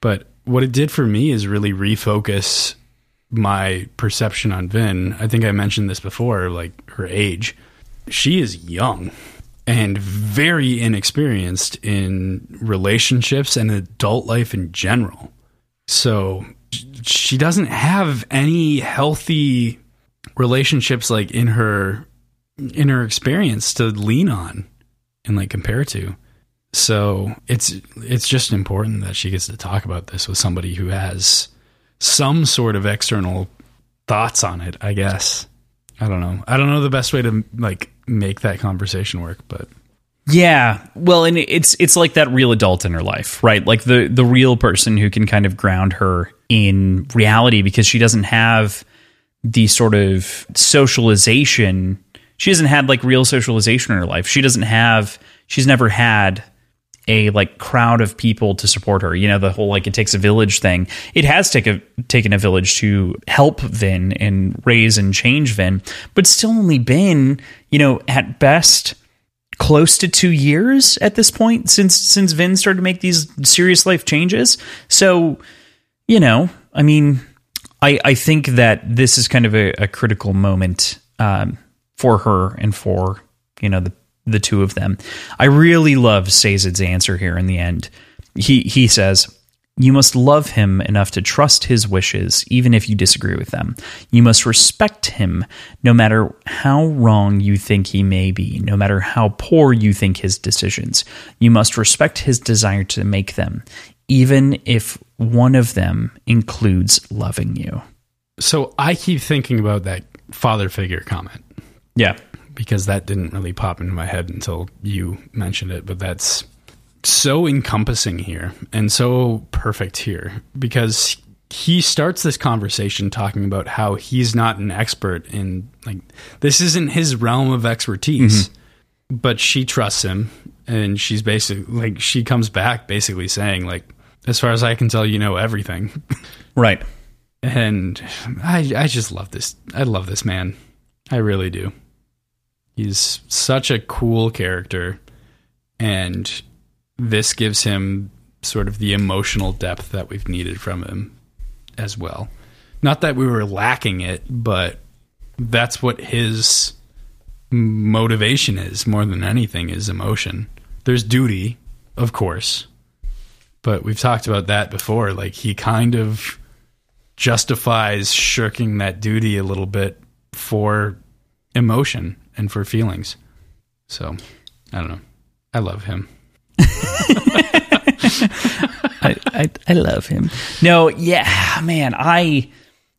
[SPEAKER 1] But what it did for me is really refocus my perception on Vin. I think I mentioned this before, like her age. She is young and very inexperienced in relationships and adult life in general. So she doesn't have any healthy relationships like in her in her experience to lean on and like compare to. So it's it's just important that she gets to talk about this with somebody who has some sort of external thoughts on it, I guess. I don't know. I don't know the best way to like make that conversation work, but
[SPEAKER 2] yeah, well, and it's it's like that real adult in her life, right? Like the the real person who can kind of ground her in reality because she doesn't have the sort of socialization. She hasn't had like real socialization in her life. She doesn't have. She's never had a like crowd of people to support her. You know, the whole like it takes a village thing. It has taken taken a village to help Vin and raise and change Vin, but still only been, you know, at best close to 2 years at this point since since Vin started to make these serious life changes. So, you know, I mean, I I think that this is kind of a, a critical moment um, for her and for, you know, the the two of them. I really love Sazed's answer here in the end. He he says, "You must love him enough to trust his wishes, even if you disagree with them. You must respect him, no matter how wrong you think he may be, no matter how poor you think his decisions. You must respect his desire to make them, even if one of them includes loving you."
[SPEAKER 1] So I keep thinking about that father figure comment.
[SPEAKER 2] Yeah
[SPEAKER 1] because that didn't really pop into my head until you mentioned it. But that's so encompassing here and so perfect here because he starts this conversation talking about how he's not an expert in like this isn't his realm of expertise mm-hmm. but she trusts him and she's basically like she comes back basically saying like as far as i can tell you know everything
[SPEAKER 2] right
[SPEAKER 1] and i i just love this i love this man i really do He's such a cool character, and this gives him sort of the emotional depth that we've needed from him as well. Not that we were lacking it, but that's what his motivation is more than anything is emotion. There's duty, of course, but we've talked about that before. Like he kind of justifies shirking that duty a little bit for emotion and for feelings. So I don't know. I love him.
[SPEAKER 2] I, I, I love him. No, yeah, man, I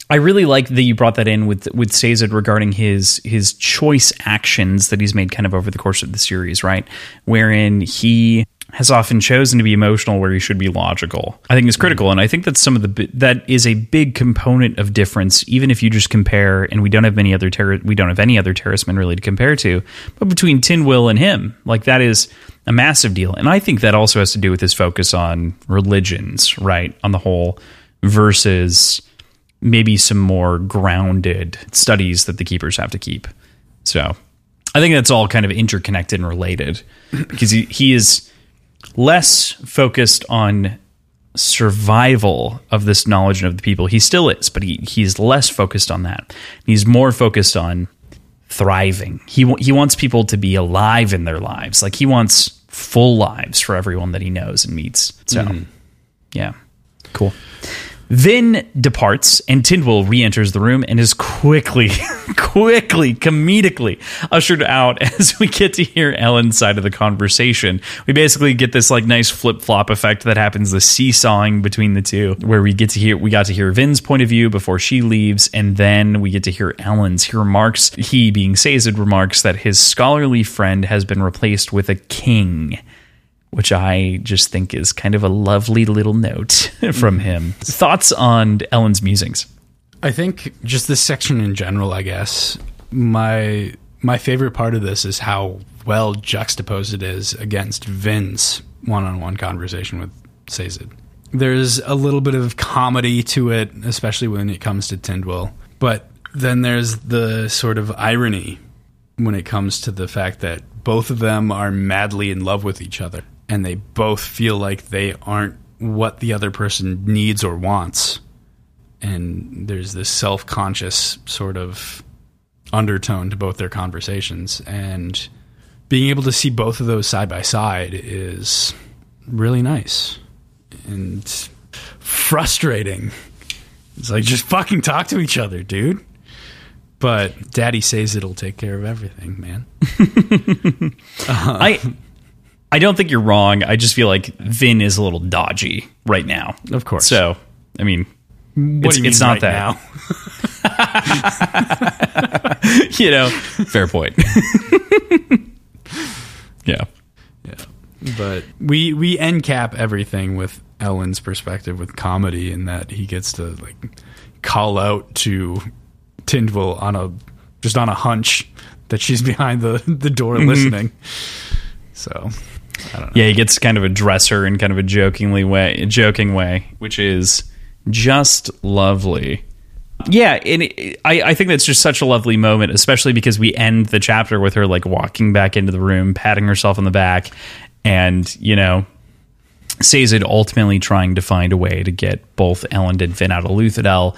[SPEAKER 2] I really like that you brought that in with with Sazed regarding his his choice actions that he's made kind of over the course of the series, right? Wherein he has often chosen to be emotional where he should be logical. I think is critical, and I think that's some of the that is a big component of difference. Even if you just compare, and we don't have many other terror, we don't have any other Terrismen really to compare to, but between Tindwyl and him, like that is a massive deal. And I think that also has to do with his focus on religions, right, on the whole, versus maybe some more grounded studies that the keepers have to keep. So I think that's all kind of interconnected and related because he, he is less focused on survival of this knowledge and of the people. He still is, but he he's less focused on that. He's more focused on thriving. He he wants people to be alive in their lives. Like he wants full lives for everyone that he knows and meets. So, mm-hmm. yeah, cool. Vin departs, and Tindwyl re-enters the room and is quickly, quickly, comedically ushered out as we get to hear Elend's side of the conversation. We basically get this like nice flip flop effect that happens, the seesawing between the two, where we get to hear we got to hear Vin's point of view before she leaves, and then we get to hear Elend's. He remarks, he being Sazed, remarks that his scholarly friend has been replaced with a king which I just think is kind of a lovely little note from mm-hmm. him. Thoughts on Elend's musings?
[SPEAKER 1] I think just this section in general, I guess, my my favorite part of this is how well juxtaposed it is against Vin's one-on-one conversation with Sazed. There's a little bit of comedy to it, especially when it comes to Tindwyl, but then there's the sort of irony when it comes to the fact that both of them are madly in love with each other and they both feel like they aren't what the other person needs or wants. And there's this self conscious sort of undertone to both their conversations. And being able to see both of those side by side is really nice and frustrating. It's like, just fucking talk to each other, dude. But daddy Sazed'll take care of everything, man.
[SPEAKER 2] I I don't think you're wrong. I just feel like Vin is a little dodgy right now.
[SPEAKER 1] Of course.
[SPEAKER 2] So, I mean,
[SPEAKER 1] what
[SPEAKER 2] it's,
[SPEAKER 1] do you
[SPEAKER 2] it's
[SPEAKER 1] mean
[SPEAKER 2] not
[SPEAKER 1] right
[SPEAKER 2] that.
[SPEAKER 1] now?
[SPEAKER 2] you know, fair point. yeah.
[SPEAKER 1] Yeah. But we we end cap everything with Elend's perspective with comedy in that he gets to like call out to Tindwyl on a just on a hunch that she's behind the the door
[SPEAKER 2] Mm-hmm.
[SPEAKER 1] listening. So I don't know.
[SPEAKER 2] Yeah, he gets kind of a dresser in kind of a jokingly way, joking way, which is just lovely. Yeah, and it, I, I think that's just such a lovely moment, especially because we end the chapter with her like walking back into the room, patting herself on the back, and you know, Sazed ultimately trying to find a way to get both Elend and Vin out of Luthadel,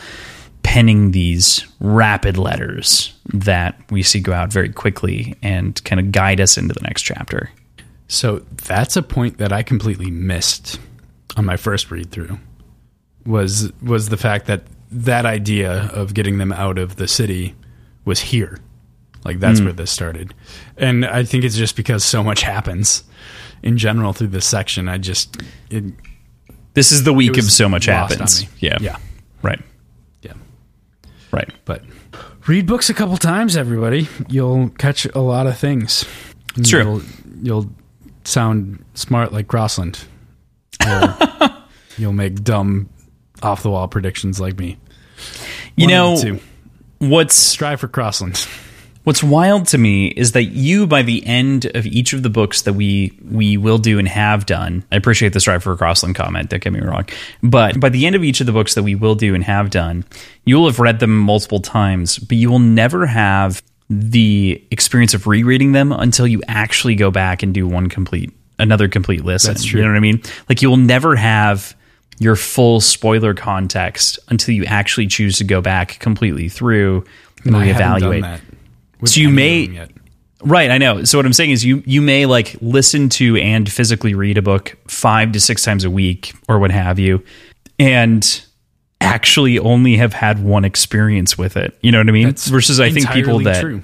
[SPEAKER 2] penning these rapid letters that we see go out very quickly and kind of guide us into the next chapter.
[SPEAKER 1] So that's a point that I completely missed on my first read through. Was was the fact that that idea of getting them out of the city was here. Like that's hmm. where this started. And I think it's just because so much happens in general through this section. I just it,
[SPEAKER 2] This is the week of so much happens. Yeah.
[SPEAKER 1] Yeah.
[SPEAKER 2] Right.
[SPEAKER 1] yeah.
[SPEAKER 2] Right.
[SPEAKER 1] But read books a couple times, everybody. You'll catch a lot of things.
[SPEAKER 2] True.
[SPEAKER 1] You'll, you'll sound smart like Crossland. Or you'll make dumb, off the wall predictions like me.
[SPEAKER 2] You
[SPEAKER 1] One
[SPEAKER 2] know what's
[SPEAKER 1] strive for Crossland.
[SPEAKER 2] what's wild to me is that you by the end of each of the books that we we will do and have done. I appreciate the strive for Crossland comment, don't get me wrong. But by the end of each of the books that we will do and have done, you'll have read them multiple times, but you will never have the experience of rereading them until you actually go back and do one complete another complete list.
[SPEAKER 1] That's true.
[SPEAKER 2] You know what I mean? Like you will never have your full spoiler context until you actually choose to go back completely through and
[SPEAKER 1] done
[SPEAKER 2] reevaluate. So you may- Right, I know. So what I'm saying is you you may like listen to and physically read a book 5 to 6 times a week or what have you and actually only have had one experience with it. You know what I mean?
[SPEAKER 1] That's
[SPEAKER 2] Versus I think people that
[SPEAKER 1] true.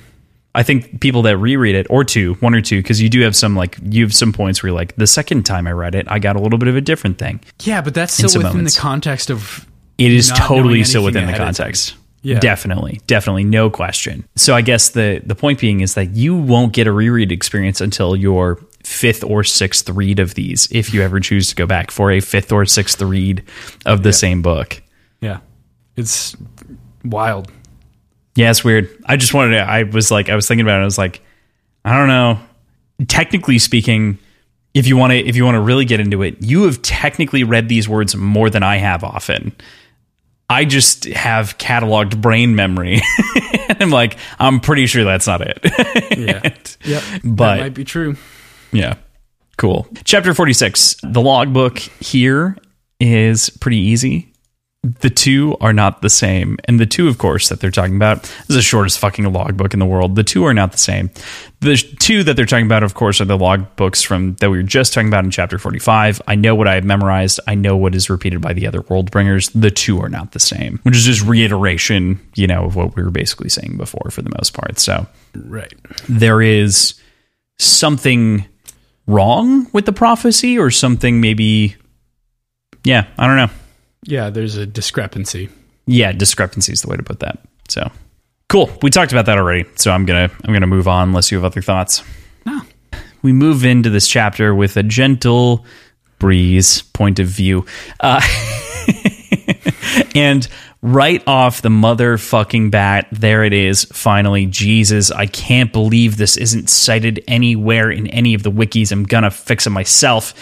[SPEAKER 2] I think people that reread it or two, one or two because you do have some like you have some points where you're like the second time I read it, I got a little bit of a different thing.
[SPEAKER 1] Yeah, but that's still within
[SPEAKER 2] moments.
[SPEAKER 1] the context of
[SPEAKER 2] It is totally still within the context.
[SPEAKER 1] Yeah.
[SPEAKER 2] Definitely, definitely, no question. So I guess the the point being is that you won't get a reread experience until your fifth or sixth read of these, if you ever choose to go back for a fifth or sixth read of the same book.
[SPEAKER 1] It's wild.
[SPEAKER 2] Yeah, it's weird. I just wanted to. I was like, I was thinking about it. I was like, I don't know. Technically speaking, if you want to, if you want to really get into it, you have technically read these words more than I have often. I just have cataloged brain memory. I'm like, I'm pretty sure that's not it.
[SPEAKER 1] Yeah. yep.
[SPEAKER 2] But-
[SPEAKER 1] that might be true.
[SPEAKER 2] yeah. Cool. Chapter 46. The logbook here is pretty easy. The two are not the same. And the two, of course, that they're talking about this is the shortest fucking logbook in the world. The two are not the same. The two that they're talking about, of course, are the logbooks from that we were just talking about in chapter 45. I know what I have memorized. I know what is repeated by the other world bringers. The two are not the same, which is just reiteration, you know, of what we were basically saying before for the most part. So
[SPEAKER 1] Right.
[SPEAKER 2] there is something wrong with the prophecy or something maybe yeah i don't know
[SPEAKER 1] Yeah, there's a discrepancy.
[SPEAKER 2] yeah discrepancy is the way to put that. So cool. We talked about that already. So i'm gonna i'm gonna move on unless you have other thoughts.
[SPEAKER 1] No.
[SPEAKER 2] we move into this chapter with a gentle breeze point of view. Uh, and right off the motherfucking bat there it is finally jesus i can't believe this isn't cited anywhere in any of the wikis. I'm gonna fix it myself.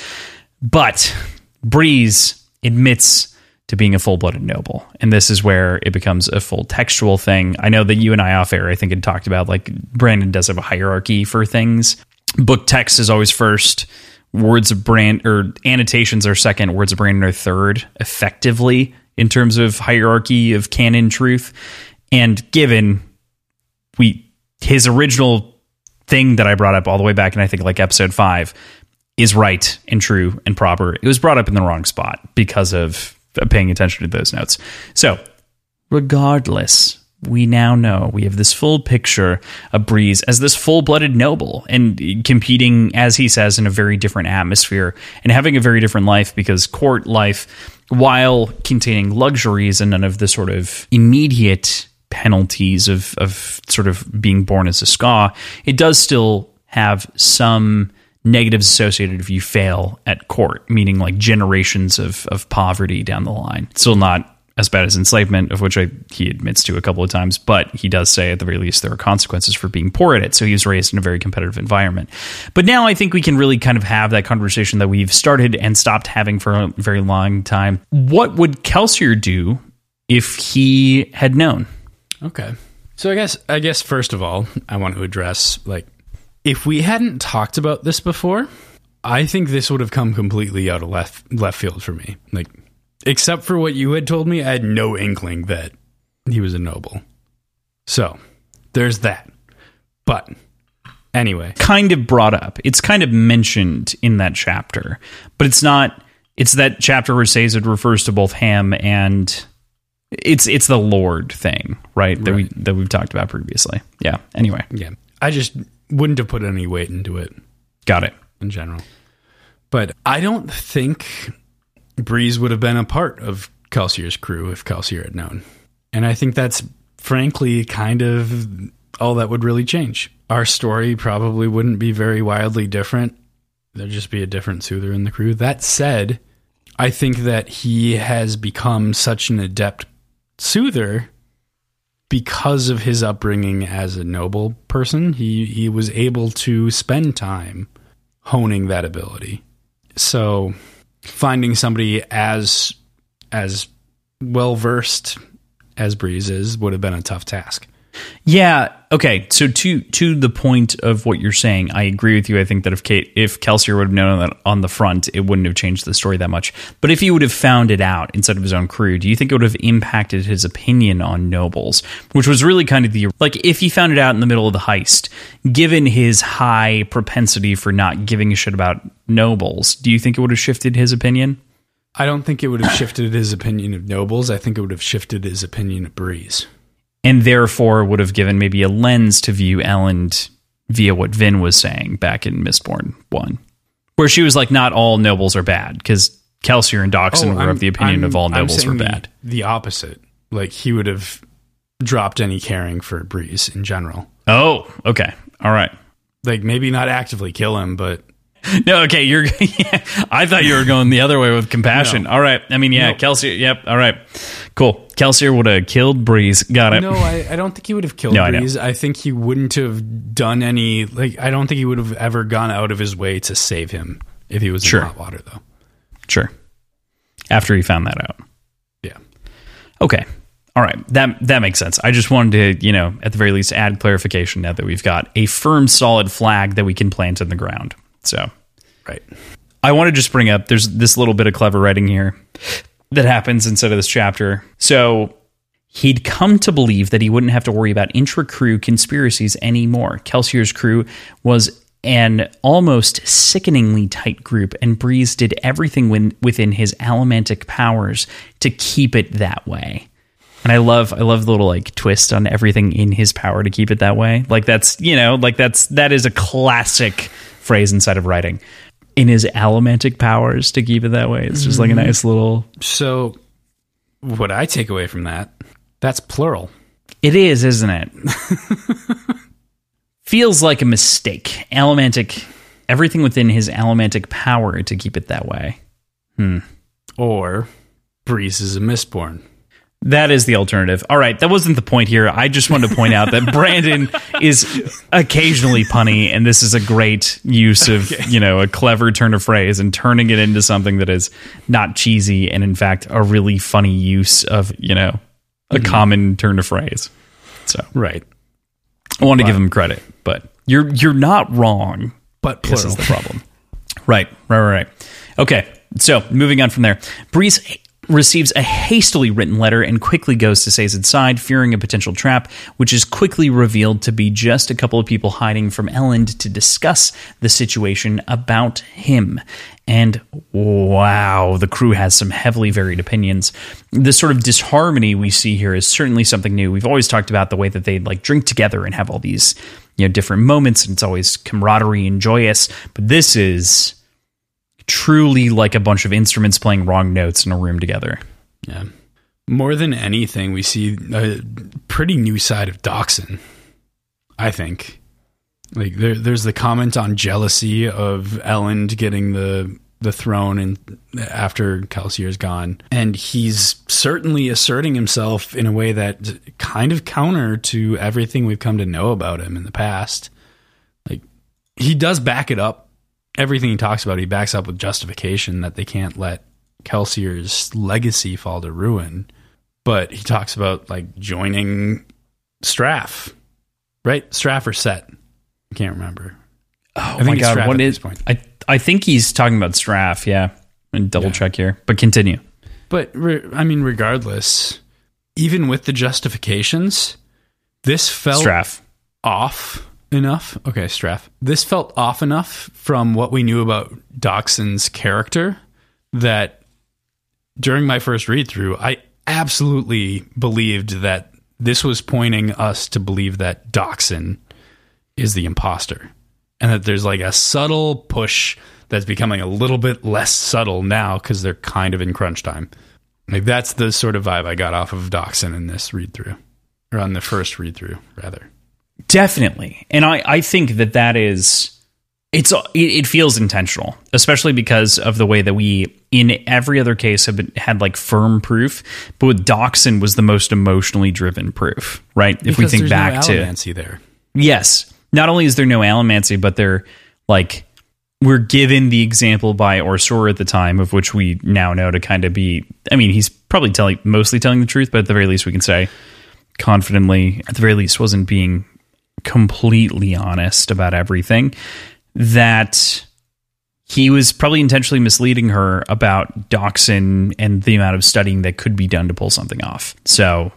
[SPEAKER 2] But breeze admits to being a full-blooded noble. And this is where it becomes a full textual thing. I know that you and i off air i think had talked about like brandon does have a hierarchy for things. Book text is always first. Words of brand or annotations are second. Words of brandon are third effectively in terms of hierarchy of canon truth. And given we his original thing that i brought up all the way back in i think like episode five is right and true and proper it was brought up in the wrong spot because of paying attention to those notes. So regardless we now know we have this full picture of Breeze as this full blooded noble and competing, as he says, in a very different atmosphere and having a very different life because court life, while containing luxuries and none of the sort of immediate penalties of, of sort of being born as a skaa, it does still have some negatives associated if you fail at court, meaning like generations of, of poverty down the line. Still not as bad as enslavement, of which I, he admits to a couple of times, but he does say at the very least there are consequences for being poor at it. So he was raised in a very competitive environment. But now I think we can really kind of have that conversation that we've started and stopped having for a very long time. What would Kelsier do if he had known?
[SPEAKER 1] Okay. So I guess I guess first of all, I want to address like if we hadn't talked about this before, I think this would have come completely out of left left field for me. Like except for what you had told me, I had no inkling that he was a noble. So, there's that. But anyway,
[SPEAKER 2] kind of brought up. It's kind of mentioned in that chapter, but it's not. It's that chapter where Sazed refers to both Ham and it's it's the Lord thing, right? That we that we've talked about previously. Yeah. Anyway,
[SPEAKER 1] yeah. I just wouldn't have put any weight into it
[SPEAKER 2] got it.
[SPEAKER 1] in general. But I don't think Breeze would have been a part of Kelsier's crew if Kelsier had known. And I think that's frankly kind of all that would really change. Our story probably wouldn't be very wildly different. There'd just be a different soother in the crew. That said, I think that he has become such an adept soother because of his upbringing as a noble person. He he was able to spend time honing that ability. So finding somebody as as well versed as Breeze is would have been a tough task.
[SPEAKER 2] Yeah. Okay. So to to the point of what you're saying, I agree with you. I think that if Kate, if Kelsier would have known that on the front, it wouldn't have changed the story that much. But if he would have found it out instead of his own crew, do you think it would have impacted his opinion on nobles? Which was really kind of the like if he found it out in the middle of the heist, given his high propensity for not giving a shit about nobles, do you think it would have shifted his opinion?
[SPEAKER 1] I don't think it would have shifted his opinion of nobles. I think it would have shifted his opinion of Breeze.
[SPEAKER 2] And therefore would have given maybe a lens to view Elend via what Vin was saying back in Mistborn one, where she was like, "Not all nobles are bad," because Kelsier and Dockson oh, were
[SPEAKER 1] I'm-
[SPEAKER 2] of the opinion
[SPEAKER 1] I'm-
[SPEAKER 2] of all nobles were
[SPEAKER 1] saying the-
[SPEAKER 2] bad.
[SPEAKER 1] The, opposite. Like he would have dropped any caring for Breeze in general.
[SPEAKER 2] Oh, okay, all right.
[SPEAKER 1] Like maybe not actively kill him, but
[SPEAKER 2] No, okay, you're. Yeah, I thought you were going the other way with compassion.
[SPEAKER 1] No.
[SPEAKER 2] All right, I mean, yeah,
[SPEAKER 1] No.
[SPEAKER 2] Kelsier. Yep, all right, cool. Kelsier would have killed Breeze. Got it.
[SPEAKER 1] no, I, I don't think he would have killed
[SPEAKER 2] No, I.
[SPEAKER 1] Breeze. I, think he wouldn't have done any. Like I don't think he would have ever gone out of his way to save him if he was
[SPEAKER 2] Sure.
[SPEAKER 1] in hot water, though.
[SPEAKER 2] Sure. After he found that out.
[SPEAKER 1] Yeah.
[SPEAKER 2] Okay. All right. That that makes sense. I just wanted to, you know, at the very least add clarification now that we've got a firm solid flag that we can plant in the ground. So,
[SPEAKER 1] Right.
[SPEAKER 2] I want to just bring up there's this little bit of clever writing here that happens inside of this chapter. So he'd come to believe that he wouldn't have to worry about intra crew conspiracies anymore. Kelsier's crew was an almost sickeningly tight group, and Breeze did everything when, within his allomantic powers to keep it that way. And I love I love the little like twist on everything in his power to keep it that way. Like that's you know, like that's that is a classic phrase inside of writing. In his allomantic powers to keep it that way. It's just like a nice little
[SPEAKER 1] So, what I take away from that, that's plural.
[SPEAKER 2] It is, isn't it? Feels like a mistake. Allomantic, everything within his allomantic power to keep it that way. Hmm.
[SPEAKER 1] Or Breeze is a mistborn.
[SPEAKER 2] That is the alternative. All right, that wasn't the point here. I just wanted to point out that Brandon is occasionally punny, and this is a great use of you know a clever turn of phrase and turning it into something that is not cheesy and in fact a really funny use of you know a mm-hmm. common turn of phrase. So
[SPEAKER 1] Right.
[SPEAKER 2] I want to give him credit, but you're you're not wrong.
[SPEAKER 1] But
[SPEAKER 2] This is the problem. right, right, right, right. Okay, so moving on from there, Breeze receives a hastily written letter and quickly goes to Sazed's side, fearing a potential trap, which is quickly revealed to be just a couple of people hiding from Elend to discuss the situation about him. And wow, the crew has some heavily varied opinions. This sort of disharmony we see here is certainly something new. We've always talked about the way that they like drink together and have all these, you know, different moments, and it's always camaraderie and joyous. But this is truly like a bunch of instruments playing wrong notes in a room together.
[SPEAKER 1] Yeah. More than anything, we see a pretty new side of Dockson. I think. Like there, there's the comment on jealousy of Elend getting the the throne and after Kelsier's gone, and he's certainly asserting himself in a way that kind of counter to everything we've come to know about him in the past. Like he does back it up. Everything he talks about, he backs up with justification that they can't let Kelsier's legacy fall to ruin. But he talks about like joining Straff, right? Straff or Cett. I can't remember.
[SPEAKER 2] Oh
[SPEAKER 1] think
[SPEAKER 2] my god,
[SPEAKER 1] Straff
[SPEAKER 2] what
[SPEAKER 1] at
[SPEAKER 2] is?
[SPEAKER 1] point.
[SPEAKER 2] I I think he's talking about Straff. Yeah, and double check here, but continue.
[SPEAKER 1] But re- I mean, regardless, even with the justifications, this felt
[SPEAKER 2] Straff.
[SPEAKER 1] off enough. Okay, Straff. This felt off enough from what we knew about Dockson's character that during my first read through, I absolutely believed that this was pointing us to believe that Dockson is the imposter. And that there's like a subtle push that's becoming a little bit less subtle now because they're kind of in crunch time. Like that's the sort of vibe I got off of Dockson in this read through, or on the first read through, rather.
[SPEAKER 2] Definitely, and I I think that that is it's it, it feels intentional, especially because of the way that we in every other case have been, had like firm proof, but with Dockson was the most emotionally driven proof, right? if we think back
[SPEAKER 1] no
[SPEAKER 2] to
[SPEAKER 1] there.
[SPEAKER 2] Yes. Not only is there no allomancy, but they're like we're given the example by OreSeur at the time, of which we now know to kind of be. I mean, he's probably telling mostly telling the truth, but at the very least, we can say confidently, at the very least, wasn't being completely honest about everything. That he was probably intentionally misleading her about Dockson and the amount of studying that could be done to pull something off. So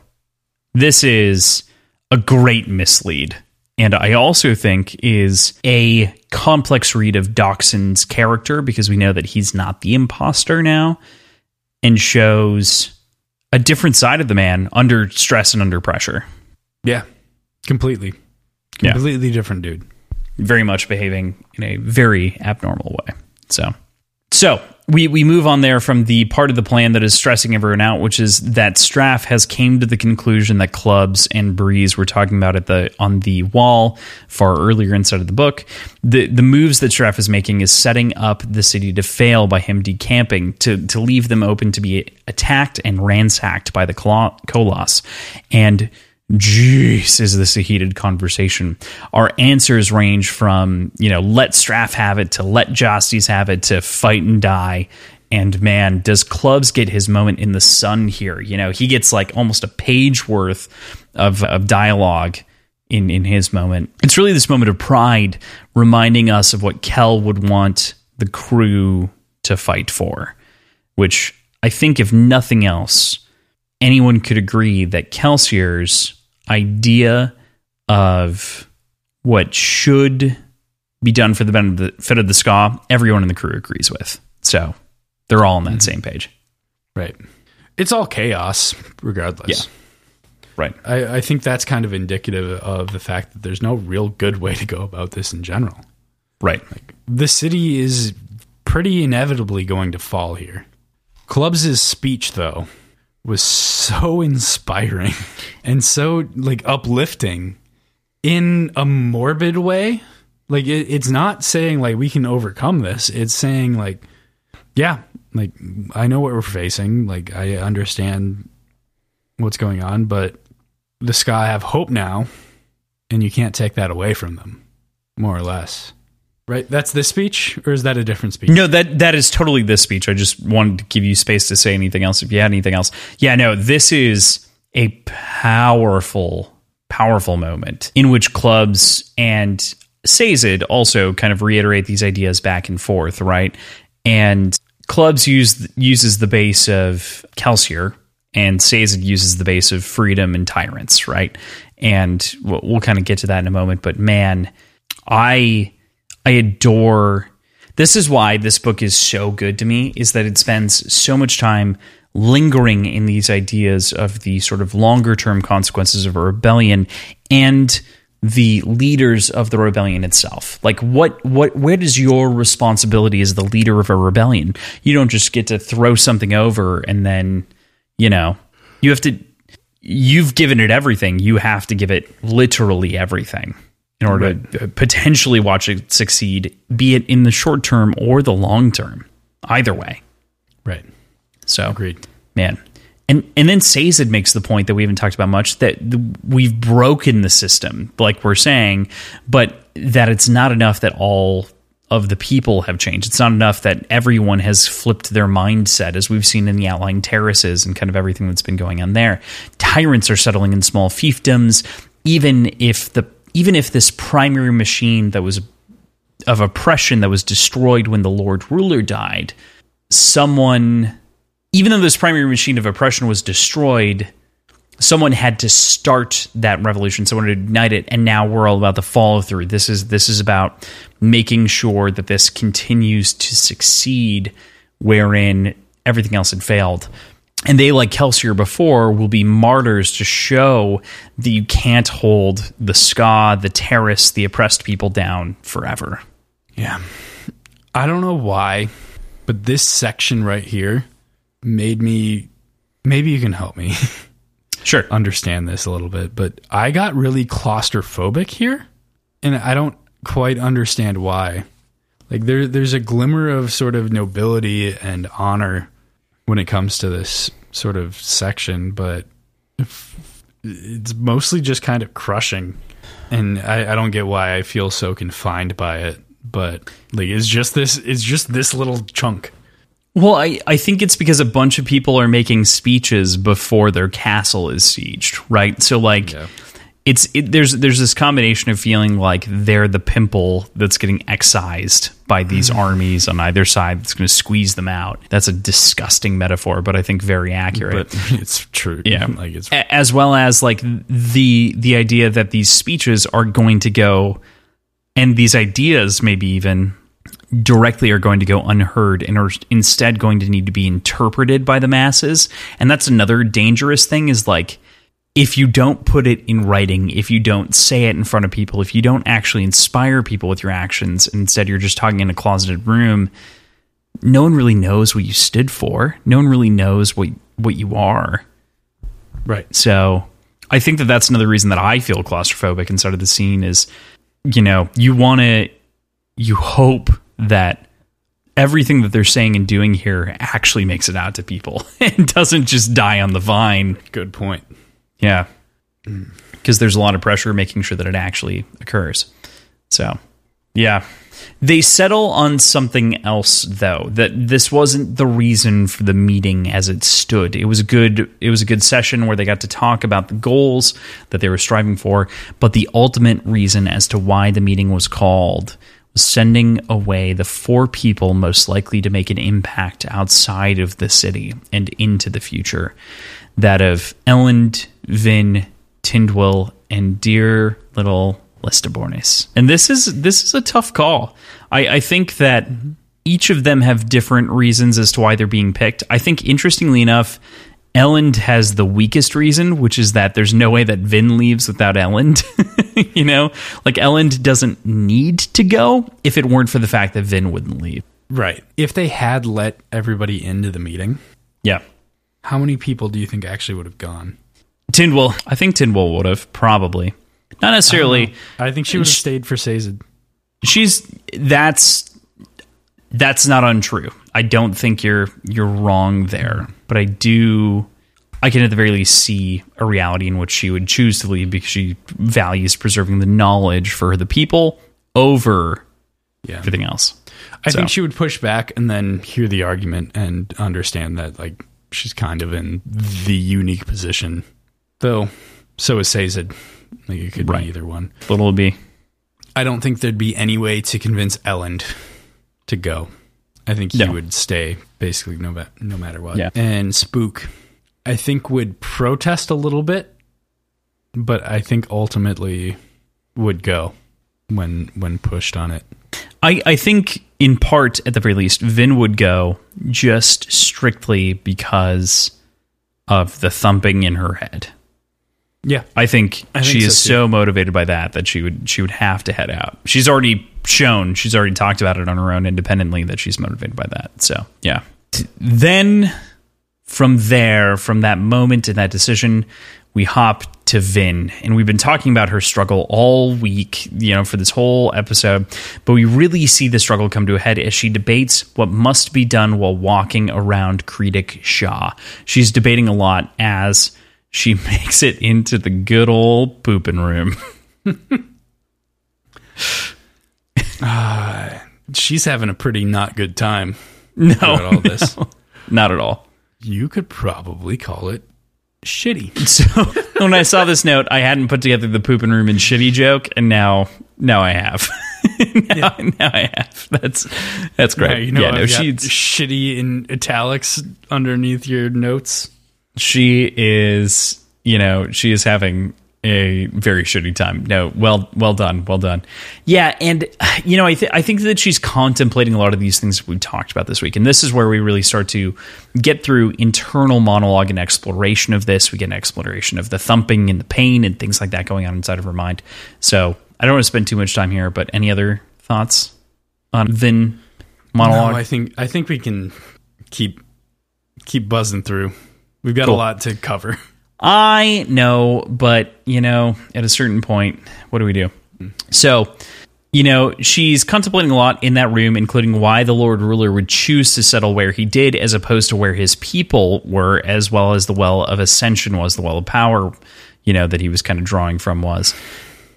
[SPEAKER 2] this is a great mislead. And I also think is a complex read of Dockson's character because we know that he's not the imposter now and shows a different side of the man under stress and under pressure.
[SPEAKER 1] Yeah, completely,
[SPEAKER 2] Yeah.
[SPEAKER 1] completely different dude.
[SPEAKER 2] very much behaving in a very abnormal way. So, so we we move on there from the part of the plan that is stressing everyone out, which is that Straff has came to the conclusion that clubs and Breeze were talking about at the on the wall far earlier inside of the book. The the moves that Straff is making is setting up the city to fail by him decamping to to leave them open to be attacked and ransacked by the Colo- Koloss and Jeez, is this a heated conversation? Our answers range from, you know, let Straff have it to let Jastes have it to fight and die. And man, does Clubs get his moment in the sun here? You know, he gets like almost a page worth of, of dialogue in, in his moment. It's really this moment of pride reminding us of what Kel would want the crew to fight for, which I think, if nothing else, anyone could agree that Kelsier's idea of what should be done for the benefit of the skaa, everyone in the crew agrees with. So they're all on that mm-hmm. same page.
[SPEAKER 1] Right. It's all chaos, regardless.
[SPEAKER 2] Yeah. Right.
[SPEAKER 1] I, I think that's kind of indicative of the fact that there's no real good way to go about this in general.
[SPEAKER 2] Right.
[SPEAKER 1] The city is pretty inevitably going to fall here. Clubs' speech, though, was so inspiring and so like uplifting in a morbid way. Like it, it's not saying like we can overcome this. It's saying like, yeah, like I know what we're facing. Like I understand what's going on, but the skaa have hope now, and you can't take that away from them, more or less. Right? That's this speech, or is that a different speech?
[SPEAKER 2] No, that that is totally this speech. I just wanted to give you space to say anything else if you had anything else. Yeah, no, this is a powerful, powerful moment in which clubs and Sazed also kind of reiterate these ideas back and forth, right? And clubs use uses the base of Kelsier, and Sazed uses the base of freedom and tyrants, right? And we'll, we'll kind of get to that in a moment. But man, I I adore. This is why this book is so good to me. Is that it spends so much time lingering in these ideas of the sort of longer term consequences of a rebellion and the leaders of the rebellion itself. Like what what where does your responsibility as the leader of a rebellion? You don't just get to throw something over and then, you know, you have to you've given it everything. You have to give it literally everything in order right. to uh, potentially watch it succeed, be it in the short term or the long term. Either way.
[SPEAKER 1] Right.
[SPEAKER 2] So
[SPEAKER 1] agreed.
[SPEAKER 2] Man. And and then Sazed makes the point that we haven't talked about much that we've broken the system, like we're saying, but that it's not enough that all of the people have changed. It's not enough that everyone has flipped their mindset, as we've seen in the outlying terraces and kind of everything that's been going on there. Tyrants are settling in small fiefdoms, even if the even if this primary machine that was of oppression that was destroyed when the Lord Ruler died, someone, even though this primary machine of oppression was destroyed, someone had to start that revolution, someone to ignite it, and now we're all about the follow through. This is this is about making sure that this continues to succeed, wherein everything else had failed and they, like Kelsier before, will be martyrs to show that you can't hold the skaa, the terrorists, the oppressed people down forever.
[SPEAKER 1] Yeah. I don't know why, but this section right here made me. Maybe you can help me.
[SPEAKER 2] Sure.
[SPEAKER 1] understand this a little bit, but I got really claustrophobic here, and I don't quite understand why. Like there, there's a glimmer of sort of nobility and honor when it comes to this sort of section, but it's mostly just kind of crushing. And I, I don't get why I feel so confined by it, but like it's just this it's just this little chunk.
[SPEAKER 2] Well, I, I think it's because a bunch of people are making speeches before their castle is sieged, right? So like yeah it's it, there's there's this combination of feeling like they're the pimple that's getting excised by these mm. armies on either side that's going to squeeze them out. That's a disgusting metaphor, but I think very accurate.
[SPEAKER 1] But it's true.
[SPEAKER 2] Yeah, like it's as well as like the the idea that these speeches are going to go, and these ideas maybe even directly are going to go unheard and are instead going to need to be interpreted by the masses. And that's another dangerous thing is like if you don't put it in writing, if you don't say it in front of people, if you don't actually inspire people with your actions, instead you're just talking in a closeted room, no one really knows what you stood for. No one really knows what what you are.
[SPEAKER 1] Right.
[SPEAKER 2] So, I think that that's another reason that I feel claustrophobic inside of the scene is, you know, you want to, you hope that everything that they're saying and doing here actually makes it out to people and doesn't just die on the vine.
[SPEAKER 1] Good point.
[SPEAKER 2] Yeah. Mm. Because there's a lot of pressure making sure that it actually occurs. So, yeah. They settle on something else though. That this wasn't the reason for the meeting as it stood. It was a good it was a good session where they got to talk about the goals that they were striving for, but the ultimate reason as to why the meeting was called was sending away the four people most likely to make an impact outside of the city and into the future that of Elend, Vin, Tindwyl, and dear little Lestibournes. And this is this is a tough call. I, I think that each of them have different reasons as to why they're being picked. I think interestingly enough, Elend has the weakest reason, which is that there's no way that Vin leaves without Elend. you know, like Elend doesn't need to go if it weren't for the fact that Vin wouldn't leave.
[SPEAKER 1] Right. If they had let everybody into the meeting,
[SPEAKER 2] Yeah.
[SPEAKER 1] how many people do you think actually would have gone?
[SPEAKER 2] Tindwyl, I think Tindwyl would have probably. Not necessarily.
[SPEAKER 1] I think she would have stayed for Sazed.
[SPEAKER 2] she's that's that's not untrue. I don't think you're you're wrong there, but I do I can at the very least see a reality in which she would choose to leave because she values preserving the knowledge for the people over
[SPEAKER 1] Yeah.
[SPEAKER 2] everything else.
[SPEAKER 1] I
[SPEAKER 2] So-
[SPEAKER 1] think she would push back and then hear the argument and understand that like she's kind of in the unique position. Though so is Sazed. Like it could
[SPEAKER 2] Right.
[SPEAKER 1] be either one.
[SPEAKER 2] But it'll be
[SPEAKER 1] I don't think there'd be any way to convince Elend to go. I think he
[SPEAKER 2] No.
[SPEAKER 1] would stay basically no, ma- no matter what.
[SPEAKER 2] Yeah.
[SPEAKER 1] And Spook, I think, would protest a little bit, but I think ultimately would go when when pushed on it.
[SPEAKER 2] I, I think in part at the very least Vin would go just strictly because of the thumping in her head.
[SPEAKER 1] Yeah.
[SPEAKER 2] I think,
[SPEAKER 1] I think
[SPEAKER 2] she
[SPEAKER 1] so,
[SPEAKER 2] is
[SPEAKER 1] too.
[SPEAKER 2] so motivated by that that she would she would have to head out. She's already shown, she's already talked about it on her own independently that she's motivated by that. So yeah. Then from there, from that moment and that decision, we hop to Vin, and we've been talking about her struggle all week, you know, for this whole episode. But we really see the struggle come to a head as she debates what must be done while walking around Kredik Shaw. She's debating a lot as she makes it into the good old pooping room.
[SPEAKER 1] Uh, she's having a pretty not good time
[SPEAKER 2] No,
[SPEAKER 1] all this.
[SPEAKER 2] not at all.
[SPEAKER 1] You could probably call it shitty.
[SPEAKER 2] So when I saw this note, I hadn't put together the pooping room and shitty joke, and now now I have. now, now I have. That's that's great.
[SPEAKER 1] Yeah, you know,
[SPEAKER 2] yeah,
[SPEAKER 1] I've
[SPEAKER 2] no, she's
[SPEAKER 1] shitty in italics underneath your notes.
[SPEAKER 2] She is you know she is having a very shitty time. No well well done well done. Yeah and you know i, th- I think that she's contemplating a lot of these things we talked about this week and this is where we really start to get through internal monologue and exploration of this. We get an exploration of the thumping and the pain and things like that going on inside of her mind. So i don't want to spend too much time here but any other thoughts on Vin monologue?
[SPEAKER 1] No, I think I think we can keep keep buzzing through. We've got
[SPEAKER 2] Cool.
[SPEAKER 1] a lot to cover.
[SPEAKER 2] I know, but you know, at a certain point, what do we do? So, you know, she's contemplating a lot in that room, including why the Lord Ruler would choose to settle where he did, as opposed to where his people were, as well as the well of ascension was, the well of power, you know, that he was kind of drawing from was.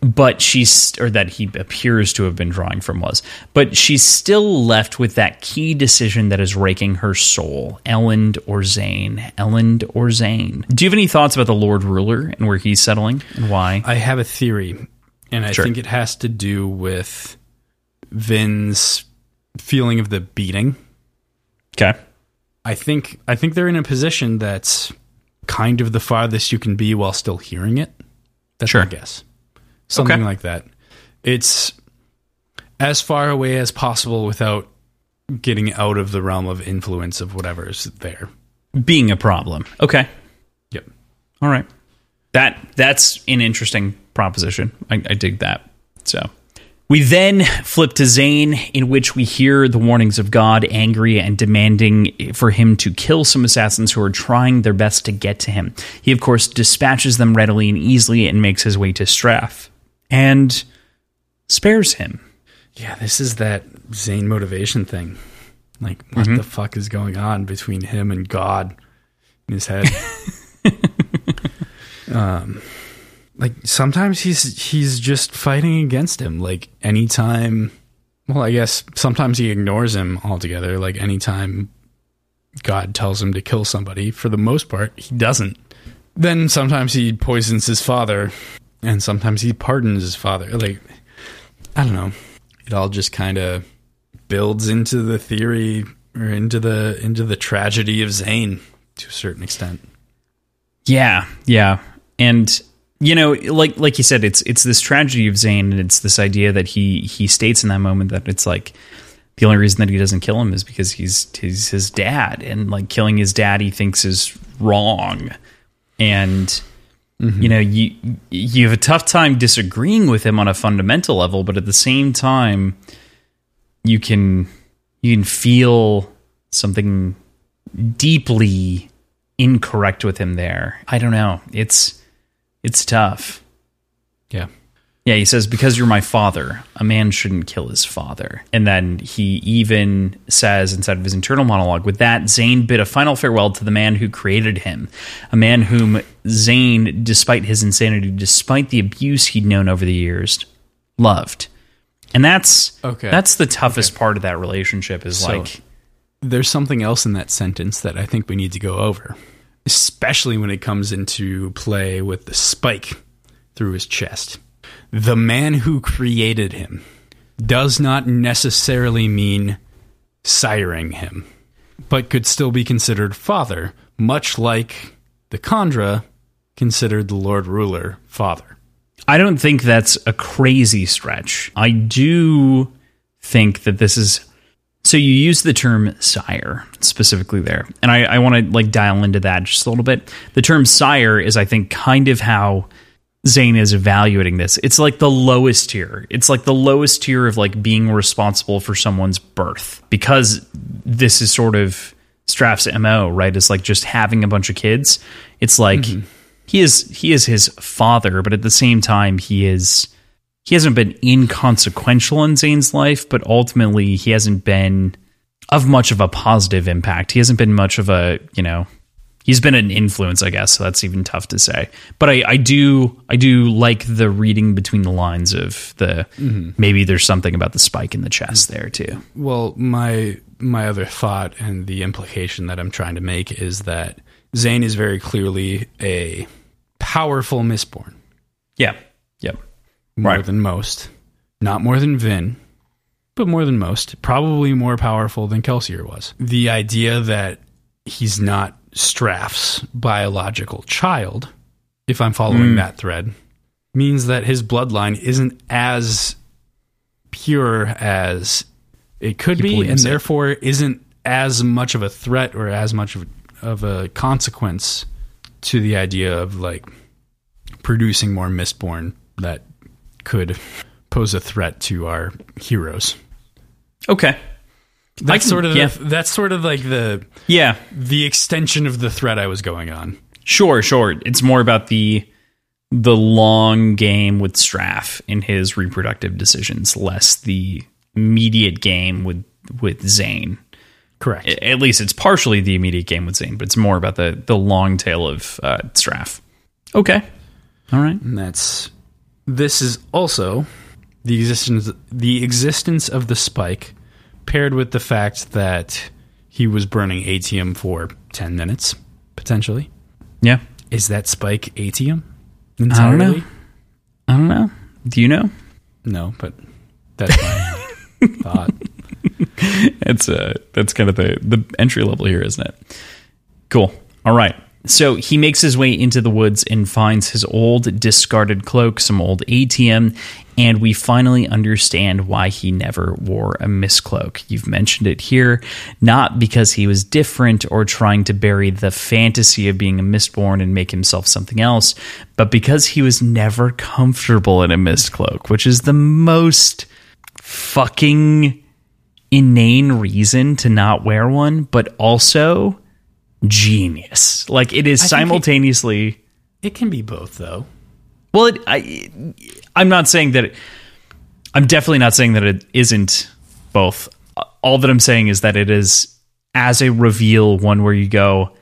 [SPEAKER 2] But she's, or that he appears to have been drawing from was. But she's still left with that key decision that is raking her soul Elend or Zane. Elend or Zane. Do you have any thoughts about the Lord Ruler and where he's settling and why?
[SPEAKER 1] I have a theory, and I
[SPEAKER 2] Sure.
[SPEAKER 1] think it has to do with Vin's feeling of the beating.
[SPEAKER 2] Okay.
[SPEAKER 1] I think I think they're in a position that's kind of the farthest you can be while still hearing it. That's
[SPEAKER 2] Sure.
[SPEAKER 1] my guess. Something
[SPEAKER 2] Okay.
[SPEAKER 1] like that. It's as far away as possible without getting out of the realm of influence of whatever is there.
[SPEAKER 2] Being a problem. Okay.
[SPEAKER 1] Yep.
[SPEAKER 2] All right. That that's an interesting proposition. I, I dig that. So we then flip to Zane, in which we hear the warnings of God, angry and demanding for him to kill some assassins who are trying their best to get to him. He, of course, dispatches them readily and easily and makes his way to Straff and spares him.
[SPEAKER 1] Yeah, this is that Zane motivation thing. Like, what
[SPEAKER 2] Mm-hmm.
[SPEAKER 1] the fuck is going on between him and God in his head? um, like sometimes he's he's just fighting against him. Like anytime, well, I guess sometimes he ignores him altogether. Like anytime God tells him to kill somebody, for the most part, he doesn't. Then sometimes he poisons his father, and sometimes he pardons his father. Like, I don't know it all just kind of builds into the theory or into the into the tragedy of Zane to a certain extent.
[SPEAKER 2] Yeah, yeah, and you know, like like you said, it's it's this tragedy of Zane, and it's this idea that he he states in that moment that it's like the only reason that he doesn't kill him is because he's he's his dad, and like killing his dad, he thinks is wrong, and. Mm-hmm. You know, you you have a tough time disagreeing with him on a fundamental level, but at the same time, you can you can feel something deeply incorrect with him there. I don't know. It's it's tough.
[SPEAKER 1] Yeah.
[SPEAKER 2] Yeah, he says because you're my father, a man shouldn't kill his father. And then he even says inside of his internal monologue, with that Zane bid a final farewell to the man who created him, a man whom Zane, despite his insanity, despite the abuse he'd known over the years, loved. And that's
[SPEAKER 1] Okay.
[SPEAKER 2] That's the toughest part of that relationship is
[SPEAKER 1] So-
[SPEAKER 2] like
[SPEAKER 1] There's something else in that sentence that I think we need to go over, especially when it comes into play with the spike through his chest. The man who created him does not necessarily mean siring him, but could still be considered father, much like the kandra considered the Lord Ruler father.
[SPEAKER 2] I don't think that's a crazy stretch. I do think that this is so you use the term sire specifically there. And I, I want to like dial into that just a little bit. The term sire is I think kind of how Zane is evaluating this. It's like the lowest tier. It's like the lowest tier of like being responsible for someone's birth. Because this is sort of Straff's MO, right? It's like just having a bunch of kids. It's like mm-hmm. he is he is his father, but at the same time he is he hasn't been inconsequential in Zane's life, but ultimately he hasn't been of much of a positive impact. He hasn't been much of a, you know, he's been an influence, I guess. So that's even tough to say. But I, I do I do like the reading between the lines of the maybe there's something about the spike in the chest there too.
[SPEAKER 1] Well, my my other thought and the implication that I'm trying to make is that Zane is very clearly a powerful Mistborn,
[SPEAKER 2] Yeah. Yep.
[SPEAKER 1] more
[SPEAKER 2] Right.
[SPEAKER 1] than most. Not more than Vin, but more than most. Probably more powerful than Kelsier was. The idea that he's not Straff's biological child, if I'm following hmm. that thread, means that his bloodline isn't as pure as it could
[SPEAKER 2] He
[SPEAKER 1] be, and
[SPEAKER 2] it.
[SPEAKER 1] therefore isn't as much of a threat or as much of, of a consequence to the idea of like producing more Mistborn that could pose a threat to our heroes.
[SPEAKER 2] Okay.
[SPEAKER 1] That's
[SPEAKER 2] can-
[SPEAKER 1] sort of
[SPEAKER 2] yeah.
[SPEAKER 1] the, that's sort of like the
[SPEAKER 2] Yeah.
[SPEAKER 1] the extension of the threat I was going on.
[SPEAKER 2] Sure, sure. It's more about the the long game with Straff in his reproductive decisions, less the immediate game with with Zane.
[SPEAKER 1] Correct.
[SPEAKER 2] At least it's partially the immediate game with Zane, but it's more about the the long tail of uh, Straff. Okay, all right.
[SPEAKER 1] and that's this is also the existence the existence of the spike paired with the fact that he was burning atium for 10 minutes potentially
[SPEAKER 2] Yeah,
[SPEAKER 1] is that spike
[SPEAKER 2] don't
[SPEAKER 1] entirely
[SPEAKER 2] know. I don't know. Do you know?
[SPEAKER 1] no but that's my thought
[SPEAKER 2] That's uh that's kind of the the entry level here, isn't it? Cool. All right. So he makes his way into the woods and finds his old discarded cloak, some old atium, and we finally understand why he never wore a mistcloak. You've mentioned it here, not because he was different or trying to bury the fantasy of being a mistborn and make himself something else, but because he was never comfortable in a mistcloak, which is the most fucking inane reason to not wear one, but also genius. Like it is
[SPEAKER 1] it-
[SPEAKER 2] simultaneously.
[SPEAKER 1] it can be both though
[SPEAKER 2] well, it, I, I'm not saying that. It, I'm definitely not saying that it isn't both. All that I'm saying is that it is as a reveal one where you go.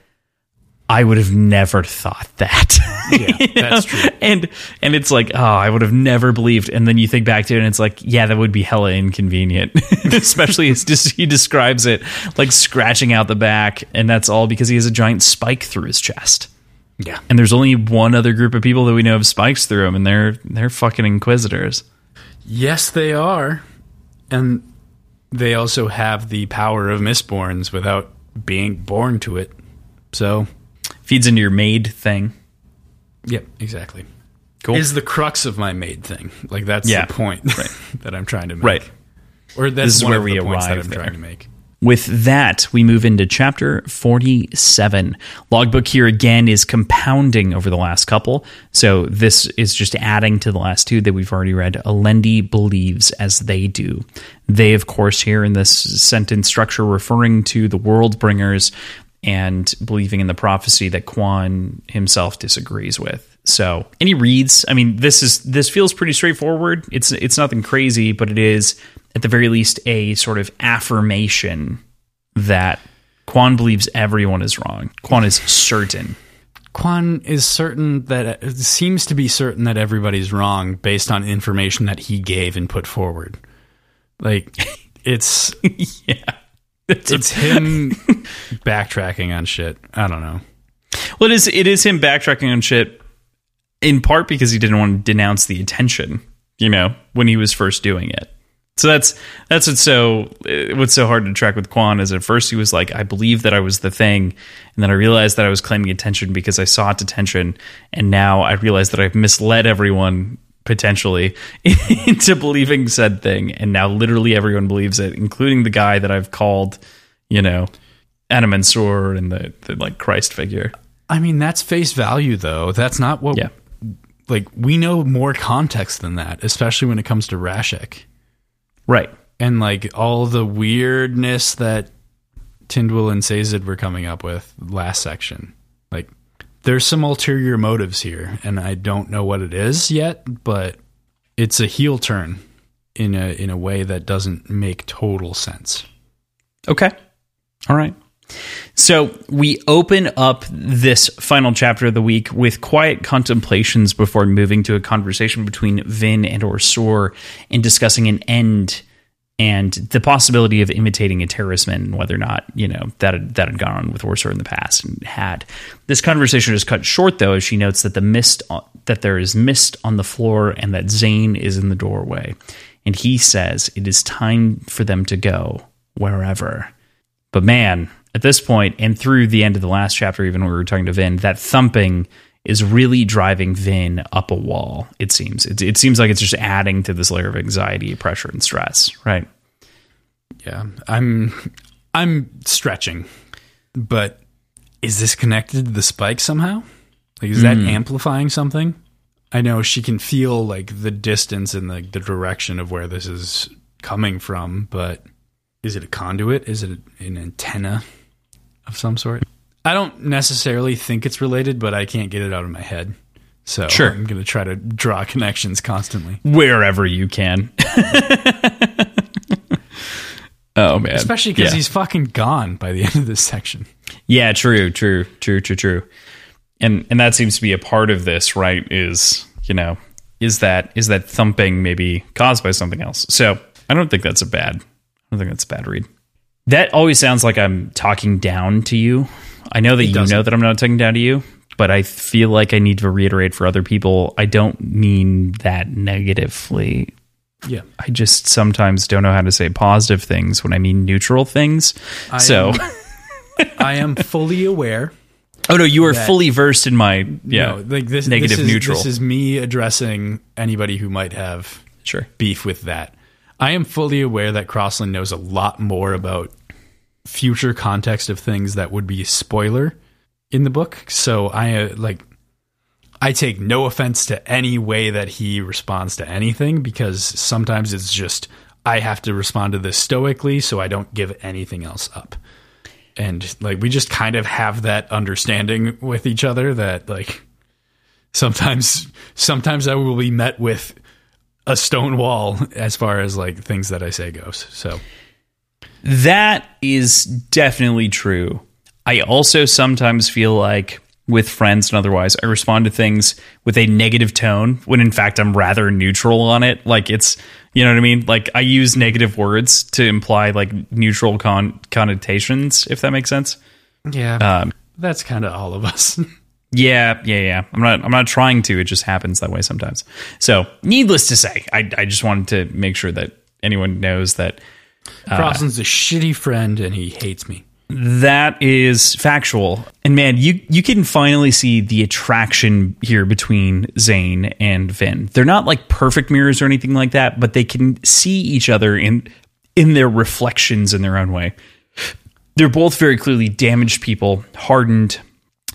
[SPEAKER 2] I would have never thought that.
[SPEAKER 1] yeah that's true.
[SPEAKER 2] And and it's like oh i would have never believed. And then you think back to it and it's like yeah that would be hella inconvenient. Especially as just he describes it like scratching out the back and that's all because he has a giant spike through his chest.
[SPEAKER 1] Yeah.
[SPEAKER 2] And there's only one other group of people that we know have spikes through them and they're they're fucking inquisitors.
[SPEAKER 1] Yes they are. And they also have the power of mistborns without being born to it. So,
[SPEAKER 2] Feeds into your maid thing.
[SPEAKER 1] Yep, exactly.
[SPEAKER 2] Cool.
[SPEAKER 1] Is the crux of my made thing. Like that's
[SPEAKER 2] Yeah.
[SPEAKER 1] the point that I'm trying to make.
[SPEAKER 2] Right.
[SPEAKER 1] Or that's
[SPEAKER 2] is
[SPEAKER 1] one
[SPEAKER 2] where
[SPEAKER 1] of
[SPEAKER 2] we
[SPEAKER 1] the points that
[SPEAKER 2] arrive
[SPEAKER 1] I'm
[SPEAKER 2] there.
[SPEAKER 1] trying to make.
[SPEAKER 2] With that, we move into chapter 47. Logbook here again is compounding over the last couple. So this is just adding to the last two that we've already read. Alendi believes as they do. They, of course, here in this sentence structure referring to the world bringers and believing in the prophecy that Kwaan himself disagrees with. So any reads, I mean, this is this feels pretty straightforward. It's it's nothing crazy, but it is at the very least a sort of affirmation that Kwaan believes everyone is wrong. Kwaan is certain.
[SPEAKER 1] Kwaan is certain that seems to be certain that everybody's wrong based on information that he gave and put forward. Like it's
[SPEAKER 2] yeah. It's,
[SPEAKER 1] it's him backtracking on shit. I don't know.
[SPEAKER 2] well, it is it is him backtracking on shit in part because he didn't want to denounce the attention, you know, when he was first doing it. So that's that's what's so uh, what's so hard to track with Kwaan is at first he was like, I believe that I was the thing, and then I realized that I was claiming attention because I sought attention, and now I realize that I've misled everyone potentially into believing said thing, and now literally everyone believes it, including the guy that I've called, you know, Anna Mansour and the, the like Christ figure.
[SPEAKER 1] I mean, that's face value though. That's not what
[SPEAKER 2] Yeah.
[SPEAKER 1] like we know more context than that, especially when it comes to Rashek.
[SPEAKER 2] Right.
[SPEAKER 1] and like all the weirdness that Tindwyl and Sazed were coming up with last section. There's some ulterior motives here, and I don't know what it is yet, but it's a heel turn in a in a way that doesn't make total sense.
[SPEAKER 2] Okay. All right. So we open up this final chapter of the week with quiet contemplations before moving to a conversation between Vin and OreSeur and discussing an end and the possibility of imitating a Terris man and whether or not, you know, that had, that had gone on with OreSeur in the past and had. This conversation is cut short though as she notes that the mist that there is mist on the floor and that Zane is in the doorway. And he says it is time for them to go wherever. But man, at this point, and through the end of the last chapter, even when we were talking to Vin, that thumping is really driving Vin up a wall. It seems. It, it seems like it's just adding to this layer of anxiety, pressure, and stress. Right.
[SPEAKER 1] Yeah, I'm I'm stretching, but is this connected to the spike somehow? Like, is that hmm. amplifying something? I know she can feel like the distance and the, the direction of where this is coming from, but is it a conduit? Is it an antenna of some sort? I don't necessarily think it's related, but I can't get it out of my head. So
[SPEAKER 2] Sure.
[SPEAKER 1] I'm going to try to draw connections constantly.
[SPEAKER 2] Wherever you can. oh man.
[SPEAKER 1] Especially because
[SPEAKER 2] Yeah.
[SPEAKER 1] he's fucking gone by the end of this section.
[SPEAKER 2] Yeah, true, true, true, true, true. And and that seems to be a part of this, right? Is you know, is that is that thumping maybe caused by something else? So I don't think that's a bad. I don't think that's a bad read. That always sounds like I'm talking down to you. I know that you
[SPEAKER 1] doesn't.
[SPEAKER 2] know that I'm not talking down to you, but I feel like I need to reiterate for other people. I don't mean that negatively.
[SPEAKER 1] Yeah.
[SPEAKER 2] I just sometimes don't know how to say positive things when I mean neutral things.
[SPEAKER 1] I
[SPEAKER 2] so,
[SPEAKER 1] I am fully aware.
[SPEAKER 2] oh no, you are fully versed in my yeah.
[SPEAKER 1] No, like this
[SPEAKER 2] Negative
[SPEAKER 1] this is,
[SPEAKER 2] neutral.
[SPEAKER 1] This is me addressing anybody who might have
[SPEAKER 2] Sure.
[SPEAKER 1] beef with that. I am fully aware that Crossland knows a lot more about future context of things that would be spoiler in the book. So I uh, like I take no offense to any way that he responds to anything because sometimes it's just I have to respond to this stoically so I don't give anything else up. And like we just kind of have that understanding with each other that like sometimes sometimes I will be met with a stone wall as far as like things that I say goes. So
[SPEAKER 2] That is definitely true. I also sometimes feel like with friends and otherwise, I respond to things with a negative tone when in fact I'm rather neutral on it. Like it's, you know what I mean? Like I use negative words to imply like neutral con- connotations, if that makes sense.
[SPEAKER 1] yeah,
[SPEAKER 2] Um,
[SPEAKER 1] that's kind of all of us.
[SPEAKER 2] Yeah, yeah, yeah. I'm not. I'm not trying to. It just happens that way sometimes. So, needless to say, I, I just wanted to make sure that anyone knows that Uh,
[SPEAKER 1] Crosland's a shitty friend and he hates me.
[SPEAKER 2] that is factual. And man, you you can finally see the attraction here between Zane and Vin. They're not like perfect mirrors or anything like that, but they can see each other in in their reflections in their own way. They're both very clearly damaged people, hardened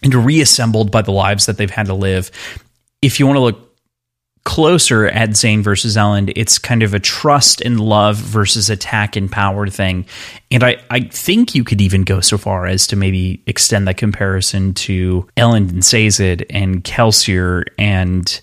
[SPEAKER 2] and reassembled by the lives that they've had to live. If you want to look closer at Zane versus Elend, it's kind of a trust and love versus attack and power thing. And I, I think you could even go so far as to maybe extend that comparison to Elend and Sazed and Kelsier and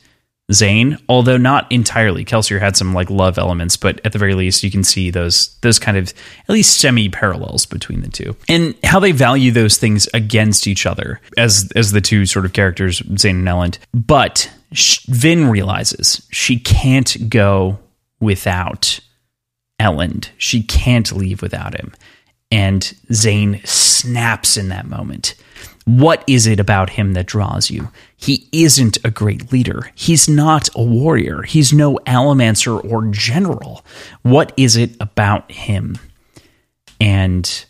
[SPEAKER 2] Zane, although not entirely. Kelsier had some like love elements, but at the very least, you can see those those kind of at least semi parallels between the two, and how they value those things against each other as as the two sort of characters, Zane and Elend. But Vin realizes she can't go without Elend. She can't leave without him, and Zane snaps in that moment. What is it about him that draws you? He isn't a great leader. He's not a warrior. He's no allomancer or general. What is it about him? And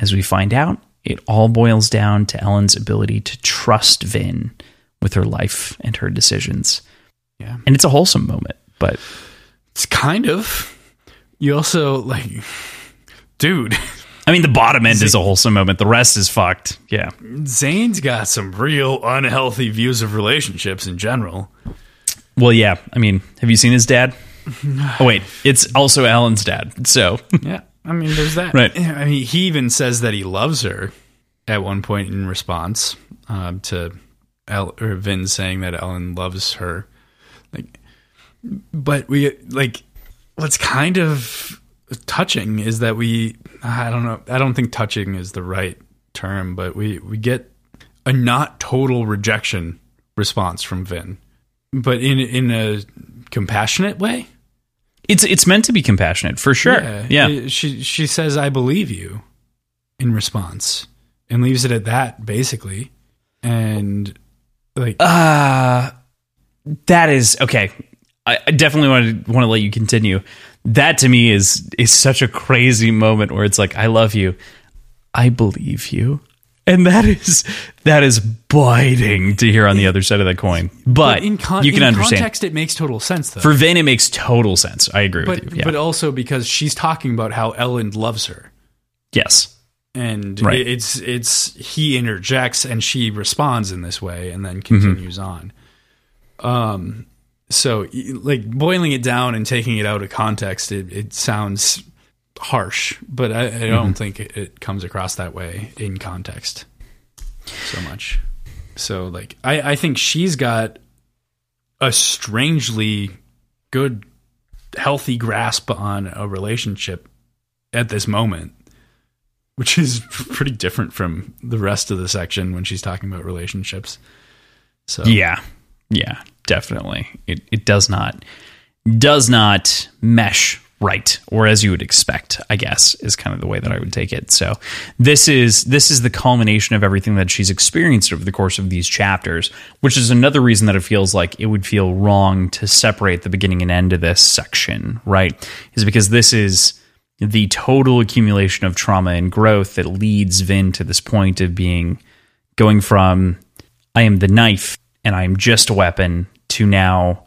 [SPEAKER 2] as we find out, it all boils down to Elend's ability to trust Vin with her life and her decisions.
[SPEAKER 1] Yeah.
[SPEAKER 2] And it's a wholesome moment, but
[SPEAKER 1] It's kind of. You also like, dude.
[SPEAKER 2] I mean, the bottom end is a wholesome moment. The rest is fucked. Yeah.
[SPEAKER 1] Zane's got some real unhealthy views of relationships in general.
[SPEAKER 2] Well, yeah. I mean, have you seen his dad? Oh, wait. It's also Elend's dad. So,
[SPEAKER 1] Yeah, I mean, there's that.
[SPEAKER 2] Right.
[SPEAKER 1] I mean, he even says that he loves her at one point in response um, to El- or Vin saying that Elend loves her. Like, but we like what's kind of touching is that we I don't know I don't think touching is the right term, but we we get a not total rejection response from Vin, but in in a compassionate way.
[SPEAKER 2] it's it's meant to be compassionate for sure. Yeah.
[SPEAKER 1] Uh, She she says I believe you in response and leaves it at that basically. And like
[SPEAKER 2] Uh that is okay. I, I definitely want to want to let you continue. That to me is is such a crazy moment where it's like, I love you. I believe you. And that is that is biting to hear on the other side of that coin. But,
[SPEAKER 1] in, con-
[SPEAKER 2] you can
[SPEAKER 1] in
[SPEAKER 2] understand.
[SPEAKER 1] context it makes total sense though.
[SPEAKER 2] For Vin, it makes total sense. I agree
[SPEAKER 1] but
[SPEAKER 2] with you. Yeah.
[SPEAKER 1] but also because she's talking about how Elend loves her.
[SPEAKER 2] yes.
[SPEAKER 1] And
[SPEAKER 2] Right.
[SPEAKER 1] it's it's he interjects and she responds in this way and
[SPEAKER 2] Mm-hmm.
[SPEAKER 1] then continues on. Um so like boiling it down and taking it out of context it, it sounds harsh, but I, I
[SPEAKER 2] Mm-hmm.
[SPEAKER 1] don't think it, it comes across that way in context so much. So like I, I think she's got a strangely good healthy grasp on a relationship at this moment which is pretty different from the rest of the section when she's talking about relationships so
[SPEAKER 2] Yeah. Yeah, definitely. It it does not does not mesh right or as you would expect, I guess, is kind of the way that I would take it. So this is this is the culmination of everything that she's experienced over the course of these chapters, which is another reason that it feels like it would feel wrong to separate the beginning and end of this section, right? Is because this is the total accumulation of trauma and growth that leads Vin to this point of being going from I am the knife and I am just a weapon to now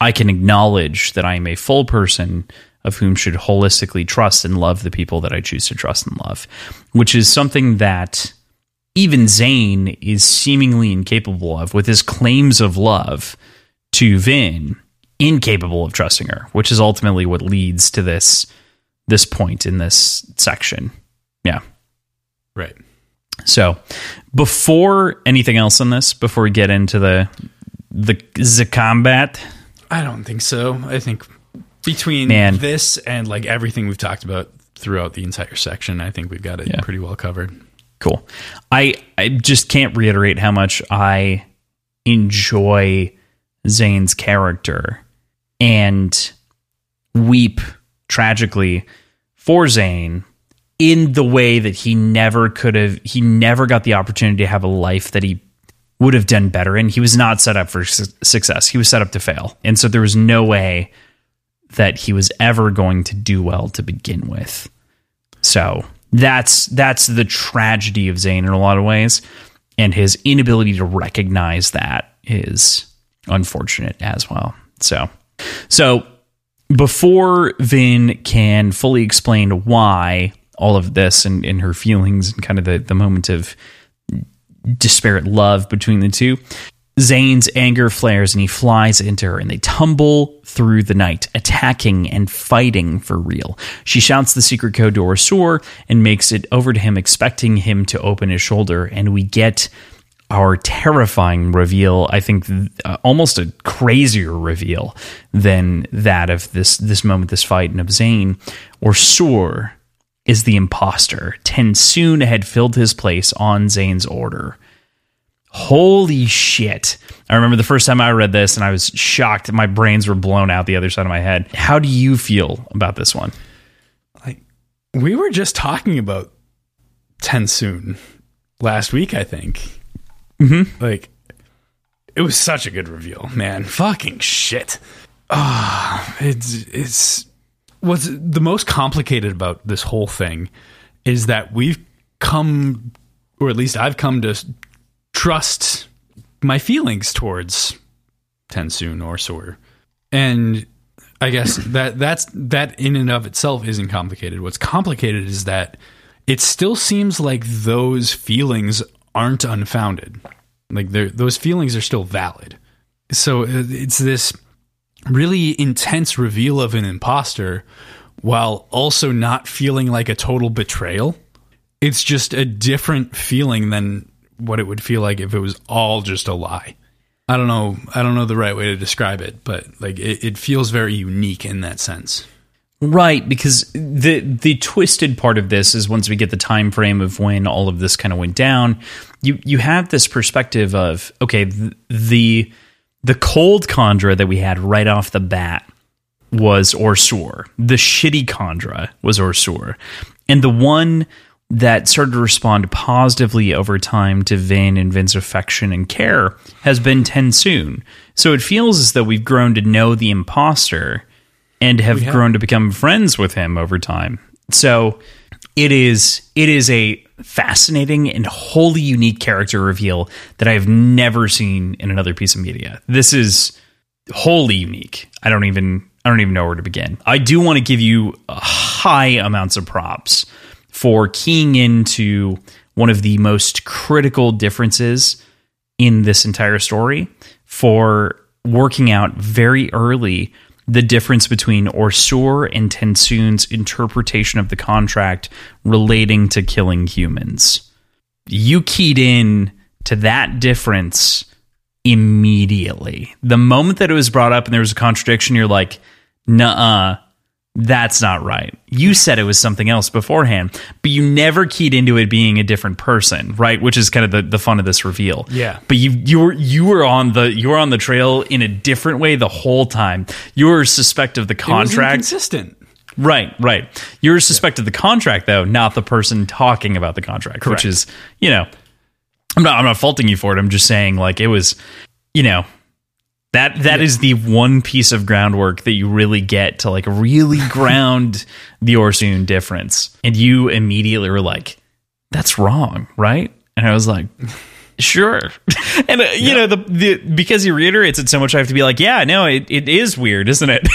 [SPEAKER 2] I can acknowledge that I am a full person of whom should holistically trust and love the people that I choose to trust and love, which is something that even Zane is seemingly incapable of with his claims of love to Vin, incapable of trusting her, which is ultimately what leads to this this point in this section. Yeah.
[SPEAKER 1] right
[SPEAKER 2] So, before anything else on this, before we get into the the, the combat,
[SPEAKER 1] i don't think so i think between
[SPEAKER 2] Man.
[SPEAKER 1] this and like everything we've talked about throughout the entire section i think we've got it
[SPEAKER 2] Yeah.
[SPEAKER 1] pretty well covered
[SPEAKER 2] cool. I I just can't reiterate how much I enjoy Zane's character and weep tragically for Zane in the way that he never could have he never got the opportunity to have a life that he would have done better And He was not set up for su- success. He was set up to fail. And so there was no way that he was ever going to do well to begin with. So that's that's the tragedy of Zane in a lot of ways, and his inability to recognize that is unfortunate as well. So, so before Vin can fully explain why all of this and, and her feelings and kind of the, the moment of disparate love between the two, Zane's anger flares and he flies into her, and they tumble through the night, attacking and fighting for real. She shouts the secret code to OreSeur and makes it over to him, expecting him to open his shoulder, and we get our terrifying reveal. I think uh, almost a crazier reveal than that of this this moment, this fight, and of Zane. OreSeur is the imposter. TenSoon had filled his place on Zane's order. Holy shit. I remember the first time I read this and I was shocked. My brains were blown out the other side of my head. How do you feel about this one?
[SPEAKER 1] Like we were just talking about TenSoon last week, I think.
[SPEAKER 2] Mm-hmm.
[SPEAKER 1] Like it was such a good reveal, man. Fucking shit. Ah, it's it's what's the most complicated about this whole thing is that we've come or at least I've come to trust my feelings towards TenSoon OreSeur. And I guess that that's that in and of itself isn't complicated. What's complicated is that it still seems like those feelings aren't unfounded. Like those feelings are still valid. So uh, it's this really intense reveal of an imposter while also not feeling like a total betrayal. It's just a different feeling than what it would feel like if it was all just a lie. I don't know. I don't know the right way to describe it, but like it, it feels very unique in that sense.
[SPEAKER 2] Right, because the the twisted part of this is once we get the time frame of when all of this kind of went down, you you have this perspective of okay, the the, the cold Kandra that we had right off the bat was OreSeur. The shitty Kandra was OreSeur. And the one that started to respond positively over time to Vin and Vin's affection and care has been TenSoon. So it feels as though we've grown to know the imposter and have, have grown to become friends with him over time. So it is it is a fascinating and wholly unique character reveal that I have never seen in another piece of media. This is wholly unique. I don't even I don't even know where to begin. I do want to give you high amounts of props for keying into one of the most critical differences in this entire story, for working out very early the difference between OreSeur and TenSoon's interpretation of the contract relating to killing humans. You keyed in to that difference immediately. The moment that it was brought up and there was a contradiction, you're like, nah, that's not right. You said it was something else beforehand, but you never keyed into it being a different person, right? Which is kind of the, the fun of this reveal.
[SPEAKER 1] Yeah.
[SPEAKER 2] But you you were you were on the you were on the trail in a different way the whole time. You were suspect of the contract.
[SPEAKER 1] consistent.
[SPEAKER 2] Right, right. You're suspect of the contract though, not the person talking about the contract, Correct. which is, you know, I'm not I'm not faulting you for it. I'm just saying like it was, you know, that that yeah. is the one piece of groundwork that you really get to like really ground the OreSeur difference. And you immediately were like, that's wrong, right? And I was like, sure. and uh, you know, the, the because he reiterates it so much, I have to be like, yeah, no, it, it is weird, isn't it?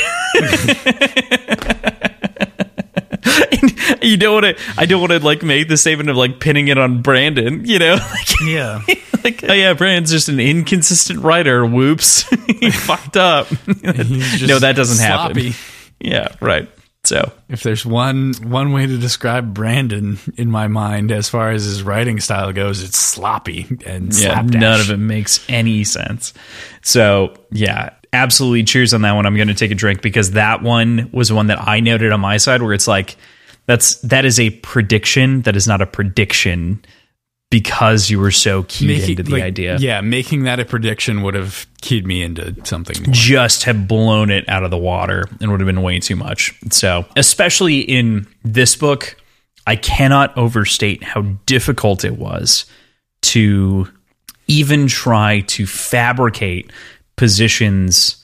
[SPEAKER 2] you don't want to. I don't want to like make the statement of like pinning it on Brandon. You know, like,
[SPEAKER 1] yeah,
[SPEAKER 2] like oh yeah, Brandon's just an inconsistent writer. Whoops, he fucked up. no, that doesn't sloppy. happen. Yeah, right. So
[SPEAKER 1] if there's one one way to describe Brandon in my mind as far as his writing style goes, it's sloppy and yeah,
[SPEAKER 2] none of it makes any sense. So yeah, absolutely cheers on that one. I'm going to take a drink because that one was one that I noted on my side where it's like that's that is a prediction that is not a prediction because you were so keyed into the like, idea.
[SPEAKER 1] Yeah, making that a prediction would have keyed me into something more.
[SPEAKER 2] Just have blown it out of the water and would have been way too much. So, especially in this book, I cannot overstate how difficult it was to even try to fabricate positions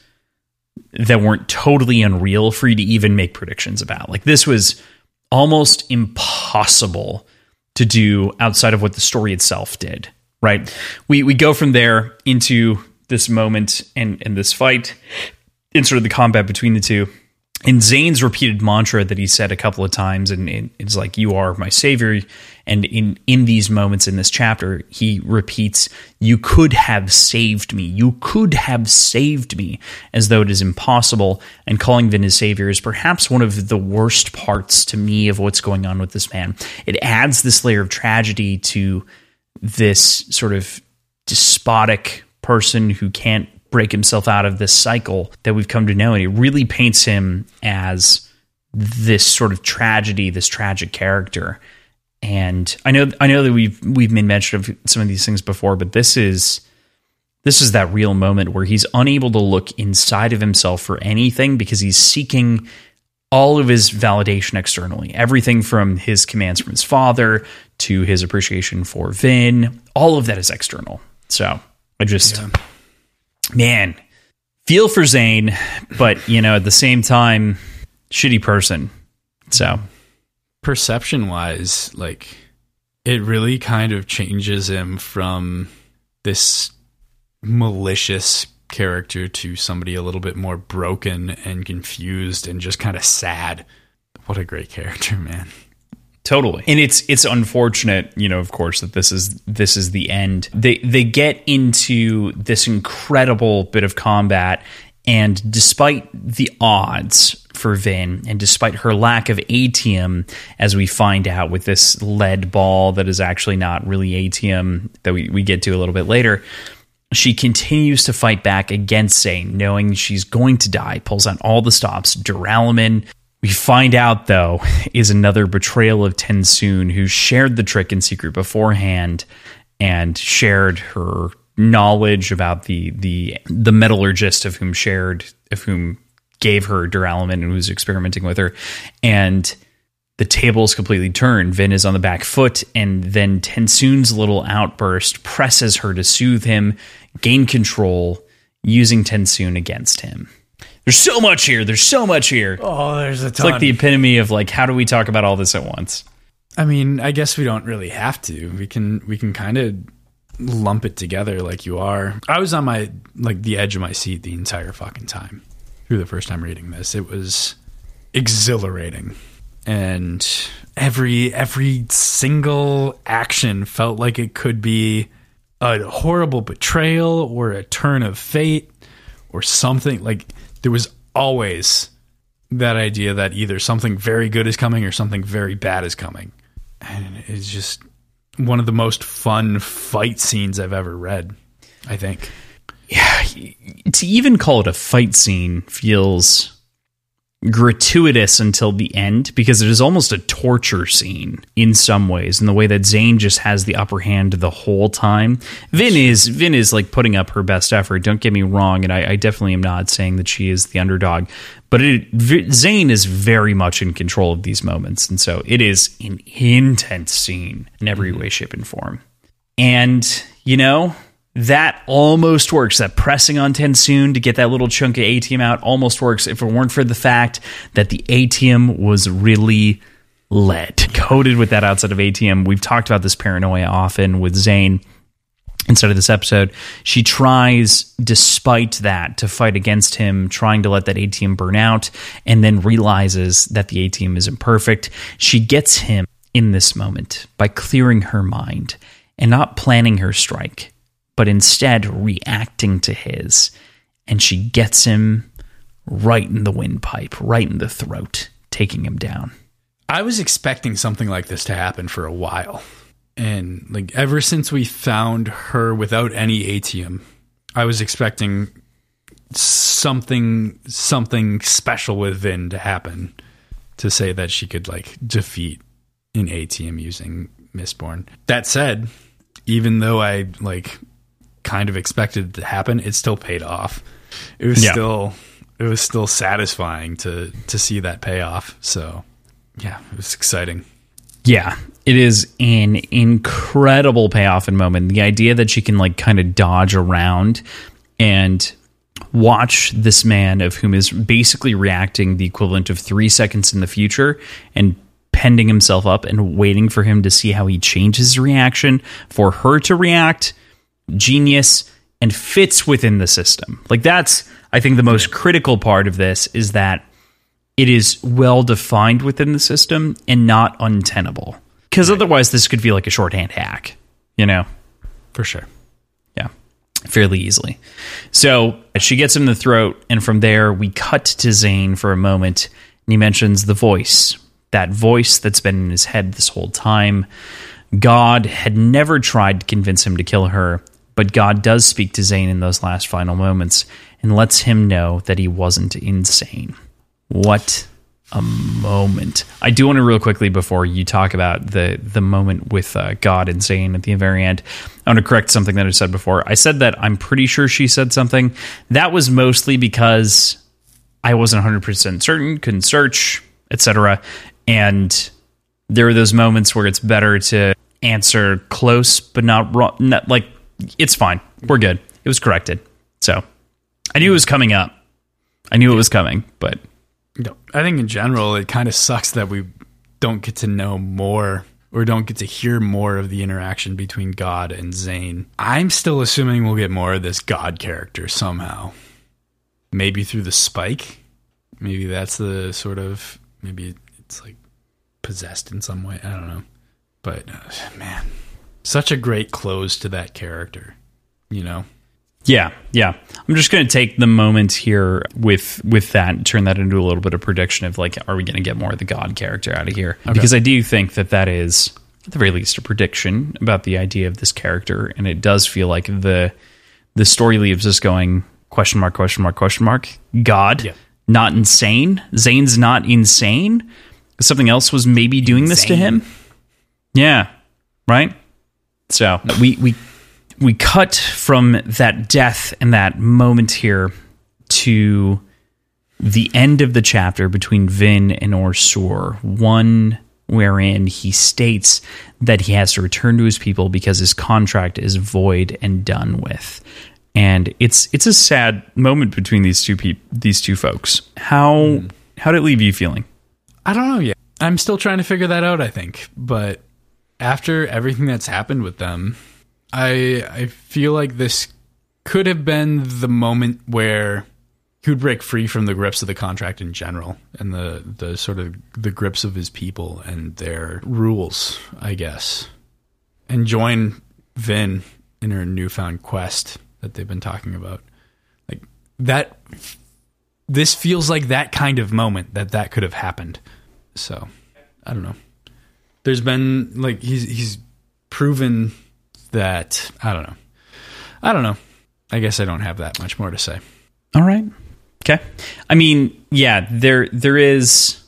[SPEAKER 2] that weren't totally unreal for you to even make predictions about. Like this was almost impossible to do outside of what the story itself did. Right? We we go from there into this moment and and this fight, in sort of the combat between the two And Zane's repeated mantra that he said a couple of times, and it's like, You are my savior. And in, in these moments in this chapter, he repeats, You could have saved me. You could have saved me, as though it is impossible. And calling Vin his savior is perhaps one of the worst parts to me of what's going on with this man. It adds this layer of tragedy to this sort of despotic person who can't break himself out of this cycle that we've come to know. And he really paints him as this sort of tragedy, this tragic character. And I know I know that we've we've made mention of some of these things before, but this is this is that real moment where he's unable to look inside of himself for anything because he's seeking all of his validation externally. Everything from his commands from his father to his appreciation for Vin, all of that is external. So I just yeah man, feel for Zane, but you know, at the same time, shitty person. So,
[SPEAKER 1] perception wise, like it really kind of changes him from this malicious character to somebody a little bit more broken and confused and just kind of sad. What a great character, man.
[SPEAKER 2] Totally. And it's it's unfortunate, you know, of course, that this is this is the end. They they get into this incredible bit of combat and despite the odds for Vin and despite her lack of atium as we find out with this lead ball that is actually not really atium that we, we get to a little bit later, she continues to fight back against Zane, knowing she's going to die, pulls on all the stops. Duralumin we find out, though, is another betrayal of TenSoon, who shared the trick in secret beforehand and shared her knowledge about the the the metallurgist of whom shared of whom gave her duralumin and was experimenting with her and the tables completely turn vin is on the back foot and then TenSoon's little outburst presses her to soothe him gain control using TenSoon against him there's so much here. There's so much here.
[SPEAKER 1] Oh, there's a ton.
[SPEAKER 2] It's like the epitome of like, how do we talk about all this at once?
[SPEAKER 1] I mean, I guess we don't really have to. We can we can kind of lump it together like you are. I was on my like the edge of my seat the entire fucking time through the first time reading this. It was exhilarating. And every every single action felt like it could be a horrible betrayal or a turn of fate or something like there was always that idea that either something very good is coming or something very bad is coming. And it's just one of the most fun fight scenes I've ever read, I think.
[SPEAKER 2] Yeah, to even call it a fight scene feels gratuitous until the end because it is almost a torture scene in some ways in the way that Zane just has the upper hand the whole time. Vin is Vin is like putting up her best effort. Don't get me wrong, and I, I definitely am not saying that she is the underdog, but it, Zane is very much in control of these moments, and so it is an intense scene in every mm-hmm. way, shape, and form. And you know, that almost works. That pressing on TenSoon to get that little chunk of atium out almost works if it weren't for the fact that the atium was really lead coated with that outside of atium. We've talked about this paranoia often with Zane instead of this episode. She tries, despite that, to fight against him, trying to let that atium burn out, and then realizes that the atium is imperfect. She gets him in this moment by clearing her mind and not planning her strike but instead reacting to his. And she gets him right in the windpipe, right in the throat, taking him down.
[SPEAKER 1] I was expecting something like this to happen for a while. And like ever since we found her without any atium, I was expecting something something special with Vin to happen to say that she could like defeat an atium using Mistborn. That said, even though I like kind of expected to happen, it still paid off. It was yeah. still it was still satisfying to to see that payoff. So yeah, it was exciting.
[SPEAKER 2] Yeah, it is an incredible payoff and moment. The idea that she can like kind of dodge around and watch this man of whom is basically reacting the equivalent of three seconds in the future and pending himself up and waiting for him to see how he changes his reaction for her to react genius and fits within the system. Like that's i think the most critical part of this is that it is well defined within the system and not untenable. Because otherwise this could feel like a shorthand hack you know?
[SPEAKER 1] For sure.
[SPEAKER 2] yeah, fairly easily. So she gets him in the throat, and from there we cut to Zane for a moment, and he mentions the voice, that voice that's been in his head this whole time. God had never tried to convince him to kill her, but God does speak to Zane in those last final moments and lets him know that he wasn't insane. What a moment! I do want to real quickly before you talk about the the moment with uh, God and Zane at the very end. I want to correct something that I said before. I said that I'm pretty sure she said something. That was mostly because I wasn't 100 percent certain, couldn't search, etc. And there are those moments where it's better to answer close but not wrong. Not, like it's fine, we're good. It was corrected. So I knew it was coming up. I knew it was coming, but
[SPEAKER 1] I think in general, it kind of sucks that we don't get to know more or don't get to hear more of the interaction between God and Zane. I'm still assuming we'll get more of this God character somehow. Maybe through the spike. Maybe that's the sort of maybe it's like possessed in some way. I don't know. But uh, man, such a great close to that character, you know.
[SPEAKER 2] Yeah, yeah. I'm just going to take the moment here with with that, and turn that into a little bit of prediction of like, are we going to get more of the God character out of here? Because I do think that that is at the very least a prediction about the idea of this character, and it does feel like the the story leaves us going question mark question mark question mark God
[SPEAKER 1] Yeah.
[SPEAKER 2] not insane Zane's not insane something else was maybe doing this to him yeah right so we we we cut from that death and that moment here to the end of the chapter between Vin and OreSeur, one wherein he states that he has to return to his people because his contract is void and done with. And it's it's a sad moment between these two peop- these two folks. How hmm. how did it leave you feeling?
[SPEAKER 1] I don't know yet. I'm still trying to figure that out, I think. But after everything that's happened with them, I I feel like this could have been the moment where he would break free from the grips of the contract in general and the the sort of the grips of his people and their rules, I guess. And join Vin in her newfound quest that they've been talking about. Like that this feels like that kind of moment that that could have happened. So, I don't know. There's been like he's he's proven that I don't know. I don't know. I guess I don't have that much more to say.
[SPEAKER 2] All right. Okay. I mean, yeah, there there is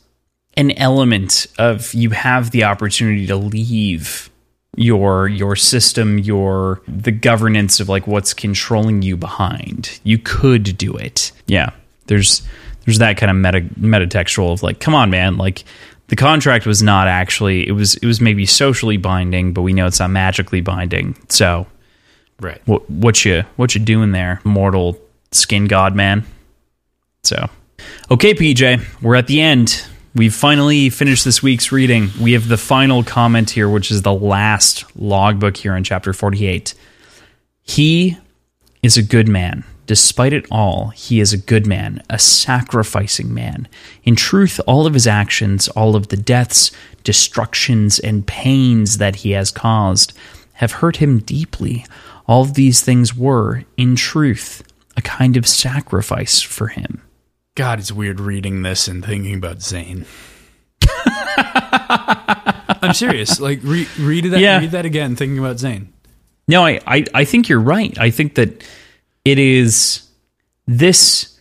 [SPEAKER 2] an element of you have the opportunity to leave your your system, your the governance of like what's controlling you behind. You could do it. Yeah. There's there's that kind of meta metatextual of like, come on, man, like the contract was not actually it was it was maybe socially binding, but we know it's not magically binding. So
[SPEAKER 1] Right.
[SPEAKER 2] what what you what you doing there, mortal skin god man? So, okay, PJ, we're at the end. We've finally finished this week's reading. We have the final comment here, which is the last logbook here in chapter 48. He is a good man. Despite it all, he is a good man, a sacrificing man. In truth, all of his actions, all of the deaths, destructions, and pains that he has caused have hurt him deeply. All of these things were, in truth, a kind of sacrifice for him.
[SPEAKER 1] God, it's weird reading this and thinking about Zane. I'm serious. Like re- read that
[SPEAKER 2] Yeah.
[SPEAKER 1] read that again thinking about Zane.
[SPEAKER 2] No, I, I, I think you're right. I think that it is this.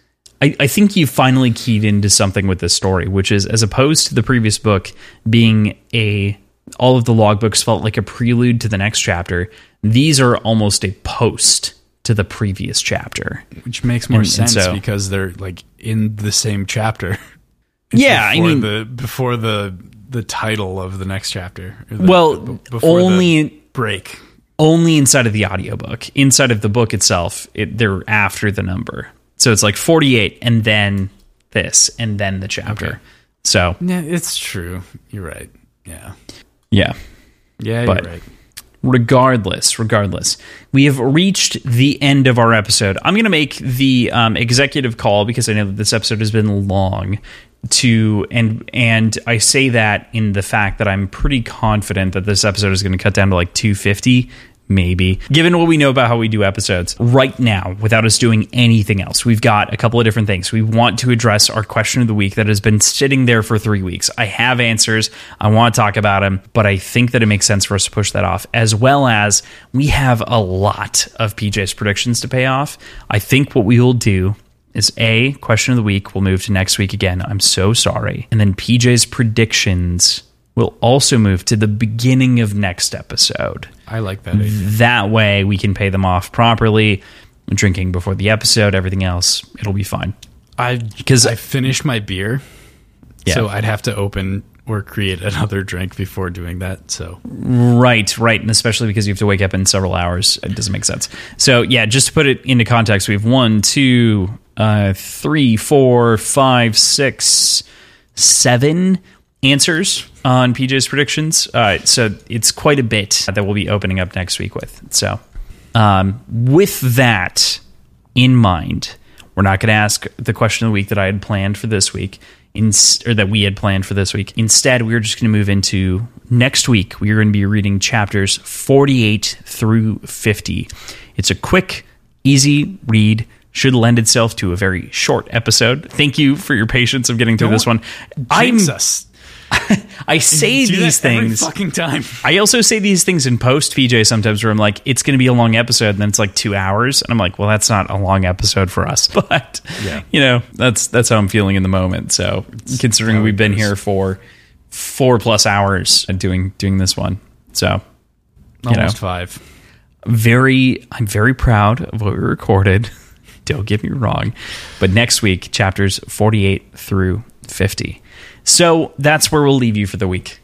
[SPEAKER 2] I, I think you finally keyed into something with this story, which is as opposed to the previous book being a all of the logbooks felt like a prelude to the next chapter. These are almost a post to the previous chapter.
[SPEAKER 1] Which makes more
[SPEAKER 2] And- and
[SPEAKER 1] sense
[SPEAKER 2] so-
[SPEAKER 1] because they're like in the same chapter.
[SPEAKER 2] Yeah, I mean-
[SPEAKER 1] the before the the title of the next chapter. the-
[SPEAKER 2] Well,
[SPEAKER 1] b- before the
[SPEAKER 2] only
[SPEAKER 1] break.
[SPEAKER 2] Only inside of the audiobook. Inside of the book itself, it, they're after the number. So it's like 48 and then this and then the chapter.
[SPEAKER 1] Okay.
[SPEAKER 2] So,
[SPEAKER 1] Yeah, it's true. You're right. Yeah.
[SPEAKER 2] yeah.
[SPEAKER 1] Yeah,
[SPEAKER 2] But-
[SPEAKER 1] you're right.
[SPEAKER 2] regardless regardless we have reached the end of our episode i'm going to make the um, executive call because i know that this episode has been long to and and i say that in the fact that i'm pretty confident that this episode is going to cut down to like 250 maybe. Given what we know about how we do episodes right now without us doing anything else we've got a couple of different things. We want to address our question of the week that has been sitting there for three weeks. I have answers. I want to talk about them but i think that it makes sense for us to push that off as well as we have a lot of pj's predictions to pay off. I think what we will do is a question of the week We'll move to next week again i'm so sorry and then pj's predictions will also move to the beginning of next episode
[SPEAKER 1] I like that idea.
[SPEAKER 2] that way we can pay them off properly drinking before the episode everything else it'll be fine
[SPEAKER 1] I
[SPEAKER 2] because
[SPEAKER 1] I finished my beer,
[SPEAKER 2] Yeah.
[SPEAKER 1] so I'd have to open or create another drink before doing that. So
[SPEAKER 2] right right and especially because you have to wake up in several hours it doesn't make sense so yeah just to put it into context we have one two uh three four five six seven answers on pj's predictions uh so it's quite a bit that we'll be opening up next week with so um with that in mind, we're not going to ask the question of the week that I had planned for this week, in, or that we had planned for this week. Instead, we're just going to move into next week. We are going to be reading chapters 48 through 50. It's a quick, easy read. Should lend itself to a very short episode. Thank you for your patience of getting through this one. I'm,
[SPEAKER 1] jinx us.
[SPEAKER 2] I say these things.
[SPEAKER 1] fucking time.
[SPEAKER 2] I also say these things in post PJ sometimes where I'm like, it's going to be a long episode, and then it's like two hours, and I'm like, well, that's not a long episode for us, but
[SPEAKER 1] Yeah.
[SPEAKER 2] you know, that's that's how I'm feeling in the moment. So considering we've been here for four plus hours doing doing this one, so you know,
[SPEAKER 1] Almost five.
[SPEAKER 2] very I'm very proud of what we recorded. Don't get me wrong, but next week chapters 48 through 50. So that's where we'll leave you for the week.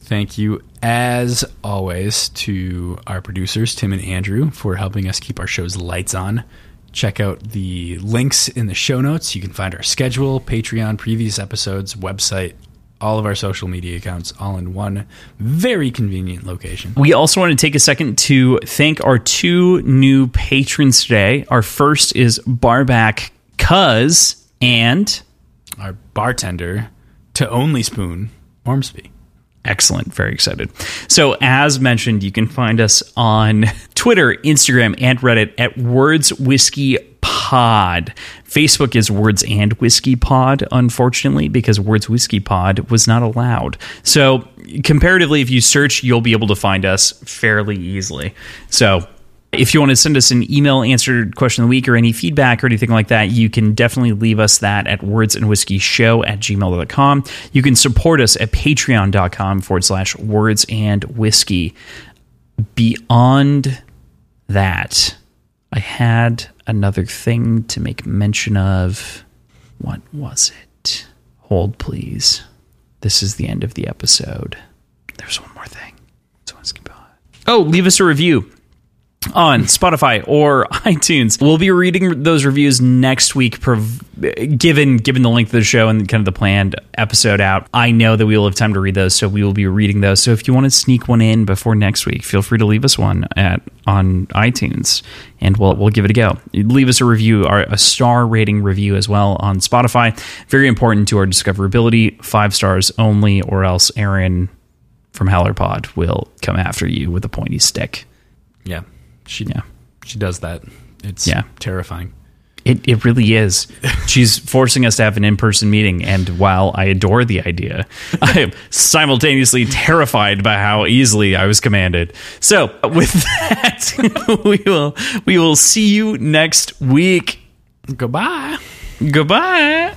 [SPEAKER 1] Thank you, as always, to our producers, Tim and Andrew, for helping us keep our show's lights on. Check out the links in the show notes. You can find our schedule, Patreon, previous episodes, website, all of our social media accounts, all in one very convenient location.
[SPEAKER 2] We also want to take a second to thank our two new patrons today. Our first is Barback Cuz and
[SPEAKER 1] Our bartender, to only spoon, Ormsby.
[SPEAKER 2] Excellent. Very excited. So, as mentioned, you can find us on Twitter, Instagram, and Reddit at Words Whiskey Pod. Facebook is Words and Whiskey Pod, unfortunately, because Words Whiskey Pod was not allowed. So, comparatively, if you search, you'll be able to find us fairly easily. So, if you want to send us an email answered question of the week or any feedback or anything like that, you can definitely leave us that at wordsandwhiskey.show at gmail.com. You can support us at patreon.com forward slash words and whiskey. Beyond that, I had another thing to make mention of. What was it? Hold, please. This is the end of the episode. There's one more thing. It's Whiskey Pod. Oh, leave us a review on Spotify or iTunes. We'll be reading those reviews next week, prov- given given the length of the show and kind of the planned episode out. I know that we will have time to read those, so we will be reading those. So if you want to sneak one in before next week, feel free to leave us one at on iTunes, and we'll we'll give it a go. Leave us a review, a star rating review as well on Spotify. Very important to our discoverability. Five stars only, or else Aaron from Howlerpod will come after you with a pointy stick.
[SPEAKER 1] Yeah. She,
[SPEAKER 2] Yeah.
[SPEAKER 1] she does that. It's
[SPEAKER 2] Yeah.
[SPEAKER 1] terrifying.
[SPEAKER 2] It, it really is. She's forcing us to have an in person meeting, and while I adore the idea, I am simultaneously terrified by how easily I was commanded. So, with that, we will we will see you next week.
[SPEAKER 1] Goodbye.
[SPEAKER 2] Goodbye.